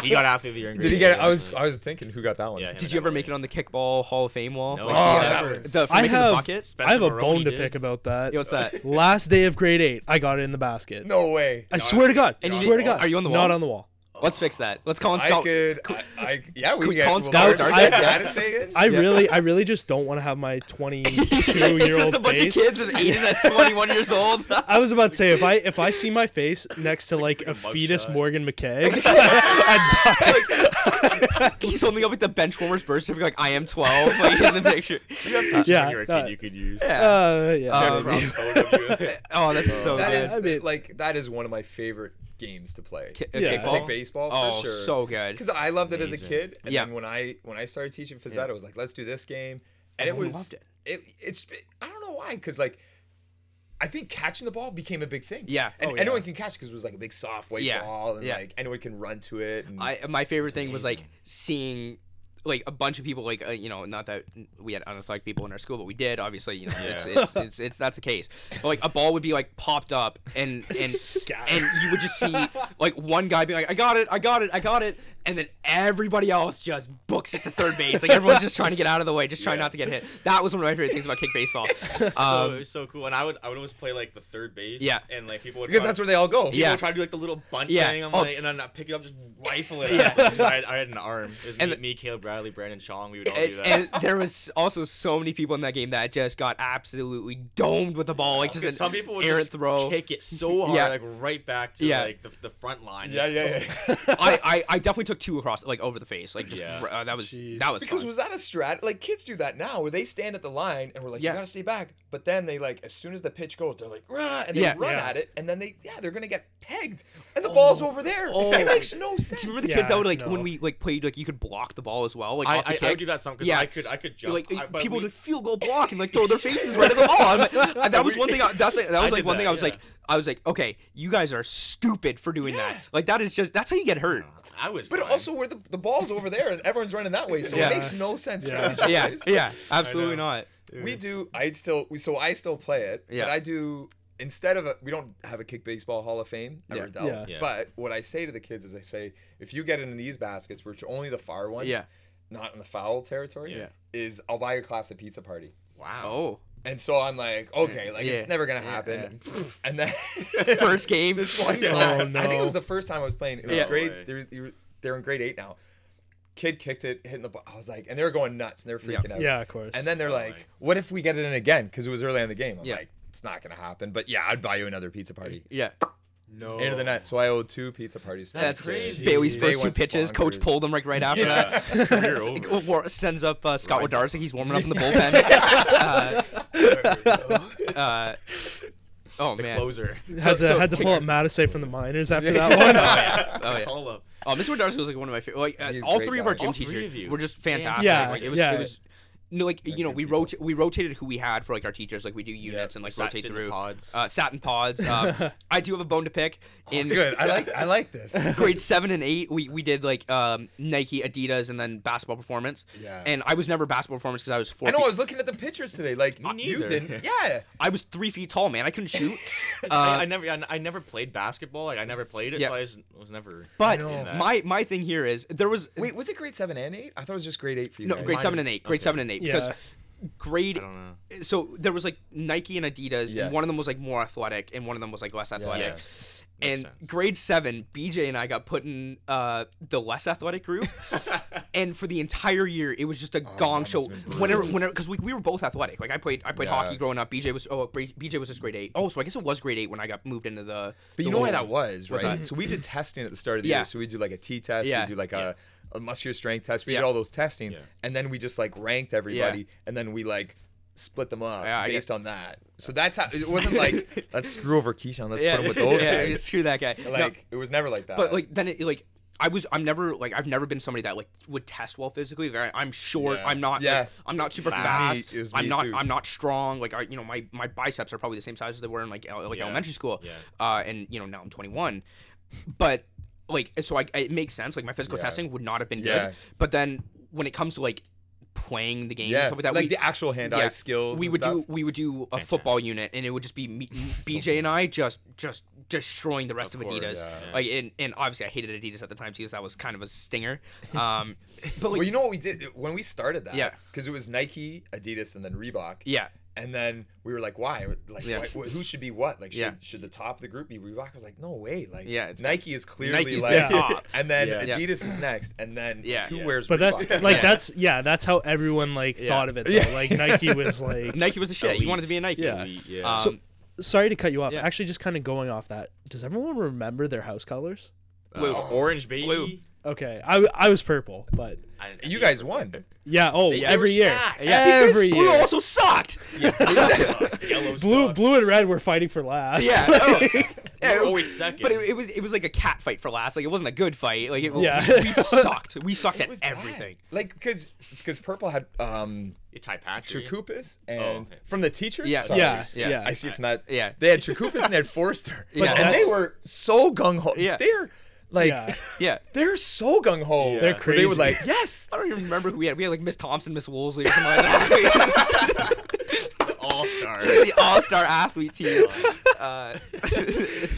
he got athlete of the year. did he get? eight, I was I was thinking who got that one. Yeah, did you ever make it on the kickball Hall of Fame wall? No, Like, Oh, that was- the, I have- the bucket. I have a Maroney bone to did. pick about that. Yeah, what's that? Last day of grade eight, I got it in the basket. No way. I swear to God. And I swear to God. are you on the wall? Not on the wall. Let's fix that. Let's call in I Scout. could. I, I yeah, we Can we can get call in we'll Scout get Darcy? data say [LAUGHS] it. I really, I really just don't want to have my 22 it's year just old a bunch face. of kids with Aiden that's 21 years [LAUGHS] old. I was about to say if I [LAUGHS] if I see my face next to like like a a fetus shot. Morgan McKegg, I'd die. He's holding up like the bench warmers birth certificate, like I am 12, like in the picture. You have Yeah, you were a uh, kid you could use. Yeah. Uh, yeah. Um, Proud photo of you. Oh, that's so That good. is I mean- like that is one of my favorite games to play. Ki- Yeah. I kickball? think baseball Oh, for sure. so good. because I loved it as a kid. And Yeah. then when I when I started teaching phys ed, Yeah. I was like, let's do this game, and Everyone it was loved it. it. It's I don't know why because like. I think catching the ball became a big thing. Yeah. and Oh, yeah. anyone can catch because it was like a big soft white Yeah. ball, and Yeah. like anyone can run to it. And I my favorite thing was like seeing like a bunch of people like uh, you know not that we had unathletic people in our school but we did obviously you know it's, Yeah. it's, it's it's that's the case but like a ball would be like popped up and [LAUGHS] and and you would just see like one guy being like I got it I got it I got it and then everybody else just books it to third base like everyone's just trying to get out of the way just trying Yeah. not to get hit that was one of my favorite things about kick baseball [LAUGHS] so um, it was so cool, and I would I would always play like the third base. Yeah. and like people would because try- that's where they all go. people Yeah. would try to do like the little bunt Yeah. thing. I'm Oh. like, and then I pick it up, just rifle it. [LAUGHS] Yeah. Yeah, I had, I had an arm. It was And me, the- me, Caleb Bradley, Brandon Chong. We would all do that. and there was also so many people in that game that just got absolutely domed with the ball, like just an some people would errant just throw. kick it so hard, Yeah. like right back to Yeah. like the, the front line. Yeah, yeah, yeah. [LAUGHS] I, I, I definitely took two across, like over the face, like just Yeah. uh, that was Jeez. that was Because fun. was that a strat? Like kids do that now, where they stand at the line and we're like, Yeah. you gotta stay back. But then they like, as soon as the pitch goes, they're like, Rah! and they Yeah. run Yeah. at it, and then they, yeah, they're gonna get pegged, and the ball's over there. Oh. It makes no sense. Do you remember the Yeah, kids that would like no. when we like played like you could block the ball as well, like I, off the I, I would do that some because Yeah. I could I could jump. like I, people we- would field goal block and like throw their faces right at the [LAUGHS] ball. I'm like, I- [LAUGHS] uh, that was one thing. I, that, that was like did one thing that, I was yeah. like, I was like, okay, you guys are stupid for doing that. Like that is just that's how you get hurt. I was. But fine. also, where the, the ball's over there, and everyone's running that way, so Yeah. it makes no sense. Yeah. strategy yeah, yeah, absolutely know. not. We do. I still. We, so I still play it. Yeah. But I do. Instead of a, we don't have a kick baseball Hall of Fame ever Yeah. dealt. Yeah. Yeah. But what I say to the kids is I say if you get into these baskets, which are only the far ones, Yeah. Not in the foul territory, Yeah. is I'll buy you a class of pizza party. wow. Oh, And so I'm like, okay, like Yeah. it's never gonna Yeah, happen. [LAUGHS] And then [LAUGHS] first game. [LAUGHS] this one oh, class, I think it was the first time I was playing. It was Yeah. grade. They were, they were- they're in grade eight now. Kid kicked it, hitting the ball. I was like, and they were going nuts and they were Yeah. freaking out. Yeah, of course. And then they're Oh, like, my. "What if we get it in again?" Because it was early in the game. I'm Yeah. like, "It's not gonna happen." But yeah, I'd buy you another pizza party. Yeah, No. Into the net. So I owed two pizza parties. That's that's crazy. Bailey's They first two went pitches, coach pulled him like right after Yeah. that. [LAUGHS] Career S- [LAUGHS] over. War- sends up uh, Scott Right. Wodarczyk. He's warming up in the [LAUGHS] bullpen. uh, uh, oh The man. closer. had to so had to pull up kickers. Matisse from the minors after that one. Oh, yeah. Call up. Oh, Mr. Wodarczyk was like one of my favorite. Like uh, all great three of our gym All teachers were just fantastic. Yeah, like, it was, yeah. it was. No, like you know, we rota- we rotated who we had for like our teachers. Like we do units and like Sat- rotate through. pods. Uh, sat in pods. [LAUGHS] Um, I do have a bone to pick. In Good. I like. I like this. [LAUGHS] grade seven and eight, we, we did like um, Nike, Adidas, and then basketball performance. Yeah. And I was never basketball performance because I was four. I know. feet- I was looking at the pictures today. Like you neither. didn't. Yeah. [LAUGHS] I was three feet tall, man. I couldn't shoot. Uh, I, I never I, I never played basketball. Like I never played it, Yeah. so I was, was never. but my my thing here is there was Wait, was it grade seven and eight? I thought it was just grade eight for you. no guys. grade seven and eight, grade Okay. seven and eight Yeah. because grade I don't know. so there was like Nike and Adidas, Yes. and one of them was like more athletic, and one of them was like less athletic. Yes. And sense. grade seven, BJ and I got put in uh, the less athletic group, [LAUGHS] and for the entire year, it was just a oh, gong show. must've been brutal. Whenever, whenever, because we, we were both athletic. Like I played, I played Yeah. hockey growing up. BJ was oh, BJ was just grade eight. Oh, so I guess it was grade eight when I got moved into the. But the you know why that was, What's right? that? So we did testing at the start of the Yeah. year. So we do like a T test, Yeah. we do like a, a muscular strength test. We Yeah. did all those testing, Yeah. and then we just like ranked everybody, and then we like split them up Yeah, based on that. So that's how it wasn't like [LAUGHS] let's screw over Keyshawn, let's put him with those [LAUGHS] yeah, guys. screw that guy. No, Like it was never like that. but like then it like I was I'm never like I've never been somebody that like would test well physically. Like, I, I'm short. Yeah. I'm not. Yeah. like, I'm not super Fast. fast. Me- it I'm not. too. I'm not strong. Like I, you know, my my biceps are probably the same size as they were in like like Yeah. elementary school. Yeah. Uh, and you know now I'm 21, but like so I it makes sense. Like my physical Yeah. testing would not have been Yeah. good. But then when it comes to like playing the game and yeah, stuff like that, like we, the actual hand-eye yeah, skills. we and would stuff. do we would do a football unit and it would just be me, [LAUGHS] BJ and I just just destroying the rest of, Of course, Adidas. yeah. Like and, and obviously I hated Adidas at the time too, because that was kind of a stinger. [LAUGHS] Um, but like well, you know what we did when we started that? Yeah. Because it was Nike, Adidas, and then Reebok. yeah, And then we were like, why? Like, Yeah. why, who should be what? Like, should, Yeah. should the top of the group be Reebok? I was like, no way. Like, Yeah, it's- Nike is clearly Nike's the like, top. [LAUGHS] and then Yeah. Yeah. Adidas is next, and then Yeah. who Yeah. wears But that's like that's yeah, that's how everyone like Yeah. thought of it. Though. Yeah. Like Nike was [LAUGHS] like. Nike was the shit. You wanted to be a Nike. Yeah. Elite, yeah. Um, So- Sorry to cut you off. Yeah. Actually, just kind of going off that. Does everyone remember their house colors? blue. Uh, orange baby. Blue. Okay, I, I was purple, but I, you guys won. yeah. Oh, They- they every year, stacked. yeah, every because blue year. also sucked. [LAUGHS] [LAUGHS] Yellow blue, sucks. blue and red were fighting for last. Yeah. [LAUGHS] oh. Yeah, always second. But it, it was it was like a cat fight for last. Like it wasn't a good fight. Like it, Yeah. we, we sucked. We sucked It at was bad. everything. Like, because because purple had um You Ty Patrick. Chakupis and okay. from the teachers. Yeah. Sorry. yeah, Yeah. yeah. I see from that. Yeah. They had Chakupis and they had Forster. Yeah. And they were so gung ho. Yeah. They're like, Yeah. [LAUGHS] Yeah. they're so gung ho. They're They were like, yes. I don't even remember who we had. We had like Miss Thompson, Miss Woolsey, or something like that. [LAUGHS] All stars. Just the all-star athlete team. [LAUGHS] Uh, [LAUGHS]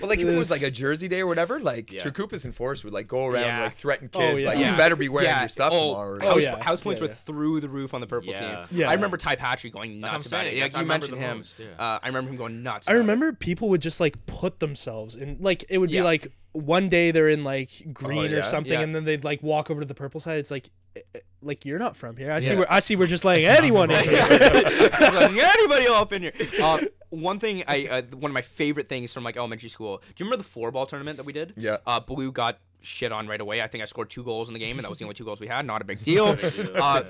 But like if it was like a Jersey day or whatever, like Yeah. Chakupis and Forster would like go around Yeah. and like threaten Oh, kids, yeah. like Yeah. you better be wearing yeah. your stuff oh, tomorrow. House, yeah. house points Yeah, were yeah. through the roof on the purple Yeah. team. Yeah. I remember Ty Patrick going nuts I'm about saying. it. That's Like, I you remember mentioned him. most, yeah. Uh, I remember him going nuts. I about it. remember people would just like put themselves in like it would be like one day they're in like green Oh, or something Yeah. and then they'd like walk over to the purple side. It's like like you're not from here. I see Yeah. we're I see we're just letting [LAUGHS] anyone in here. [LAUGHS] Just letting anybody up in here. [LAUGHS] Um, one thing I uh, one of my favorite things from like elementary school. Do you remember the floorball tournament that we did? Yeah. Uh, Blue got shit on right away. I think I scored two goals in the game, and that was the only two goals we had. Not a big deal. uh,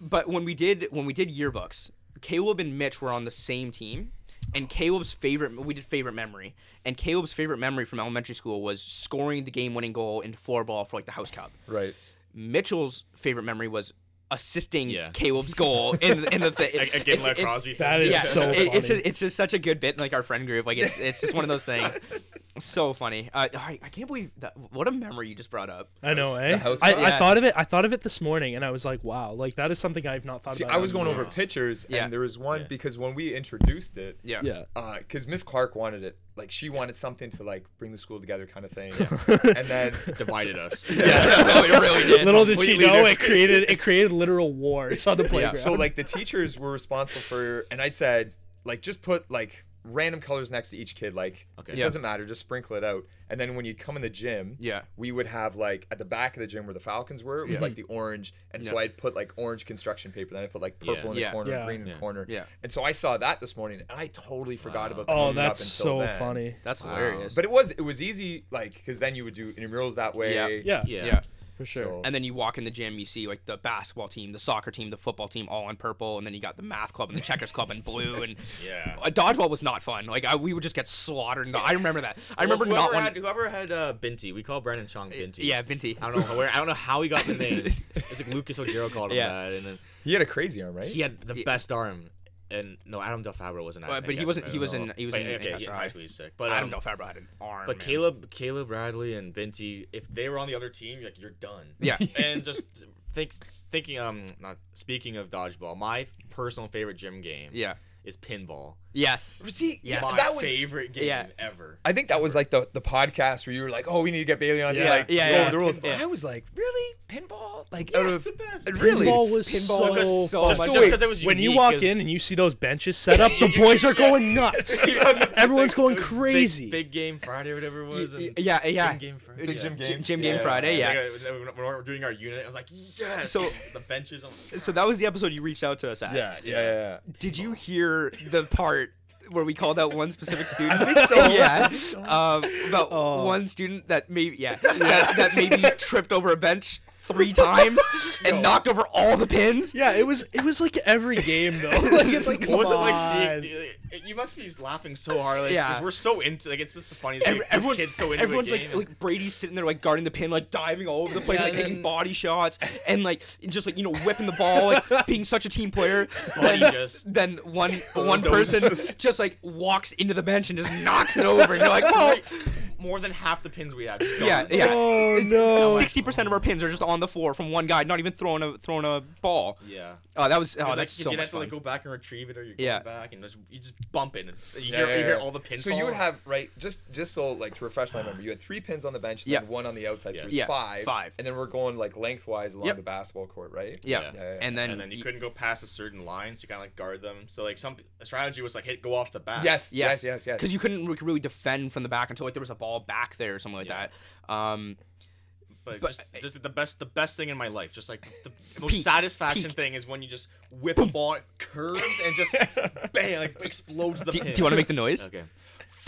but when we did when we did yearbooks, Caleb and Mitch were on the same team. And Caleb's favorite, we did favorite memory, and Caleb's favorite memory from elementary school was scoring the game-winning goal in floorball for like the house cup. Right. Mitchell's favorite memory was assisting Yeah. Caleb's goal in in the thing. [LAUGHS] Again, It's- like it's- Crosby. That thing. yeah, so it- it's funny. just, it's just such a good bit in like our friend group. Like it's it's just one of those things. [LAUGHS] So funny. Uh, I, I can't believe that. What a memory you just brought up. I know, eh? house I, club? I Yeah. thought of it. I thought of it this morning, and I was like, "Wow, like that is something I've not thought See, about." I was in going over years. pictures, Yeah. and there was one Yeah. because when we introduced it, Yeah. Yeah, because Miss Clark wanted it, like she wanted something to like bring the school together, kind of thing. [LAUGHS] and then [LAUGHS] divided us. [LAUGHS] no, it really did. Little did she completely know it different. created it created literal wars on the playground. so like the teachers were responsible for, and I said like just put like random colors next to each kid, like Okay. it Yeah. doesn't matter, just sprinkle it out. And then when you'd come in the gym, Yeah. we would have like at the back of the gym where the Falcons were, it was Yeah. like the orange, and so Yeah. I'd put like orange construction paper, then I put like purple Yeah. in the Yeah. corner, Yeah. green in Yeah. the corner, Yeah. And so I saw that this morning, and I totally forgot Wow. about the oh, house cup that's until so then. funny. That's Wow. hilarious. But it was it was easy, like because then you would do intramurals that way. Yeah. Yeah, Yeah. Yeah. for sure. So- And then you walk in the gym, you see like the basketball team, the soccer team, the football team, all in purple, and then you got the math club and the checkers club in blue. And [LAUGHS] Yeah. uh, dodgeball was not fun. Like I, we would just get slaughtered. I remember that. I remember whoever not one. had, whoever had uh, Binty. We call Brandon Chong Binti. Yeah, Binti. I don't know where. I don't know how he got the name. [LAUGHS] It's like Lucas Ojero called him Yeah. that, and then He had a crazy arm, right? he had the Yeah. best arm. And no, Adam Del Fabro wasn't. At but he wasn't- he was in- he was But, in okay, Ancaster yeah, High. school. He's sick. But I um, if Fabro had an arm. But man. Caleb, Caleb Bradley and Binty, if they were on the other team, like you're done. Yeah. [LAUGHS] and just think, thinking, um, not speaking of dodgeball, my personal favorite gym game Yeah. is pinball. Yes. See, Yes. My that was. favorite game Yeah. ever. I think that was like the the podcast where you were like, "Oh, we need to get Bailey on to Yeah. like Yeah, go yeah. the rules." Yeah. I was like, "Really, pinball? Like Yeah, out it's of the best. really Pinball was Pinball was so so fun. Just, much- just because it was when you walk walk 'cause- in and you see those benches set [LAUGHS] up, the boys are going nuts. [LAUGHS] Everyone's like- going it was big- crazy. Big, game Friday or whatever it was. Y- and yeah, yeah. Gym game Friday. Big gym Gym- game. Gym game Friday, yeah. When we were doing our unit, I was like, yes. So- [LAUGHS] the benches. So that was the episode you reached out to us at. yeah, yeah, yeah, yeah. Did you hear the part where we called out one specific [LAUGHS] student? I think so. [LAUGHS] yeah. Think so. Um, about Oh. one student that maybe [LAUGHS] yeah that, that maybe tripped over a bench three times [LAUGHS] and knocked over all the pins. Yeah, it was it was like every game though. [LAUGHS] like it's like come was it like on. seeing? You must be laughing so hard, like, Yeah. because we're so into. Like, it's just funny to see Every, this everyone, kid's so into everyone's a game. like like Brady's sitting there like guarding the pin, like diving all over the place, Yeah, like and taking then- body shots and like just like you know whipping the ball, like [LAUGHS] being such a team player. Buddy Then, just then one one bulldozes. person just like walks into the bench and just knocks it over. And you're like, oh, Like, more than half the pins we have. Just yeah, yeah. Oh no. Sixty percent of our pins are just on the floor from one guy, not even throwing a throwing a ball. Yeah. Oh, that was oh, It that's like, so you'd much have to fun. like go back and retrieve it, or you're Yeah. going back and just you just bump it, and you, Yeah, hear, yeah, you hear all the pins. So you would have right just just so like to refresh my memory, you had three pins on the bench, and Yeah. then one on the outside, so it was Yes. Yeah, five, five. and then we're going like lengthwise along Yep. the basketball court, right? yeah. Yeah. Yeah, yeah, and then and then you y- couldn't go past a certain line, so you kind of like guard them. So like some the strategy was like hit go off the bat. Yes, yes, yes, yes. because you couldn't really defend from the back until like there was a ball back there or something like Yeah. that. Um, but, But- just, just the best the best thing in my life, just like the most Peak, satisfaction peak. thing is when you just whip a ball, curves and just [LAUGHS] bang, like explodes the do, pin. do you want to make the noise? Okay.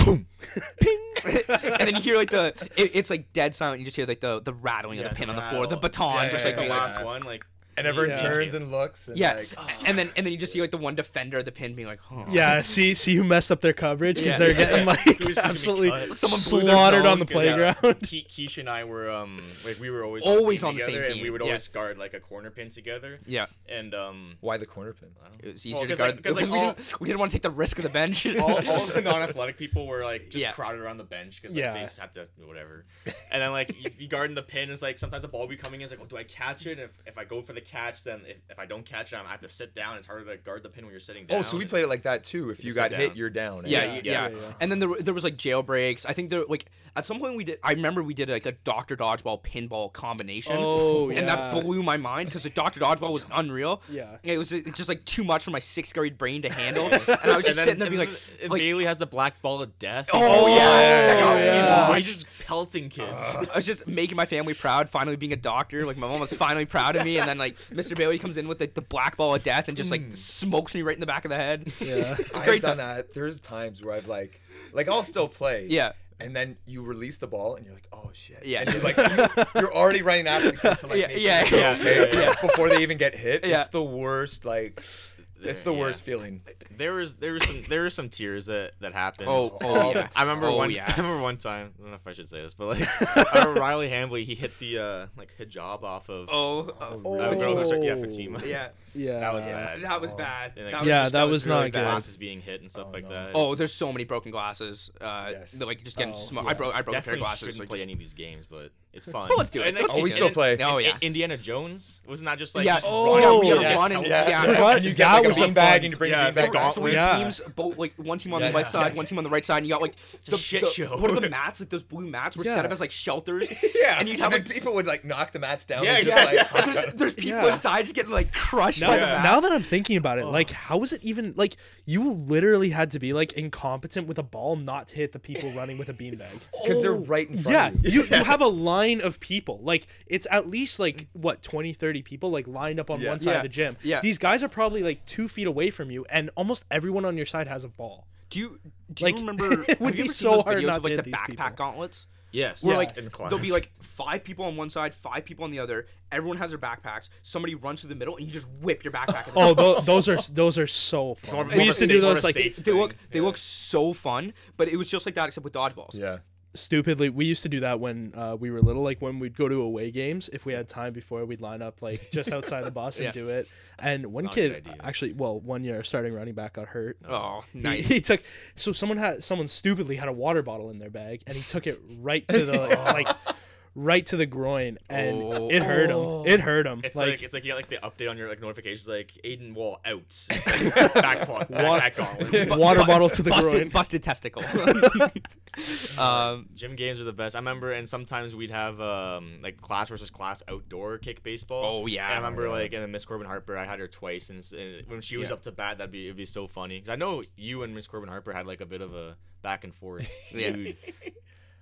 Boom, [LAUGHS] Ping! and then you hear like the it, it's like dead silent. You just hear like the the rattling of the pin the on the floor, the baton, Yeah, just yeah, like the yeah, last one, like and everyone Yeah. turns and looks. And yeah, like, and then and then you just see like the one defender of the pin being like, oh. Yeah, see see who messed up their coverage because Yeah. they're getting [LAUGHS] like Who's just absolutely. Someone blew slaughtered zone on the 'cause, yeah, playground. Ke- Keisha and I were um like we were always Always on, on the, the same together, team, and we would yeah. always guard like a corner pin together. yeah. And um, why the corner pin? I don't It was Well, easier to 'cause, guard 'cause, like, because [LAUGHS] we, didn't, we didn't want to take the risk of the bench. [LAUGHS] all, all the non-athletic people were like just Yeah. crowded around the bench because like, Yeah. they just have to whatever. And then like you, you guard in the pin, it's like sometimes a ball will be coming in. It's like, oh, do I catch it? If, if I go for the catch, then if, if I don't catch it, I have to sit down. It's harder to guard the pin when you're sitting down. Oh, so we played it like that too. If you Just got sit hit, you're down. Yeah, Yeah, yeah, yeah, yeah. yeah. And then there, there was like jailbreaks. I think there like at some point we did. I remember we did like a Doctor Dodgeball pinball combination. Oh, and that blew my mind because the Doctor Dodgeball was unreal. Yeah. it was uh, just like too much for my sixth grade brain to handle, [LAUGHS] and I was just then- sitting there being like, then like Bailey has the black ball of death. Oh, yeah. He's, yeah. [LAUGHS] he's just pelting kids. I was just making my family proud, finally being a doctor. Like my mom was finally proud of me, and then like Mr. Bailey comes in with like the black ball of death and just like hmm. smokes me right in the back of the head. Yeah. I've [LAUGHS] Great done time. that. There's times where I've like, like I'll still play. Yeah. And then you release the ball and you're like, oh shit. Yeah. And you're like, you, you're already running after the kid to like [LAUGHS] Yeah, make yeah, sure they're yeah, okay yeah, yeah. before they even get hit. Yeah. It's the worst. Like, it's the Yeah. worst feeling. There was there was some there were some tears that that happened. Oh, oh [LAUGHS] yeah. I remember Oh, one. [LAUGHS] yeah. I remember one time. I don't know if I should say this, but like I remember [LAUGHS] Riley Hambley, he hit the uh, like hijab off of Oh, Oh, a girl who was like, yeah Oh. Fatima. yeah, Yeah. That was bad. that was Oh. bad. And, like, That just- was Yeah, just- that was really not good. bad. Glasses being hit and stuff Oh, like no. that. Oh, there's so many broken glasses. Uh, Yes. that, like just getting Oh, smoked. yeah. I broke. I broke a pair Definitely of glasses. shouldn't like, play just- any of these games, but it's fun. But let's do it. And, Let's like, Oh, we do still it. play. Oh yeah. Indiana Jones wasn't that just like Yeah. just Oh, run yeah, out we and had just one and- pelt- yeah. That- and you get that like a was bean fun. bag and you bring Yeah, the bean bag the. Three gauntlet. teams, both like one team on Yes, the left side, yes. one team on the right side, and you got like a the shit the- show. What are the [LAUGHS] mats? Like those blue mats were set up as like shelters. [LAUGHS] Yeah. and you'd have then like people would like knock the mats down. Yeah, and just, exactly. like, [LAUGHS] there's, there's people Yeah. inside just getting like crushed Now, by the Yeah. mats. now that I'm thinking about it, like, how was it even like you literally had to be like incompetent with a ball not to hit the people running with a beanbag? Because oh. they're right in front Yeah, of you. you, you have a line of people. Like it's at least like what 20, 30 people like lined up on Yeah. one side Yeah. of the gym. Yeah. These guys are probably like two feet away from you, and almost everyone on your side has a ball. do you do Like, [LAUGHS] you remember? it would be so hard videos not of to like hit the backpack people. gauntlets? Yes. Where Yeah. like in there'll be like five people on one side, five people on the other. Everyone has their backpacks. Somebody runs through the middle, and you just whip your backpack. At them. [LAUGHS] Oh, tho- those are those are so fun. more we used to do those like they thing. look they Yeah. look so fun, but it was just like that except with dodgeballs. Yeah. Stupidly. We used to do that when uh, we were little. Like when we'd go to away games, if we had time before, we'd line up like just outside the bus [LAUGHS] and do it. And one Not kid, actually, well, one year, starting running back got hurt. Oh, He- nice. He, took so someone had someone stupidly had a water bottle in their bag and he took it right to the [LAUGHS] like right to the groin and Oh. it hurt him. It hurt him. It's like, like, it's like you get like the update on your like notifications like Aiden Wall out. It's like [LAUGHS] back back, back gauntlet. [LAUGHS] Bu- water bu- bottle to the busted, groin. busted testicle. [LAUGHS] um, Gym games are the best. I remember, and sometimes we'd have um like class versus class outdoor kick baseball. Oh, yeah. And I remember Yeah. like and Miss Corbin Harper, I had her twice, and, and when she was Yeah. up to bat, that'd be it'd be so funny because I know you and Miss Corbin Harper had like a bit of a back and forth Yeah.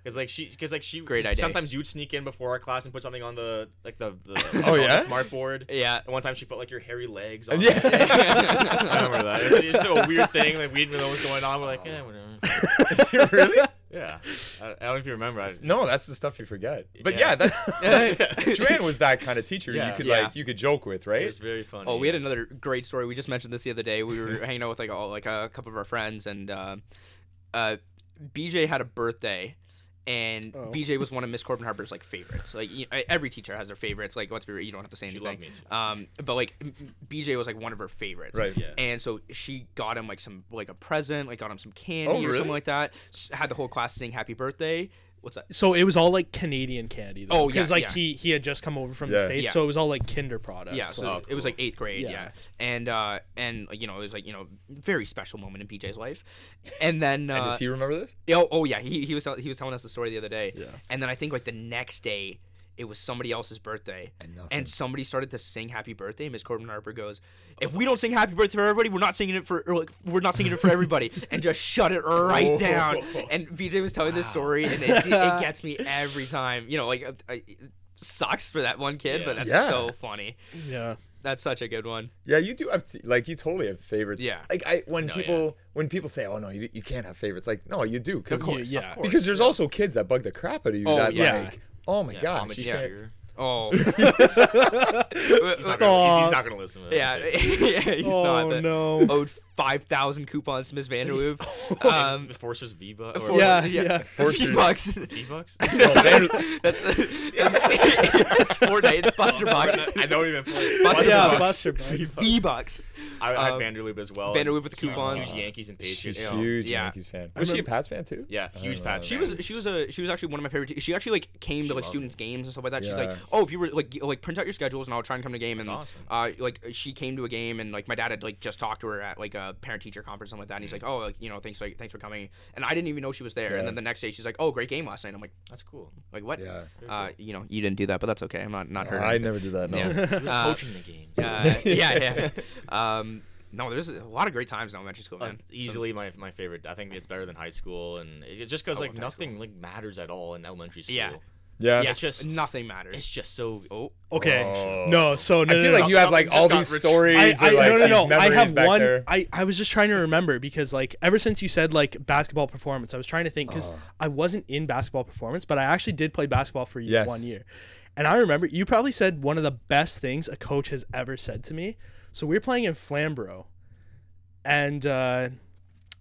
Feud. Because like she, because like she, Great idea. Sometimes you'd sneak in before our class and put something on the like the, the [LAUGHS] Oh, yeah? the smart board. yeah. And one time she put like your hairy legs on. Yeah. [LAUGHS] [LAUGHS] I remember that. It's, it's still a weird thing. Like we didn't know what was going on. We're like, eh, whatever. really? Yeah. I, I don't know if you remember. I, No, that's the stuff you forget. But Yeah. yeah, that's Joanne was that kind of teacher Yeah. you could Yeah. like you could joke with, right? It was very funny. Oh, we had another great story. We just mentioned this the other day. We were hanging out with like all like a couple of our friends, and uh, uh, BJ had a birthday, and Oh. BJ was one of Miss Corbin Harper's like favorites. Like you every teacher has their favorites. Like let's be real, you don't have to say She anything. loved me too. Um, but like m- m- BJ was like one of her favorites. Right. Yeah. And so she got him like some like a present, like got him some candy Oh, or really? something like that. S- had the whole class sing happy birthday. What's that? so it was all like Canadian candy though. Oh, yeah, because like yeah. he he had just come over from the Yeah. states, Yeah. so it was all like Kinder products. Yeah, so Oh, it was like eighth grade. Yeah. Yeah. and uh, and you know it was like you know very special moment in BJ's life, and then uh, and does he remember this? oh, oh yeah, he, he was tell- he was telling us the story the other day. Yeah. and then I think like the next day. It was somebody else's birthday, And and somebody started to sing "Happy Birthday." Miss Corbin Harper goes, "If we don't sing Happy Birthday for everybody, we're not singing it for like, we're not singing it for everybody," [LAUGHS] and just shut it right down. And BJ was telling this story, and it, it [LAUGHS] gets me every time. You know, like uh, I, sucks for that one kid, but Yeah. that's Yeah. so funny. yeah. That's such a good one. Yeah, you do have t- like you totally have favorites. Yeah. Like I when No, people when people say, "Oh no, you, you can't have favorites." Like, no, you do because Of course, yeah. because there's also kids that bug the crap out of you. Oh, that yeah. like, oh my Yeah, gosh, Mama you yeah. can't- Oh, He's not, gonna, he's, he's not gonna listen to that. yeah, [LAUGHS] yeah, he's oh not. But, no. owed Oh, five thousand coupons to Miss Vanderloop. [LAUGHS] [LAUGHS] um, the Forcer's V bucks. for- Yeah, yeah. V bucks. V bucks. that's that's, that's Fortnite. It's Buster Bucks. I don't even play. Buster yeah, Bucks. Buster Bucks. V bucks. I had Um, Vanderloop as well. Vanderloop with the coupons. Huge Yankees and She's Patriots. you know, huge yeah. Yankees fan. Was she a Pats fan too? Yeah, huge Pats. She was she was a she was actually one of my favorite. Te- she actually like came She to like loved students' games and stuff like that. She's like, oh, if you were like like print out your schedules and I'll try and come to a game. And That's awesome. uh, like she came to a game and like my dad had like just talked to her at like a parent teacher conference something like that. And he's like, oh, like, you know, thanks like thanks for coming. And I didn't even know she was there. Yeah. And then the next day she's like, oh, great game last night. I'm like, That's cool. like what? Yeah. Uh, you know, you didn't do that, but that's okay. I'm not not hurt. I never did that. No. Yeah. [LAUGHS] He was Uh, coaching the games. Uh, yeah, yeah. [LAUGHS] [LAUGHS] Um, no, there's a lot of great times in elementary school, Uh, man. So- easily my, my favorite. I think it's better than high school, and it, just because like love high school. nothing like matters at all in elementary school. Yeah. Yeah. yeah, it's just- nothing matters. It's just so. oh, Okay. Oh. No, so no, I feel no, like no. you have like all these got ret- stories. I, I, or, like, no, no, these no. I have one. there. I, I was just trying to remember because, like, ever since you said, like, basketball performance, I was trying to think because Oh. I wasn't in basketball performance, but I actually did play basketball for Yes. one year. And I remember you probably said one of the best things a coach has ever said to me. So we were playing in Flamborough. And uh,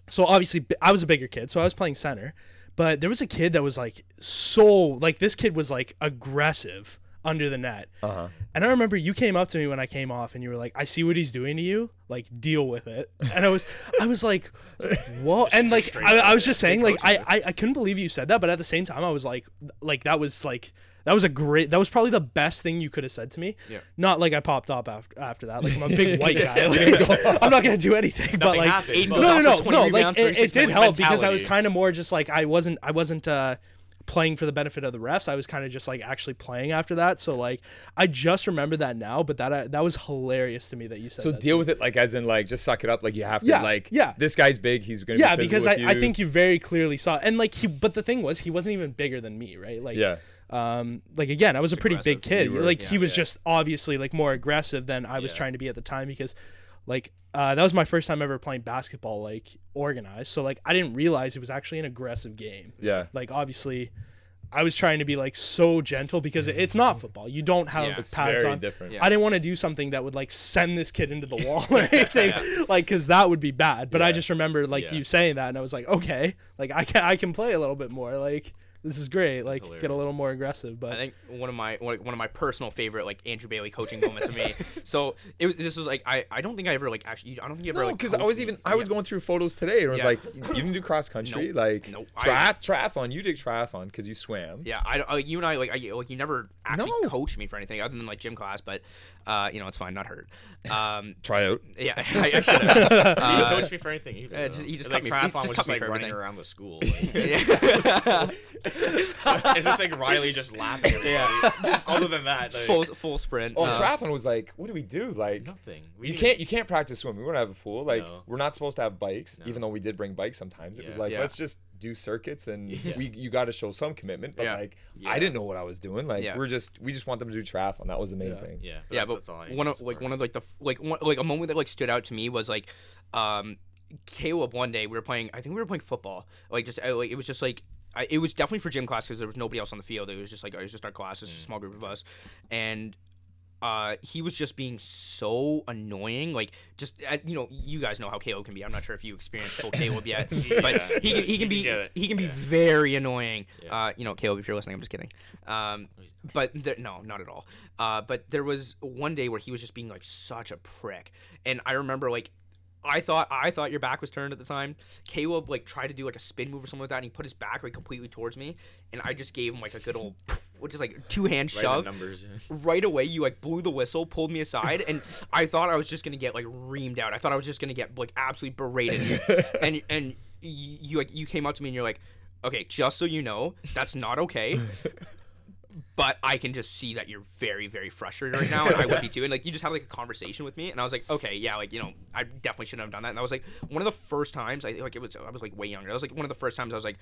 so obviously I was a bigger kid, so I was playing center. But there was a kid that was like so, like, this kid was like aggressive under the net. Uh-huh. And I remember you came up to me when I came off and you were like, I see what he's doing to you. Like, deal with it. And I was I was like, [LAUGHS] Whoa and like I, I was just saying, like I, I I couldn't believe you said that, but at the same time I was like like that was like that was a great that was probably the best thing you could have said to me. Yeah. Not like I popped up after after that. Like I'm a big white [LAUGHS] guy. Like, I go, I'm not gonna do anything. but Nothing like happened, but- goes no, no, no, no. Like it, it did points. help because I was kind of more just like I wasn't I wasn't uh playing for the benefit of the refs. I was kind of just like actually playing after that. So like I just remember that now, but that uh, that was hilarious to me that you said. So that to deal me. with it like as in like just suck it up. Like you have to Yeah, like yeah. This guy's big. He's gonna Yeah, be because physical I, with I think you very clearly saw and like he but the thing was he wasn't even bigger than me, right? Like Yeah. Um like again, I was a pretty big kid. Were, like he was yeah. just obviously like more aggressive than I was Yeah. trying to be at the time because like uh, that was my first time ever playing basketball like organized. So like I didn't realize it was actually an aggressive game. Yeah. like obviously I was trying to be like so gentle because it's not football. You don't have Yeah. It's pads very on. different. Yeah. I didn't want to do something that would like send this kid into the [LAUGHS] wall or anything, like because that would be bad. But I just remember like Yeah. you saying that, and I was like, okay, like I can I can play a little bit more. Like this is great. Like get a little more aggressive. But I think one of my one of my personal favorite like Andrew Bailey coaching moments for me. [LAUGHS] So it was this was like I, I don't think I ever like actually I don't think you ever No, like because I was me. even I was going through photos today and I was Yeah. like, you didn't do cross country, Nope. like Nope. Triath triathlon. You did triathlon because you swam. Yeah, I, I you and I like I, like you never actually No. coached me for anything other than like gym class, but uh you know it's fine, not hurt. [LAUGHS] Um, Try out. yeah, [LAUGHS] I, I [LAUGHS] should have. He Uh, coach me for anything either. uh, just- he just like cut me- triathlon just was cut just me like for running everything. around the school. yeah. it's just like Riley just laughing. At Yeah. Just other than that, like, full full sprint. Oh, uh, triathlon was like, what do we do? Like, nothing. We you didn't- can't you can't practice swimming. We don't have a pool. Like, No. we're not supposed to have bikes, No. even though we did bring bikes sometimes. It was Yeah. like, Yeah. let's just do circuits, and [LAUGHS] Yeah. we you got to show some commitment. But Yeah. like, Yeah. I didn't know what I was doing. Like, Yeah. we're just we just want them to do triathlon. That was the main Yeah. thing. Yeah, yeah, that's, but that's all I one of like sport. one of like the like one, like a moment that like stood out to me was like, um, Caleb one day we were playing. I think we were playing football. Like just uh, like it was just like. I, it was definitely for gym class because there was nobody else on the field. It was just like it was just our class, it's just a small group of us, and uh, he was just being so annoying. Like just uh, you know, you guys know how Caleb can be. I'm not sure if you experienced full Caleb yet, [LAUGHS] but Yeah. he can, he can He be can get he can be Yeah. very annoying. Yeah. Uh, you know, Caleb, if you're listening, I'm just kidding. Um, but there, no, not at all. Uh, but there was one day where he was just being like such a prick, and I remember like. I thought I thought your back was turned at the time. Caleb like tried to do like a spin move or something like that, and he put his back like completely towards me, and I just gave him like a good old, which is like two hand Right, shove. numbers. yeah. Right away, you like blew the whistle, pulled me aside, and [LAUGHS] I thought I was just gonna get like reamed out. I thought I was just gonna get like absolutely berated, [LAUGHS] and and you, you like you came up to me and you're like, okay, just so you know, that's not okay but I can just see that you're very, very frustrated right now, and I would be too. And like, you just had like a conversation with me, and I was like, okay, yeah, like you know, I definitely shouldn't have done that. And I was like one of the first times I like it was. I was like way younger. I was like one of the first times I was like,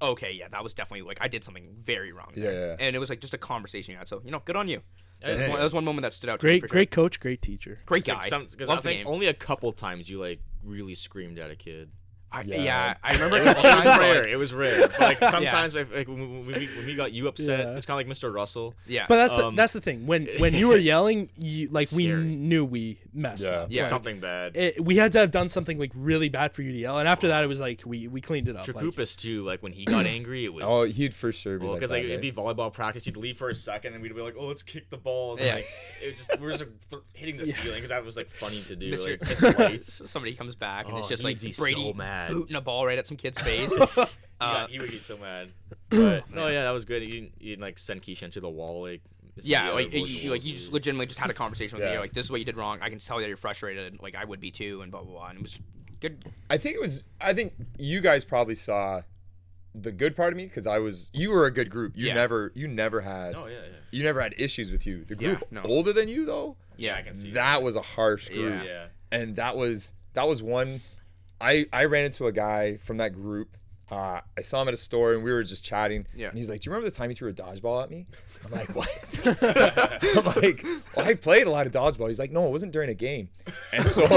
okay, yeah, that was definitely like I did something very wrong. there. Yeah, yeah. And it was like just a conversation you had. So you know, good on you. Yeah, That was, one, that was one moment that stood out. to me great, sure. great coach, great teacher. great It's like guy. some- 'cause I the think game. only a couple times you like really screamed at a kid. I, Yeah. yeah. I remember It was, because it was rare. It was rare. But like [LAUGHS] sometimes, if, like when, we, when we got you upset, Yeah. it's kind of like Mr. Russell. Yeah. But that's Um, the, that's the thing. When when you were [LAUGHS] yelling, you like we knew we messed Yeah. up. Yeah. Like, something bad. it, we had to have done something like really bad for you to yell, and after that, it was like we we cleaned it up. Like, too. Like when he got [CLEARS THROAT] angry, it was. Oh, he'd for sure be Well, like because that, like, it'd right? be volleyball practice, He'd leave for a second, and we'd be like, "Oh, let's kick the balls." Yeah. And, like, it was just we were just th- hitting the ceiling because that was like funny to do. Mr. Like, just lights. somebody comes back and it's Oh, just like Brady so mad. Booting a ball right at some kid's face. [LAUGHS] He, [LAUGHS] Uh, got, he would get so mad. [CLEARS THROAT] But no, yeah, that was good. You you like send Keisha to the wall, like. yeah, like other you, you- like you just legitimately just had a conversation with me. Like this is what you did wrong. I can tell that you're frustrated. Like I would be too, and blah blah blah. And it was good. I think it was. I think you guys probably saw the good part of me because I was. You were a good group. You Yeah. never. You never had. Oh yeah, yeah. You never had issues with you. The Yeah, group no. older than you though. Yeah, I can see That was a harsh group. Yeah. Yeah. and that was that was one i i ran into a guy from that group uh, I saw him at a store and we were just chatting. Yeah. And he's like, "Do you remember the time you threw a dodgeball at me?" I'm like, "What?" [LAUGHS] I'm like, well, "I played a lot of dodgeball." He's like, "No, it wasn't during a game." And so [LAUGHS] In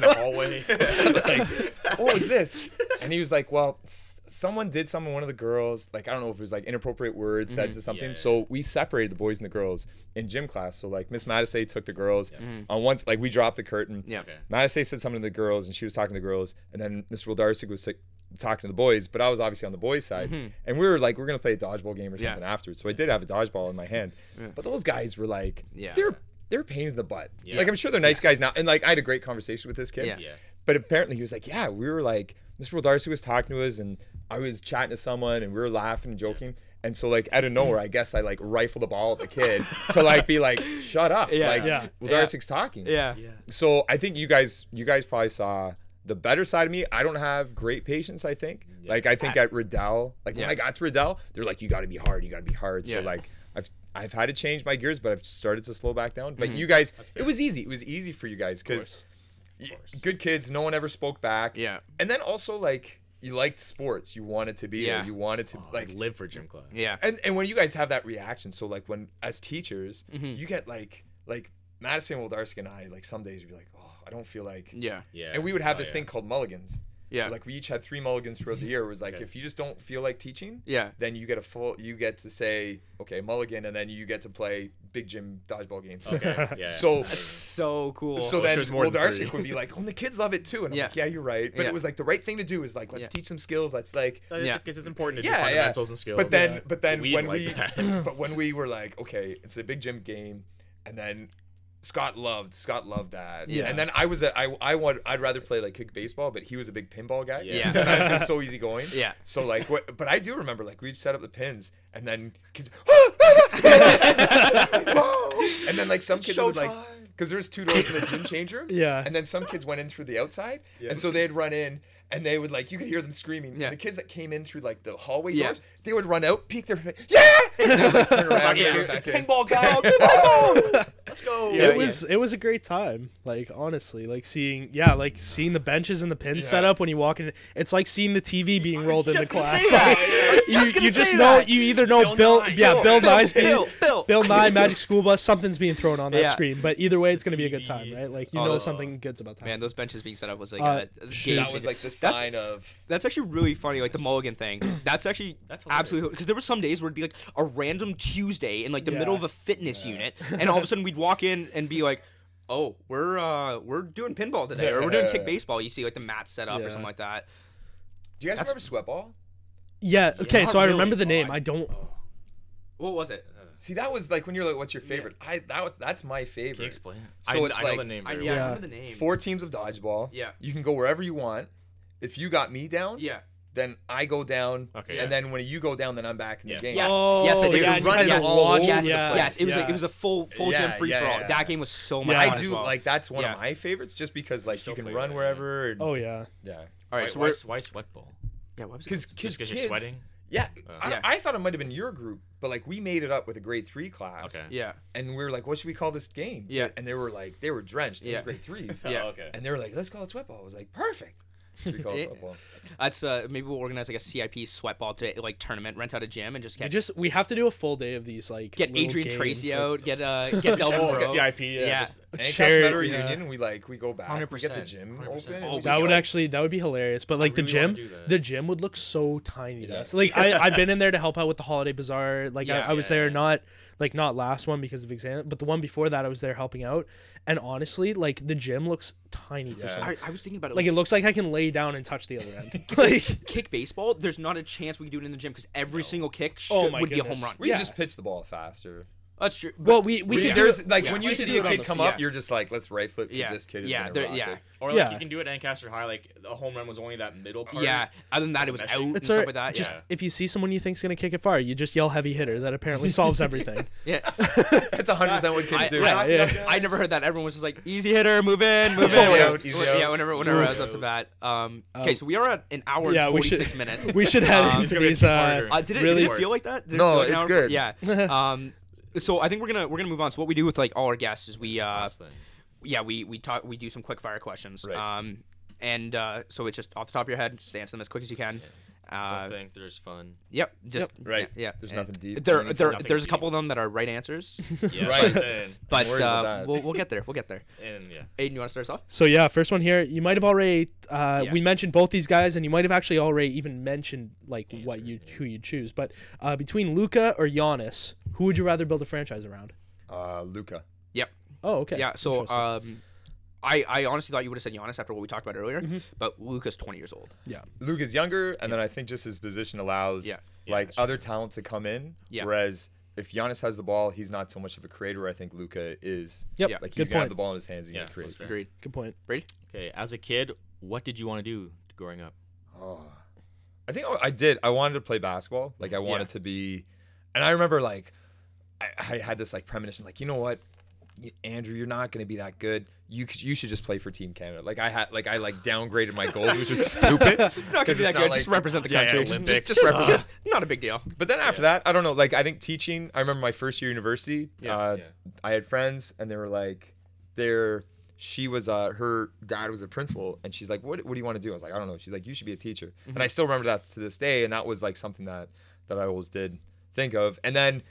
the hallway. [LAUGHS] I was like, "What was this?" And he was like, "Well, s- someone did something. One of the girls, like I don't know if it was like inappropriate words said to something. Yeah, yeah. So we separated the boys and the girls in gym class. So like Miss Matisse took the girls Mm-hmm. on once, like we dropped the curtain. Yeah. Okay. Matisse said something to the girls, and she was talking to the girls, and then Mr. Wildarsik was t- talking to the boys, but I was obviously on the boys' side, and we were like, we're gonna play a dodgeball game or Mm-hmm. Yeah. something afterwards. So I did have a dodgeball in my hand, but those guys were like, Yeah. they're they're pains in the butt. Yeah. Like I'm sure they're nice guys now, and like I had a great conversation with this kid. Yeah. Yeah. But apparently he was like, yeah, we were like, Mr. Wildarsik was talking to us, and I was chatting to someone, and we were laughing and joking. And so, like out of nowhere, I guess I like rifle the ball at the kid [LAUGHS] to like be like, "Shut up!" Yeah. Like, Yeah. Wildarsik's talking. Yeah. Yeah. So I think you guys you guys probably saw the better side of me. I don't have great patience, I think. Like I think at Riddell, like when I got to Riddell, they're like, you gotta be hard, you gotta be hard. So like I've I've had to change my gears, but I've started to slow back down. Mm-hmm. But you guys it was easy. It was easy for you guys because good kids, no one ever spoke back. Yeah. And then also like you liked sports. You wanted to be Yeah. there. You wanted to Like like live for gym class. Yeah. and and when you guys have that reaction, so like when as teachers, Mm-hmm. you get like like Madison Wildarski and I, like some days you'd be like, oh, I don't feel like Yeah. Yeah. and we would have Oh, this yeah. thing called mulligans. Yeah. Like we each had three mulligans throughout the year. It was like Okay. if you just don't feel like teaching, Yeah. then you get a full you get to say, okay, mulligan, and then you get to play big gym dodgeball games. Okay. [LAUGHS] Yeah. So that's So cool. so Oh, then there's more Will than Darcy would be like, oh, and the kids love it too. And I'm Yeah. like, yeah, you're right. But Yeah. it was like the right thing to do is like, let's Yeah. teach them skills. Let's like Uh, Yeah. Because it's important to do yeah, yeah. fundamentals and skills. But then, Yeah. but then We when like we, [COUGHS] but when we were like, okay, it's a big gym game, and then Scott loved Scott loved that. Yeah. And then I was a, I I want I'd rather play like kick baseball, but he was a big pinball guy. Yeah. And that seems [LAUGHS] so easy going. Yeah. So like what? But I do remember like we'd set up the pins, and then kids, ah, ah, ah, and then like some kids would like. Because there's two doors in the gym change [LAUGHS] room. Yeah. And then some kids went in through the outside. And so they'd run in and they would like, you could hear them screaming. Yeah. The kids that came in through like the hallway Yeah. doors, they would run out, peek their face, yeah! And they'd, like, turn [LAUGHS] around Yeah. and back in. pinball guys. [LAUGHS] let's go. Yeah, it was it was a great time. Like honestly, like seeing yeah, like seeing the benches and the pins set up when you walk in. It's like seeing the TV being rolled into just gonna class. [LAUGHS] Like, you just you just know that. you either know Bill Bill, Nye. yeah Bill, Bill, Bill, Nye's being Bill, Bill. Bill Nye Magic School Bus something's being thrown on that Yeah. screen. But either way, it's gonna be a good time, right? Like you Oh, know uh, something good's about time. Man, those benches being set up was like Uh, a, a game That was like the That's- sign of. That's actually really funny, like the mulligan thing. [CLEARS THROAT] That's actually That's hilarious. absolutely because there were some days where it'd be like a random Tuesday in like the middle of a fitness unit, [LAUGHS] and all of a sudden we'd walk in and be like, "Oh, we're uh we're doing pinball today, or we're doing kick baseball." You see like the mat set up Yeah. or something like that. Do you guys That's- remember Sweatball? yeah. Okay. not so I really. remember the Oh, name. I- I don't. What was it? See, that was like when you're like, what's your favorite? I that was, that's my Can you favorite. explain it? So I, it's I know like- the name I, very yeah, well. Yeah. remember the name. Four teams of dodgeball. Yeah. You can go wherever you want. If you got me down, Yeah. Then I go down. Okay, And yeah. then when you go down, then I'm back in Yeah. the game. Yes. Oh, yes, I did. yeah, It and running guys all watched- over Yes, the yes, it was yeah. like it was a full full gym free yeah, for all. yeah. That game was so much Yeah, fun I as do well. like that's one Yeah. of my favorites, just because like Still you can run that, wherever. And, Oh yeah. yeah. All right, Why, so why, we're why sweat ball? yeah. What was it? Because kids, because you're sweating? Yeah, uh. I, Yeah. I thought it might have been your group, but like we made it up with a grade three class. Okay. Yeah. And we were like, what should we call this game? Yeah. And they were like, they were drenched. It Yeah. was grade threes. Yeah. Oh, okay. And they were like, let's call it sweatball." I was like, perfect. Street college [LAUGHS] Eh, football. That's uh maybe we'll organize like a CIP sweat ball day, like tournament, rent out a gym, and just We just we have to do a full day of these like get Adrian games, Tracy like- out, get uh [LAUGHS] get Delvin Oh, Rowe. CIP. Yeah. Yeah. just- And Chair- Cash Meadow yeah. Reunion, we like we go back. We get the 100%, gym 100%. open. Oh, That would like, actually that would be hilarious. But like the really wanna gym, the gym would look so tiny. Yes. Like I I've [LAUGHS] been in there to help out with the holiday bazaar. Like Yeah, I, I was yeah, there yeah. not like not last one because of exam, but the one before that I was there helping out. And honestly, like the gym looks tiny for Yeah. some. I, I was thinking about it. Like it looks like I can lay down and touch the other end. [LAUGHS] like kick baseball, there's not a chance we could do it in the gym because every single kick oh should, Oh my would be a home run. We Yeah. just pitch the ball faster. That's true. well, we we We could there's like yeah. when you could see a kid the- come yeah. up, you're just like, let's right flip because Yeah, this kid is yeah, gonna rock yeah. it. Or like Yeah. you can do it at Ancaster High, like the home run was only that middle part. Yeah. Other than that, it was Meshing. out and It's stuff alright. like that. Just Yeah. if you see someone you think's gonna kick it far, you just yell heavy hitter. That apparently solves everything. [LAUGHS] yeah. [LAUGHS] That's 100 percent what kids I, do. right, yeah. I never heard that. Everyone was just like, "Easy hitter, move in, move Easy in." out, easy yeah, out. whenever, whenever I was up to bat. Um, okay, so we are at an hour Yeah, and forty-six minutes. [LAUGHS] we should head Um, it's into gonna be a these. Uh, two-parter. Uh, did it, Really feel like that? Did No, feel like an it's good. Yeah. um, so I think we're gonna we're gonna move on. So what we do with like all our guests is we uh yeah we we talk we do some quick fire questions. Right. Um, and uh, so it's just off the top of your head, just answer them as quick as you can. Uh, Don't think there's fun. yep. Just Right. Yeah. There's And nothing deep. There, there, Nothing there's a deep. couple of them that are right answers, [LAUGHS] [LAUGHS] Yeah, Right. right. [LAUGHS] Saying. but worried about uh, that. we'll we'll get there. We'll get there. And yeah. Aiden, you want to start us off? So yeah, first one here. You might have already uh, Yeah. we mentioned both these guys, and you might have actually already even mentioned like what you yeah. who you choose. But uh, between Luka or Giannis, who would you rather build a franchise around? Uh, Luka. Yep. Oh, okay. Yeah. So Interesting. um, I I honestly thought you would have said Giannis after what we talked about earlier, Mm-hmm. but Luka's 20 years old. Yeah. Luka's younger, and then I think just his position allows Yeah. Yeah, like that's other talent to come in. Yeah. Whereas if Giannis has the ball, he's not so much of a creator. I think Luka is. Yep. Yeah. Like Good he's gonna have point. the ball in his hands and Yeah, yeah, create. Agreed. Good point. Brady. Okay. As a kid, what did you want to do growing up? Oh, I think I did. I wanted to play basketball. Like I wanted to be, and I remember like I, I had this like premonition, like you know what, Y- Andrew, you're not gonna be that good. You you should just play for Team Canada. Like I had like I like downgraded my goals, which is [LAUGHS] stupid. Not gonna 'Cause be that good. like- just represent the Yeah, yeah, country. Just- just, just represent. [LAUGHS] [LAUGHS] Not a big deal. But then after that, I don't know. Like I think teaching. I remember my first year university. Yeah, uh, yeah. I had friends, and they were like, "They're." She was uh her dad was a principal, and she's like, "What what do you want to do?" I was like, "I don't know." She's like, "You should be a teacher," and I still remember that to this day. And that was like something that that I always did think of. And then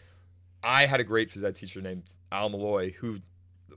I had a great phys ed teacher named Al Malloy, who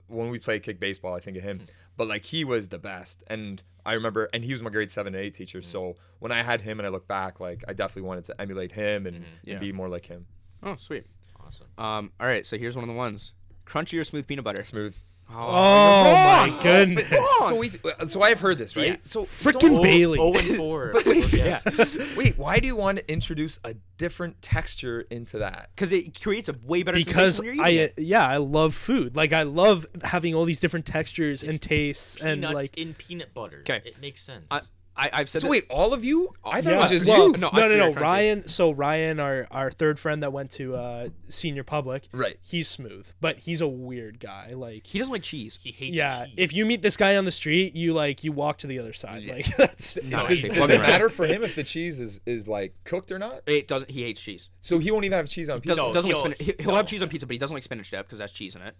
when we played kick baseball, I think of him. Hmm. But like he was the best, and I remember, and he was my grade seven and eight teacher. Hmm. So when I had him, and I look back, like I definitely wanted to emulate him and, Yeah. and be more like him. Oh, sweet. Awesome. Um. All right. So here's one of the ones: crunchy or smooth peanut butter. Smooth. Oh, oh my goodness. So we, so I've heard this, right? Yeah. So Freaking Oh, Bailey. Oh and four. Yeah. [LAUGHS] wait, why do you want to introduce a different texture into that? Because it creates a way better because sensation when you're eating I it. yeah I love food. Like I love having all these different textures and tastes and like in peanut butter. 'Kay. It makes sense. I, I I've said So that- wait, all of you? I thought yeah. it was just well, you. No, No, us no, no. Ryan. So Ryan, our our third friend that went to uh, senior public. Right. He's smooth, but he's a weird guy. Like he doesn't like cheese. he hates yeah, cheese. if you meet this guy on the street, you like you walk to the other side. Yeah. Like [LAUGHS] that's No, Does, does it right. matter for him if the cheese is, is like cooked or not? It doesn't. He hates cheese. So he won't even have cheese on pizza. Doesn't, No, doesn't he'll- spinach. He, he'll no. have cheese on pizza, but he doesn't like spinach dip because that's cheese in it.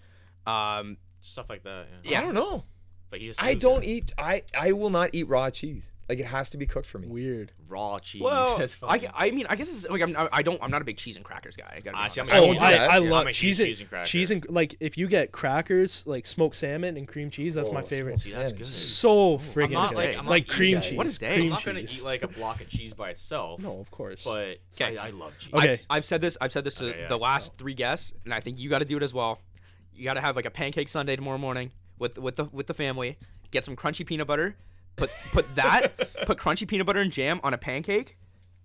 Um. stuff like that. Yeah. Yeah. I don't know. But he's. a I smooth don't guy. eat. I I will not eat raw cheese. Like it has to be cooked for me. weird. raw cheese. Well, [LAUGHS] That's I. I mean, I guess it's like I'm, I don't. I'm not a big cheese and crackers guy. I gotta be Ah, see, honest. I'm- Oh, won't do I, that. I Yeah. love I'm a cheese. huge and, cheese and cracker. cheese and like if you get crackers, like smoked salmon and cream cheese, that's Oh, my favorite. smoked See, that's good. So friggin' I'm not good. like Hey, I'm like not cream eating- cheese. What a day. Cream I'm not gonna cheese. eat like a block of cheese by itself. no, of course. But 'Kay. I, I love cheese. Okay. I've, I've said this. I've said this to Okay, yeah, the I can last three guests, and I think you got to do it as well. You got to have like a pancake Sunday tomorrow morning with with the with the family. Get some crunchy peanut butter. Put put that. put crunchy peanut butter and jam on a pancake,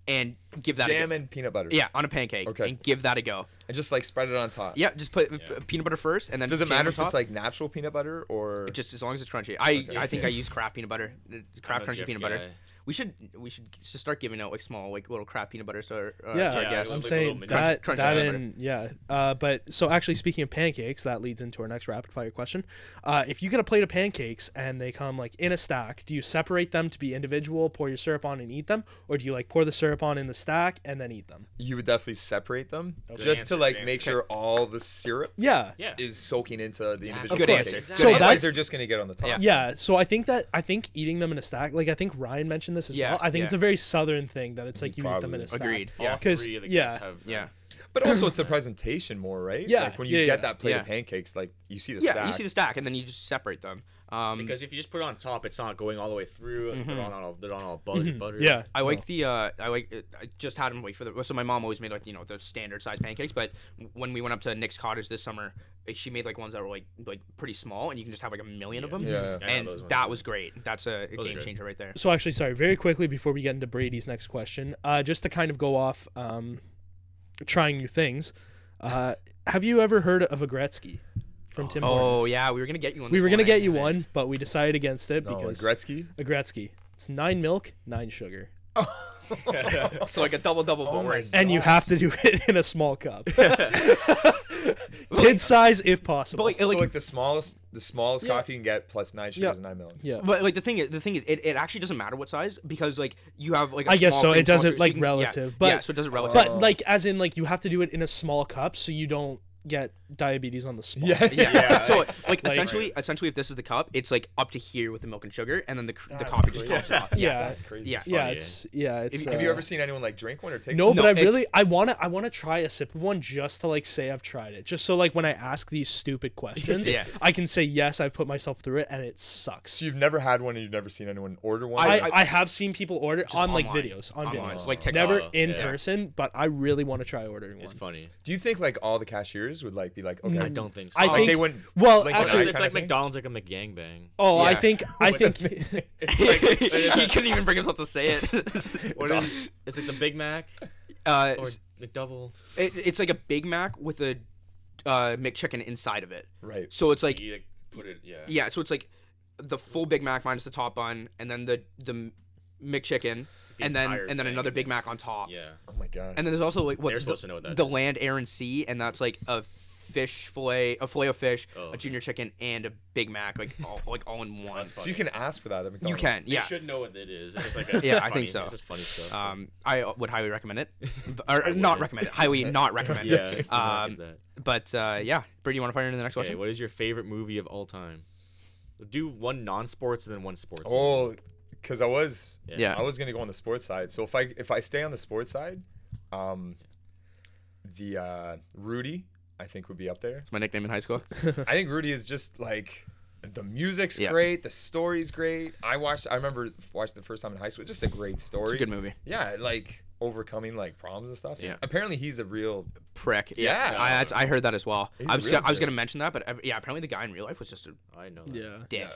and give that. Jam a, and peanut butter. yeah, on a pancake, Okay. and give that a go. And just like spread it on top. Yeah, just put uh, peanut butter first, and then Does it jam matter on if it's like natural peanut butter or? just as long as it's crunchy. I Okay. I think I [LAUGHS] use Kraft peanut butter, uh, Kraft crunchy Jif peanut butter. We should we should just start giving out like small like little Kraft peanut butter to our, uh, yeah, to our Yeah, guests. I'm like saying little mini- that Crunch- that and yeah. Uh, but so actually, speaking of pancakes, that leads into our next rapid fire question. Uh, if you get a plate of pancakes and they come like in a stack, do you separate them to be individual, pour your syrup on, and eat them, or do you like pour the syrup on in the stack and then eat them. You would definitely separate them Okay. just answer, to like make answer. sure all the syrup Yeah. Yeah. is soaking into the individual Good pancakes. answer. Exactly. So Otherwise, they're just gonna get on the top. Yeah. Yeah, so I think that I think eating them in a stack, like I think Ryan mentioned this as Yeah, well. I think yeah. it's a very southern thing that it's like you eat them in a stack. Agreed. All Yeah. 'Cause- three of the yeah. have. Yeah. Um, but also, it's the [CLEARS THROAT] presentation more, right? Yeah, Like when you yeah, get yeah. that plate Yeah. of pancakes, like you see the Yeah, stack. you see the stack, and then you just separate them. Um, Because if you just put it on top, it's not going all the way through. Mm-hmm. They're on all they're on all butter. butter. Yeah. I like the uh, I like it- I just had them wait for the so my mom always made like you know the standard size pancakes but when we went up to Nick's cottage this summer she made like ones that were like like pretty small and you can just have like a million of them Yeah. I know and that was great that's a, a game changer right there So actually, sorry, very quickly before we get into Brady's next question, uh, just to kind of go off, um, trying new things. Uh, have you ever heard of a Gretzky from Tim oh Hortons? yeah we were gonna get you one We this were gonna morning. get you one, but we decided against it No, because Gretzky. a Gretzky. It's nine milk, nine sugar, [LAUGHS] so like a double double Oh my bonus and you have to do it [LAUGHS] in a small cup, [LAUGHS] kid size if possible. but like, so like, like the smallest, the smallest Yeah. coffee you can get plus nine sugars Yeah. and nine milk. yeah, but like the thing is the thing is it, it actually doesn't matter what size because like you have like a I guess small so, it doesn't, sugar, so like, can- relative, yeah but- so it doesn't oh. relative but Oh. like as in like you have to do it in a small cup so you don't get diabetes on the spot. Yeah. yeah. [LAUGHS] Yeah. So like, Like- essentially, essentially, if this is the cup, it's like up to here with the milk and sugar, and then the the That's coffee just crazy. drops off. [LAUGHS] Yeah. That's crazy. Yeah. yeah, it's yeah. It's, Have you uh, ever seen anyone like drink one or take No, one? but No, I it- really I want to I want to try a sip of one just to like say I've tried it. Just so like when I ask these stupid questions, [LAUGHS] Yeah. I can say yes, I've put myself through it and it sucks. So you've never had one and you've never seen anyone order one? I, I- I, have seen people order Just on like videos, on Online, videos. like TikTok. Never Oh, in yeah. person, but I really want to try ordering It's funny. Do you think like all the cashiers would like be like, okay, I don't think so. I like think- they wouldn't? Well, blink I- an It's, eye it's kinda like thing? McDonald's, like a McGangbang. Oh, I Yeah. think I [LAUGHS] think? [LAUGHS] It's like [LAUGHS] he couldn't even bring himself to say it. what is it's like the Big Mac uh, or s- McDouble. it, it's like a Big Mac with a uh, McChicken inside of it. right. So it's like You like put it, yeah. yeah, so it's like the full Big Mac minus the top bun, and then the the McChicken, The and then and then thing. another Big Mac on top. Yeah. Oh my god. And then there's also like what They're the, supposed to know what that the is. land, air, and sea, and that's like a fish fillet, a fillet of fish, Oh, a junior chicken, and a Big Mac, like all, like all in one. So you can ask for that at McDonald's. You can, They yeah. should know what it is. It's like [LAUGHS] a Yeah, I think so. It's just funny stuff. Um, I would highly recommend it, or not recommend it. Highly [LAUGHS] not recommend yeah. it. do Um, but uh, yeah, Brady, you want to fire into the next Okay, question? what is your favorite movie of all time? Do one non-sports and then one sports. Oh, because I was Yeah. I was gonna go on the sports side. So if I if I stay on the sports side, um, the uh, Rudy I think would be up there. It's my nickname in high school. [LAUGHS] I think Rudy is just like the music's Yeah. great, the story's great. I watched I remember watching the first time in high school. Just a great story. It's a good movie. Yeah, like overcoming like problems and stuff. Yeah. Apparently he's a real Prick. Yeah. I, I heard that as well. He's I a was gonna, I was gonna mention that, but uh, yeah, apparently the guy in real life was just a I know. That. yeah, dick.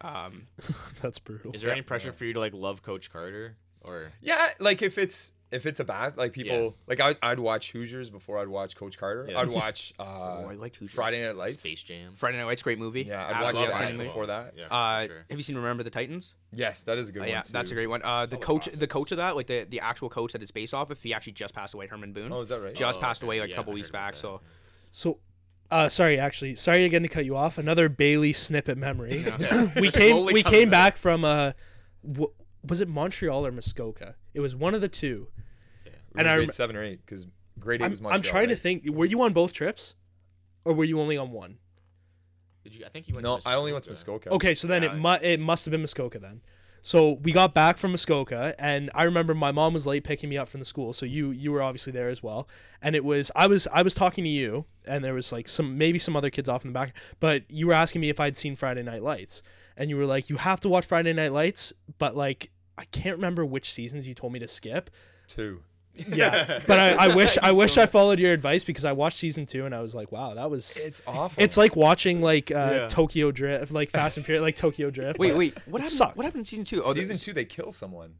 Um, [LAUGHS] that's brutal. Is there any pressure for you to like love Coach Carter or? Yeah, like if it's if it's a bad like people Yeah. like I I'd watch Hoosiers before I'd watch Coach Carter. Yeah. I'd [LAUGHS] watch uh oh, I liked Hoosiers. Friday Night Lights. Space Jam. Friday Night Lights, great movie. Yeah, I'd Absolutely watch love that outstanding Friday movie. before that. Yeah, Uh, sure. Have you seen Remember the Titans? Yes, that is a good Uh, one. yeah, that's a great one. Uh, the all the coach, the coach of that, like the, the actual coach that it's based off of, he actually just passed away. Herman Boone. Oh, is that right? just Oh, passed okay. away like Yeah, a couple I weeks heard about back. that. So So, uh, sorry, actually, sorry again to cut you off. Another Bailey snippet memory. Yeah. [LAUGHS] we They're came we coming came back from uh, w- was it Montreal or Muskoka? It was one of the two. We and were I grade rem- seven or eight because grade eight I'm, was I'm Montreal. trying to think. Were you on both trips, or were you only on one? Did you? I think you went. No, to I only went to Muskoka. Muskoka. Okay, so then Yeah. it mu- it must have been Muskoka then. So we got back from Muskoka, and I remember my mom was late picking me up from the school. So you you were obviously there as well, and it was I was I was talking to you, and there was like some maybe some other kids off in the back, but you were asking me if I'd seen Friday Night Lights, and you were like you have to watch Friday Night Lights, but like I can't remember which seasons you told me to skip. Two. Yeah, [LAUGHS] but I, I wish I wish I followed your advice because I watched season two and I was like, wow, that was. It's awful. It's like watching like uh, Yeah. Tokyo Drift, like Fast and Furious, like Tokyo Drift. wait, wait, what happened? sucked. What happened in season two? Oh, season two. They kill someone.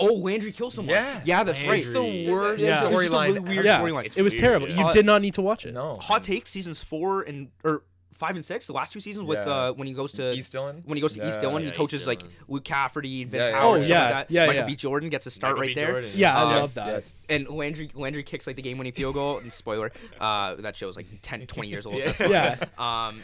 Oh, Landry kills someone. Yeah. yeah, that's right. It's the worst Yeah. It's just a really storyline weird Yeah. storyline. It's it was weird, terrible. yeah. You Uh, did not need to watch it. No. Hot take seasons four and or five and six, the last two seasons with Yeah. uh when he goes to East Dillon. when he goes to East Dillon, Yeah, he coaches East like Dillon. Luke Cafferty and Vince Yeah, yeah, Howard, yeah. Oh, like yeah, that. yeah, Michael yeah. B. Jordan gets a start Michael right B. there. Jordan. Yeah, I Uh, love yes, that. yes. And Landry Landry kicks like the game winning field goal. And spoiler, uh, that show's like 10, 20 years old. [LAUGHS] Yeah. That's fine. Yeah. Um,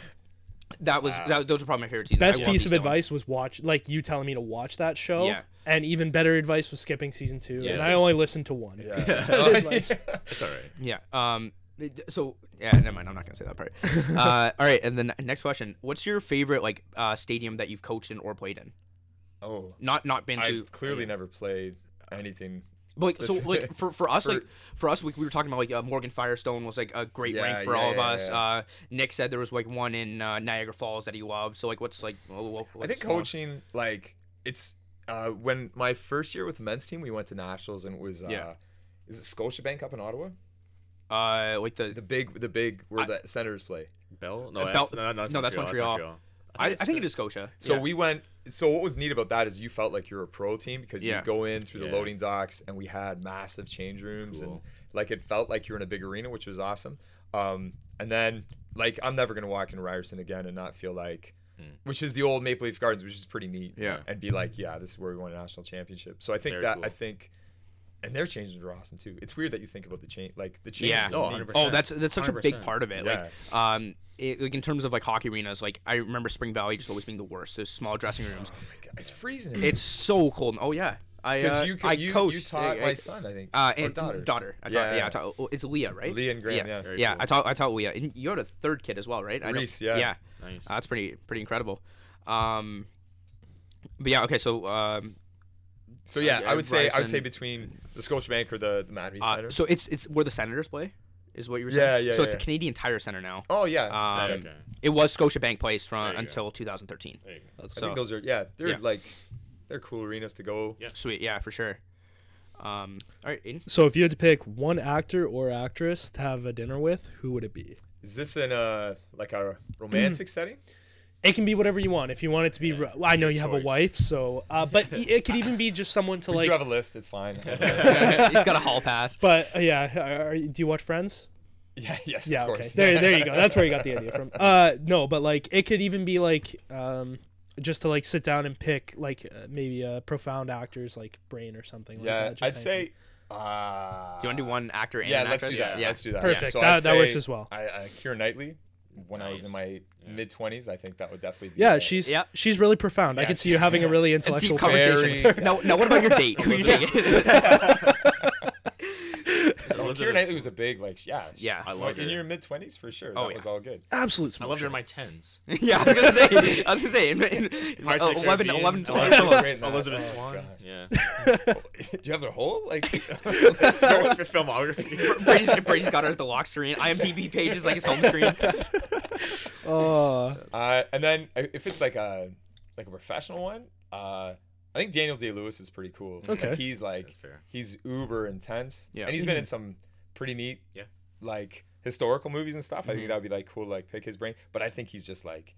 that was Wow. that, those are probably my favorite seasons. Best I piece East of Dillon. advice was watch like you telling me to watch that show. Yeah. and even better advice was skipping season two, Yeah, and I like- only listened to one. Yeah. [LAUGHS] [LAUGHS] Advice. It's all right. Yeah. Um. It- So yeah, never mind. I'm not gonna say that part. [LAUGHS] uh. All right. And then next question: What's your favorite like uh stadium that you've coached in or played in? oh, Not not been to. I've clearly never played anything. But like, so like for, for us For- like for us we, we were talking about like uh, Morgan Firestone was like a great Yeah, rank for yeah, all of us. yeah. Uh, Nick said there was like one in uh, Niagara Falls that he loved. So like what's like wha- wha- I think smaller? coaching, like, it's uh, when my first year with the men's team, we went to nationals and it was uh, Yeah. is it Scotiabank up in Ottawa? Uh like the, The big, the big where I- the Senators play. Bell? No, Uh, that's, Bell- no, no, that's no, that's Montreal. I, I think it is Scotia. So Yeah. we went. So what was neat about that is you felt like you're a pro team because Yeah. you go in through the Yeah. loading docks and we had massive change rooms and like it felt like you were in a big arena, which was awesome. Um, and then like I'm never gonna walk in Ryerson again and not feel like, Hmm. which is the old Maple Leaf Gardens, which is pretty neat. Yeah. And be like, yeah, this is where we won a national championship. So I think Very that cool. I think. And their change rooms are awesome too. It's weird that you think about the change, like the change. Yeah. Oh, Oh, 100%. Oh, that's that's such a big part of it. Like, um, it, like in terms of like hockey arenas, like I remember Spring Valley just always being the worst. Those small dressing rooms. it's freezing. It's so cold. Oh yeah, I because uh, you, I you, coached you taught uh, my son, I think, uh, or and daughter. daughter. I taught, Yeah, yeah, yeah. I taught, oh, it's Leah, right? Leah and Graham, yeah, yeah. Yeah. cool. I taught I taught Leah, and you had a third kid as well, right? I Reese, yeah. yeah. Nice. Uh, that's pretty pretty incredible. Um, but yeah, okay. So um, So yeah, yeah, I would say I would say between the Scotiabank or the the Mad uh, Center. so it's it's where the Senators play, is what you were saying. Yeah, yeah, So it's yeah. the Canadian Tire Center now. oh yeah, Um, okay. It was Scotiabank Place from you go. until 2013. There you go. I so- think those are yeah, they're yeah. like they're cool arenas to go. Yeah. Sweet, yeah, for sure. Um, all right, Aiden. So if you had to pick one actor or actress to have a dinner with, who would it be? Is this in a like a romantic [CLEARS THROAT] setting? It can be whatever you want. If you want it to be, ro- I know you have a wife, so uh, but [LAUGHS] it could even be just someone to We like. do you have a list. It's fine. [LAUGHS] [LAUGHS] He's got a hall pass. but uh, yeah, are, are, do you watch Friends? yeah. Yes. Yeah, Of okay. There, there you go. That's where you got the idea from. Uh, no, but like it could even be like um, just to like sit down and pick like uh, maybe a profound actor's like brain or something. like yeah. that, just I'd say. Uh, Do you want to do one actor and Yeah, an let's actress? do that. Yeah. Let's do that. Perfect. So That- I'd that works as well. I, uh, Keira Knightley. When I was in my Yeah. mid twenties, I think that would definitely be. Yeah, she's Yeah. she's really profound. I can see you having a really intellectual deep conversation. Very- Now, now, what about your date? [LAUGHS] [LAUGHS] [LAUGHS] Who you Elizabeth. Well, Keira Knightley was a big like yeah. Yeah. I like, loved in her. your mid twenties for sure. Oh, that yeah. was all good. Absolute. I smoke loved her in show. my tens. [LAUGHS] yeah, I was gonna say. I was gonna say. In, in, Pirates of the 11, Caribbean, 11 to I 11. loved great in that. Elizabeth Oh, Swan. gosh. Yeah. [LAUGHS] Do you have [LAUGHS] their whole like? no, filmography. Brady's, Brady's got her as the lock screen. IMDb page is like his home screen. Oh, Uh, and then uh, if it's like a like a professional one, uh, I think Daniel Day Lewis is pretty cool. Like, Okay. he's like That's fair. he's uber intense. Yeah. And he's been in some pretty neat Yeah. like historical movies and stuff. I Mhm. think that would be like cool to like pick his brain. But I think he's just like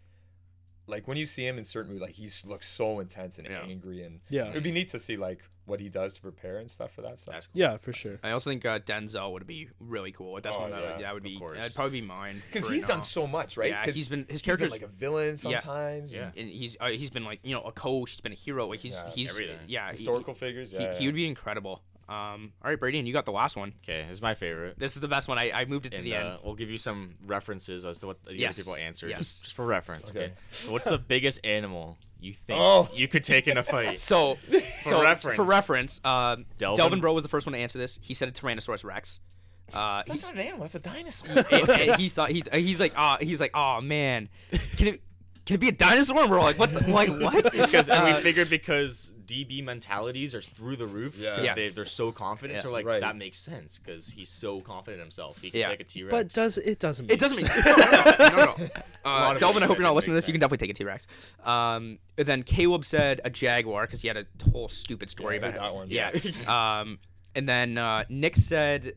like when you see him in certain movies, like he looks so intense and Yeah. angry and yeah, it would be neat to see like what he does to prepare and stuff for that stuff. That's cool. yeah, for sure. I also think uh, Denzel would be really cool. Like, That's Oh, one that, yeah, would, that would be. course. That'd probably be mine. Because he's right done now. so much, right? Yeah, 'Cause he's been his he's character's like a villain sometimes. Yeah. and and he's uh, he's been like you know a coach. He's been a hero. Like he's Yeah. he's Everything. yeah he- Historical figures. He, Yeah. he would be incredible. Um, all right, Brady, and you got the last one. Okay, this is my favorite. This is the best one. I, I moved it to And the uh, end. we'll give you some references as to what the Yes. other people answered, Yes. just, just for reference. Okay. Okay. So, what's the biggest animal you think Oh. you could take in a fight? [LAUGHS] So, so reference. for reference, um, Delvin? Delvin Bro was the first one to answer this. He said a Tyrannosaurus Rex. Uh, he, not an animal. That's a dinosaur. [LAUGHS] and, and he thought he he's like ah he's like oh man, can it can it be a dinosaur? And we're all like what the, like what? [LAUGHS] Because and Uh, we figured because DB mentalities are through the roof. Yeah. 'cause Yeah. They, they're so confident. Yeah. So like Right. that makes sense because he's so confident in himself. He can Yeah. take a T Rex. But does it doesn't? Make It doesn't sense. make [LAUGHS] no, no, no, [LAUGHS] no, no. Uh, Delvin, I hope you're not listening to this. You can definitely take a T Rex. Um, then Caleb said a jaguar because he had a whole stupid story Yeah, about heard it. that one. Yeah. um, and then uh, Nick said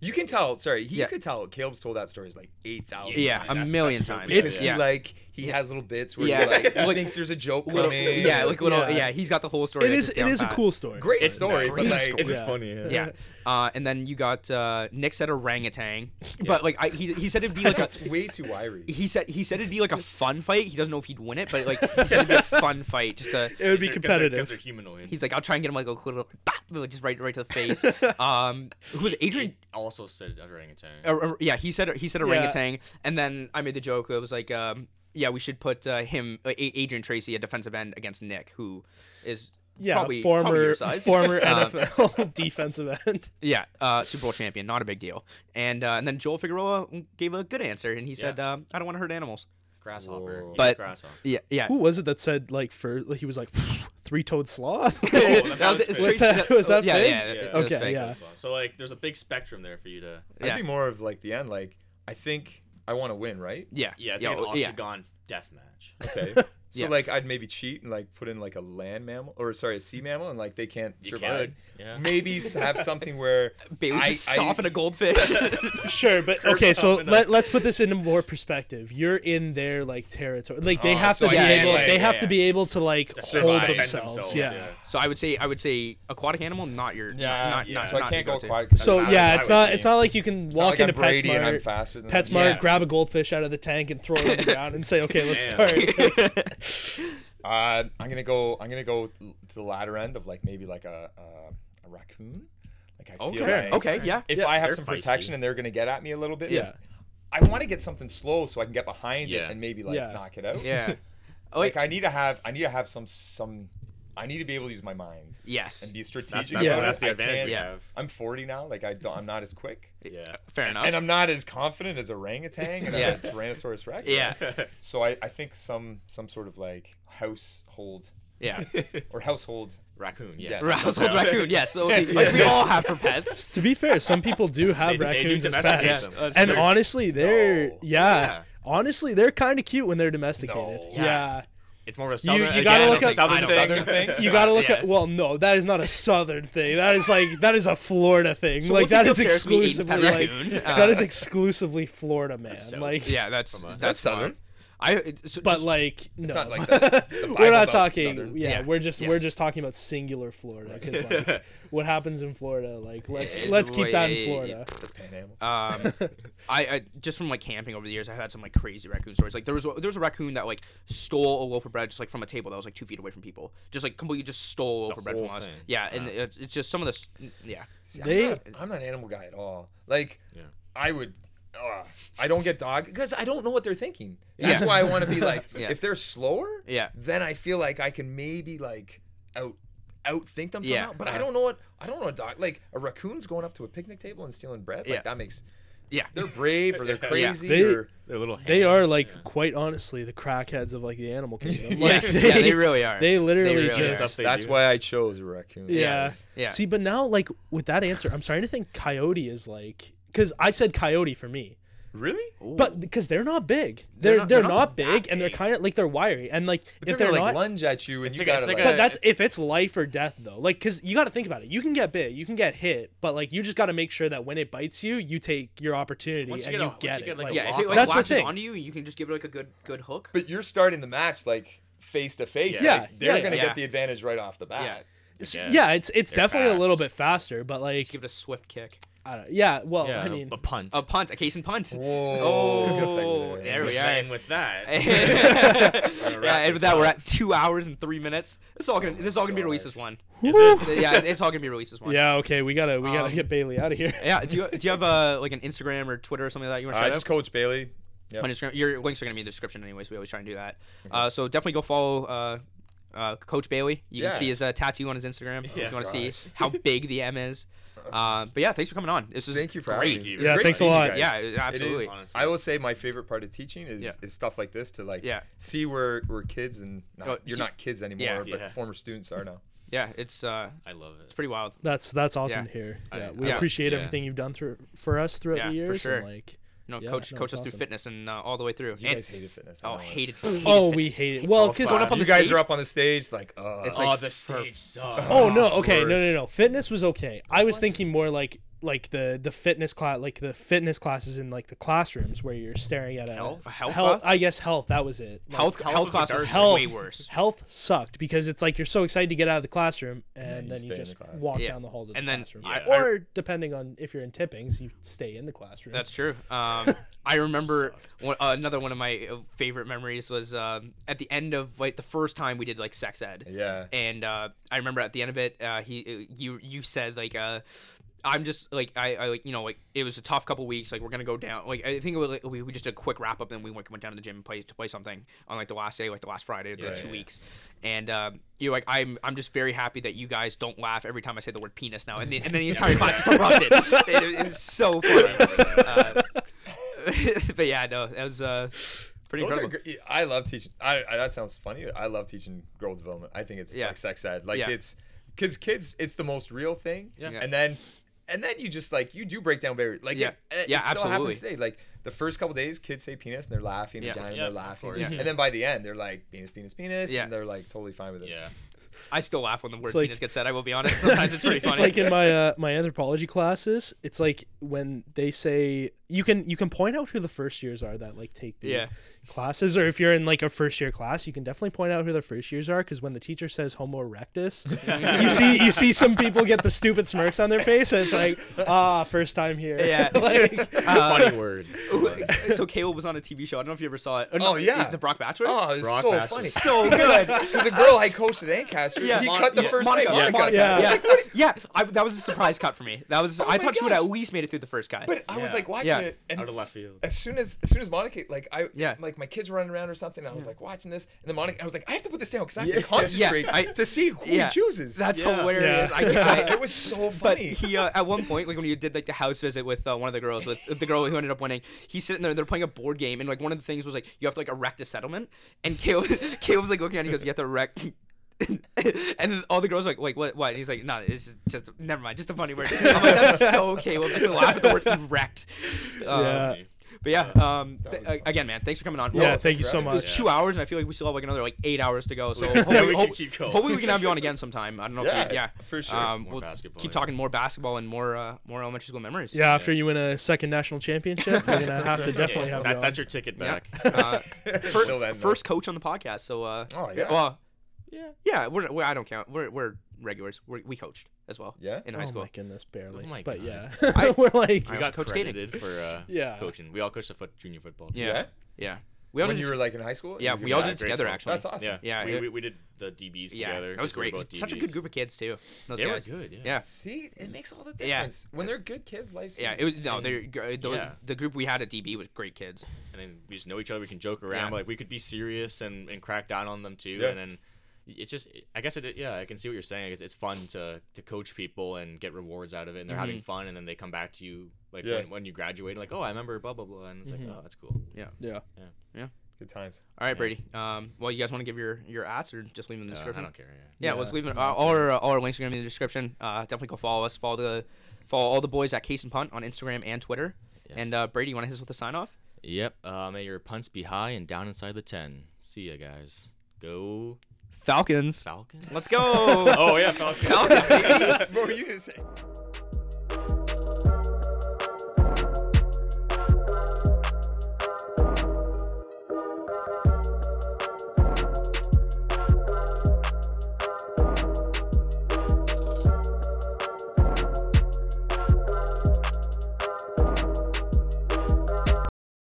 You can tell. Sorry, he Yeah. could tell. Caleb's told that story like eight thousand. yeah a that's- million that's times. It's yeah. like he has little bits where Yeah. he like Like- thinks there's a joke little, coming. yeah, like little, yeah. Yeah. He's got the whole story. It like, is. just It down is a cool story. great It's story, nice. but like It's just Yeah. funny. Yeah. Yeah. Uh, and then you got uh, Nick said orangutan, [LAUGHS] but like I, he, he said it'd be like a that's way too wiry. he said he said it'd be like a fun fight. He doesn't know if he'd win it, but like he said it'd be a [LAUGHS] fun fight. Just to It would be competitive Because they're, competitive. humanoid. he's like I'll try and get him like a little like, just right right to the face. [LAUGHS] Um, who was? Adrian? He also said orangutan. Uh, uh, yeah, he said he said Yeah. orangutan, and then I made the joke. It was like, um, yeah, we should put uh, him, uh, Adrian Tracy, a defensive end against Nick, who is yeah, probably, former probably your size. former [LAUGHS] Um, NFL [LAUGHS] defensive end. Yeah, uh, Super Bowl champion, not a big deal. And uh, and then Joel Figueroa gave a good answer, and he said, um, "I don't want to hurt animals." Grasshopper. Whoa. But- grasshopper. Yeah, yeah. Who was it that said like for like, he was like [LAUGHS] three-toed sloth? Oh, that [LAUGHS] That was- was. Was that- [LAUGHS] was that yeah, fake? Yeah, Yeah. it- it was Okay, fake. yeah. So like, there's a big spectrum there for you to. I'd be more of like the end. Like I think I want to win, right? Yeah, Yeah, it's yeah, like an oh, yeah. octagon death match. Okay. So Yeah. like I'd maybe cheat and like put in like a land mammal or sorry a sea mammal and like they can't You survive. yeah. Maybe have something where [LAUGHS] Bailey's I- just I- stopping a goldfish. [LAUGHS] Sure, but Kirk's okay, so let let's put this into more perspective. You're in their like territory. Like they Oh, have so to be I can't, able like- they have yeah, to be able to like To hold themselves. themselves, yeah. yeah. so I would say I would say aquatic animal, not your yeah, not, yeah. not, so I can't go aquatic. So That's yeah, it's not it's not like you can walk into I'm Brady and I'm PetSmart, faster than PetSmart, grab a goldfish out of the tank and throw it on the [LAUGHS] ground and say, okay, let's start. [LAUGHS] Uh, I'm gonna go. I'm gonna go to the latter end of like maybe like a a, a raccoon. Like I feel Okay, like okay, yeah. if Yeah, I have they're some feisty. protection and they're gonna get at me a little bit, Yeah. I want to get something slow so I can get behind Yeah. it and maybe like Yeah. knock it out. Yeah. [LAUGHS] Oh, Like. I need to have I need to have some some I need to be able to use my mind yes. and be strategic. that's, Yeah. that's the advantage we have. I'm 40 now. Like I don't, I'm not as quick, Yeah. Fair enough. and I'm not as confident as orangutan and Yeah. a Tyrannosaurus Rex. Yeah. So I, I think some some sort of like household yeah. [LAUGHS] or household. Raccoon. Yes. Yes. Household raccoon. Yes. So like we all have for pets. [LAUGHS] to be fair, some people do have They- they do raccoons as pets. them. And honestly, they're No. yeah, Yeah. honestly, they're kind of cute when they're domesticated. No. Yeah. Yeah. It's more of a southern. you again, gotta look it's a at- southern I know. thing. Southern thing? [LAUGHS] You gotta look Yeah. at well, no, that is not a southern thing. That is like that is a Florida thing. So like what's that your is Terrace meat eats exclusively like raccoon? that is Uh, [LAUGHS] exclusively Florida, man. so- like Yeah, that's From that's That's southern. Fine. I so but just- like no, not like [LAUGHS] the- the we're not talking. southern. Yeah, Yeah. we're just we're just talking about singular Florida because like [LAUGHS] what happens in Florida, like let's Yeah, let's keep that in Florida. [LAUGHS] Um, I, I just from like camping over the years, I've had some like crazy raccoon stories. Like there was a- there was a raccoon that like stole a loaf of bread just like from a table that was like two feet away from people, just like completely just stole a loaf The of bread from whole us. thing. Yeah, and Wow. it's, it's just some of this. Yeah, See, They- I'm, not, I'm not an animal guy at all. Like, Yeah. I would. Ugh, I don't get dog because I don't know what they're thinking. That's Yeah. why I want to be like, [LAUGHS] Yeah. if they're slower, yeah, then I feel like I can maybe like out outthink them Yeah. somehow. But I Uh-huh. don't know what I don't know a dog like a raccoon's going up to a picnic table and stealing bread. Like Yeah. that makes yeah. they're brave or they're [LAUGHS] Yeah. crazy They- or They're little. They are like yeah. quite honestly the crackheads of like the animal kingdom. [LAUGHS] Yeah, Like yeah, they really are. They literally really just are. That's do. why I chose a raccoon. Yeah. Yeah. See, but now like with that answer, I'm starting to think coyote is like because I said coyote for me, Really? but because they're not big, they're not- they're, they're not, not big, that and they're big. kind of like they're wiry, and like But if they're, they're gonna like not. lunge at you and It's you like a- gotta it's like like, a- but that's if it's life or death though. Like, cause you got to think about it. You can get bit, you can get hit, but like you just got to make sure that when it bites you, you take your opportunity Once you and get a- you once get you it. get, like, Like, a yeah, if it like That's the latches thing. onto you, you can just give it like a good good hook. but you're starting the match like face to face. Yeah. Like, they're Yeah. gonna Yeah. get the advantage right off the bat. Yeah. s- Yeah. yeah, it's it's They're definitely a little fast. bit faster, but like Just give it a swift kick. I don't, yeah, well, Yeah, I mean, a punt. A punt, a case and punt. Whoa. Oh, there. there we are. And with that, [LAUGHS] yeah, [LAUGHS] and with this that, we're at two hours and three minutes. This is all gonna this is all gonna be released as one. is it? yeah, it's all gonna be released as one. yeah, okay, we gotta we gotta Um, get Bailey out of here. Yeah. Do you [LAUGHS] do you have uh, like an Instagram or Twitter or something like that you want to Uh, shout just out? Coach Bailey. Yep. On Instagram, your links are gonna be in the description anyways. We always try and do that. Uh, so definitely go follow uh, uh, Coach Bailey. You Yeah. can see his uh, tattoo on his Instagram if Yeah. you want to see how big the M is. Uh, but yeah, thanks for coming on. This is Thank you for great. having me. It was Yeah, great thanks a seeing you lot. guys. Yeah, absolutely. is- Honestly. I will say my favorite part of teaching is, Yeah. is stuff like this to like Yeah. see where where kids and not, Oh, you're do- not kids anymore, Yeah. but Yeah. former students are now. Yeah, it's uh, I love it. it's pretty wild. That's that's awesome Yeah. to hear. I- Yeah, we Yeah. appreciate Yeah. everything you've done through for us throughout Yeah, the for years. sure. And like, You know, Yeah, coach no, coach it's us through awesome. fitness and uh, all the way through. You And- guys hated fitness. I oh, hated, hated oh, fitness. we hate it. Well, because Going up on you the guys are up on the stage like, uh, It's oh, the stage sucks. Oh no, okay, no, no, no. Fitness was okay. I was thinking more like like the the fitness class, like the fitness classes in like the classrooms where you're staring at a Health? A health health. class? I guess health. That was it. Like, Health health health of class the was nurses. health way worse. Health sucked because it's like you're so excited to get out of the classroom and then you then you in the just walk Yeah. down the hall to the And then classroom. I- Yeah. or depending on if you're in Tippings, you stay in the classroom. That's true. Um, [LAUGHS] I remember one, uh, another one of my uh, favorite memories was um, at the end of like the first time we did like sex ed. yeah. and uh, I remember at the end of it, uh, he, you, you said like, uh, I'm just like I, I like you know like it was a tough couple weeks. Like we're gonna go down. Like I think it was, like, we, we just did a quick wrap up and we went, went down to the gym and play to play something on like the last day, like the last Friday of the Yeah, two yeah. weeks. And um, you know like I'm I'm just very happy that you guys don't laugh every time I say the word penis now, and, the, and then the entire class just erupted. [LAUGHS] It, it was so funny. Uh, [LAUGHS] but yeah, no, that was uh, pretty Those incredible. gr- I love teaching. I, I that sounds funny. I love teaching girl development. I think it's Yeah. like sex ed. Like Yeah. it's kids. Kids. It's the most real thing. Yeah. Yeah. And then, and then you just like you do break down barriers. Like Yeah. it, it, Yeah, it still absolutely. happens today. Like the first couple days, kids say penis and they're laughing. Yeah. Vagina, Yeah, they're laughing. Yeah. And then by the end, they're like penis, penis, penis. Yeah. And they're like totally fine with it. Yeah. I still laugh when the word like- penis gets said. I will be honest. [LAUGHS] Sometimes it's pretty funny. It's like in my [LAUGHS] uh, my anthropology classes. It's like when they say you can you can point out who the first years are that like take the Yeah. Classes, or if you're in like a first year class, you can definitely point out who the first years are because when the teacher says Homo erectus, [LAUGHS] you see you see some people get the stupid smirks on their face. And it's like ah, first time here. Yeah. [LAUGHS] like, It's a funny [LAUGHS] word. so Caleb was on a TV show. I don't know if you ever saw it. Oh, no, yeah. the Brock Bachelor. Oh, it's Brock so Bachelor. funny. so good. There's a girl I coached at Ancaster. Yeah. He Mon- cut the yeah, first Monica, night. yeah, Monica. Yeah. Yeah, Yeah. yeah. I, that was a surprise cut for me. That was. I Oh my thought she would at least made it through the first guy. But I was like watching Yeah. it, and Out of left field. as soon as as soon as Monica like I Yeah. like my kids were running around or something, and I was like watching this, and then Monica, I was like, I have to put this down because I have to concentrate [LAUGHS] I- to see who yeah, he chooses. That's Yeah. hilarious. Yeah. I, I, [LAUGHS] it was so funny. But funny. he, uh, at one point, like when you did like the house visit with uh, one of the girls, with the girl who ended up winning, he's sitting there. They're playing a board game, and like one of the things was like you have to like erect a settlement, and Caleb, [LAUGHS] Caleb's like looking at, it, he goes, "You have to erect." and then all the girls are like, "Wait, what? What?" And he's like, "No, it's just, just never mind, just a funny word." I'm like, "That's so Caleb." Just to laugh at the word erect. Um, Yeah. But yeah, um, th- was again, man, thanks for coming on. yeah, Well, thank you so It it was much. two hours, and I feel like we still have like another like eight hours to go. So [LAUGHS] hopefully, we can hope- keep going. hopefully we can have you on again sometime. I don't know. Yeah, if we, yeah, for sure. Um, More we'll basketball, keep yeah. talking more basketball and more uh, more elementary school memories. Yeah, after you win a second national championship, we're gonna have to definitely have you that, on. that's your ticket Yeah. back. [LAUGHS] Uh, [LAUGHS] fir- Till then, though. first coach on the podcast. So uh, Oh, yeah. Well, Yeah. yeah, we're, we're I don't count. We're we're regulars. We're, we coached as well. Yeah? in high oh school. my goodness, barely. Oh my but God. yeah, I- [LAUGHS] we're like I We got Coach credited for uh, [LAUGHS] Yeah. coaching. We all coached the foot junior football. Team. Yeah, Yeah? yeah. We all when did you were like in high school. yeah, we all did it together 12. actually. That's awesome. Yeah, Yeah, We, we, we did the DBs yeah, together. that was great. both Such a good group of kids too. Those They were good. Yeah. Yeah. See, it makes all the difference Yeah. difference when they're good kids. Life's Yeah, it was no. They're, the, yeah. the group we had at DB was great kids. and then we just know each other. We can joke around, Yeah. but like we could be serious and, and crack down on them too. Yeah. And then it's just, I guess it. Yeah, I can see what you're saying. It's, it's fun to to coach people and get rewards out of it, and they're having Mhm. fun, and then they come back to you like Yeah. when, when you graduate, like, oh, I remember blah blah blah, and it's Mhm. like, oh, that's cool. yeah. Yeah. Yeah. Yeah. Good times. All right, Yeah. Brady. Um, well, you guys want to give your your ads or just leave them in the Uh, I description? don't care. Yeah. Yeah, Yeah. let's leave it. Uh, all our uh, all our links are gonna be in the description. Uh, definitely go follow us. Follow the follow all the boys at Case and Punt on Instagram and Twitter. And uh, Brady, you want to hit us with a sign off? Yep. Uh, may your punts be high and down inside the ten. See ya, guys. Go Falcons. Falcons. Let's go. oh yeah, Falcons. Falcons, [LAUGHS] what were you gonna say?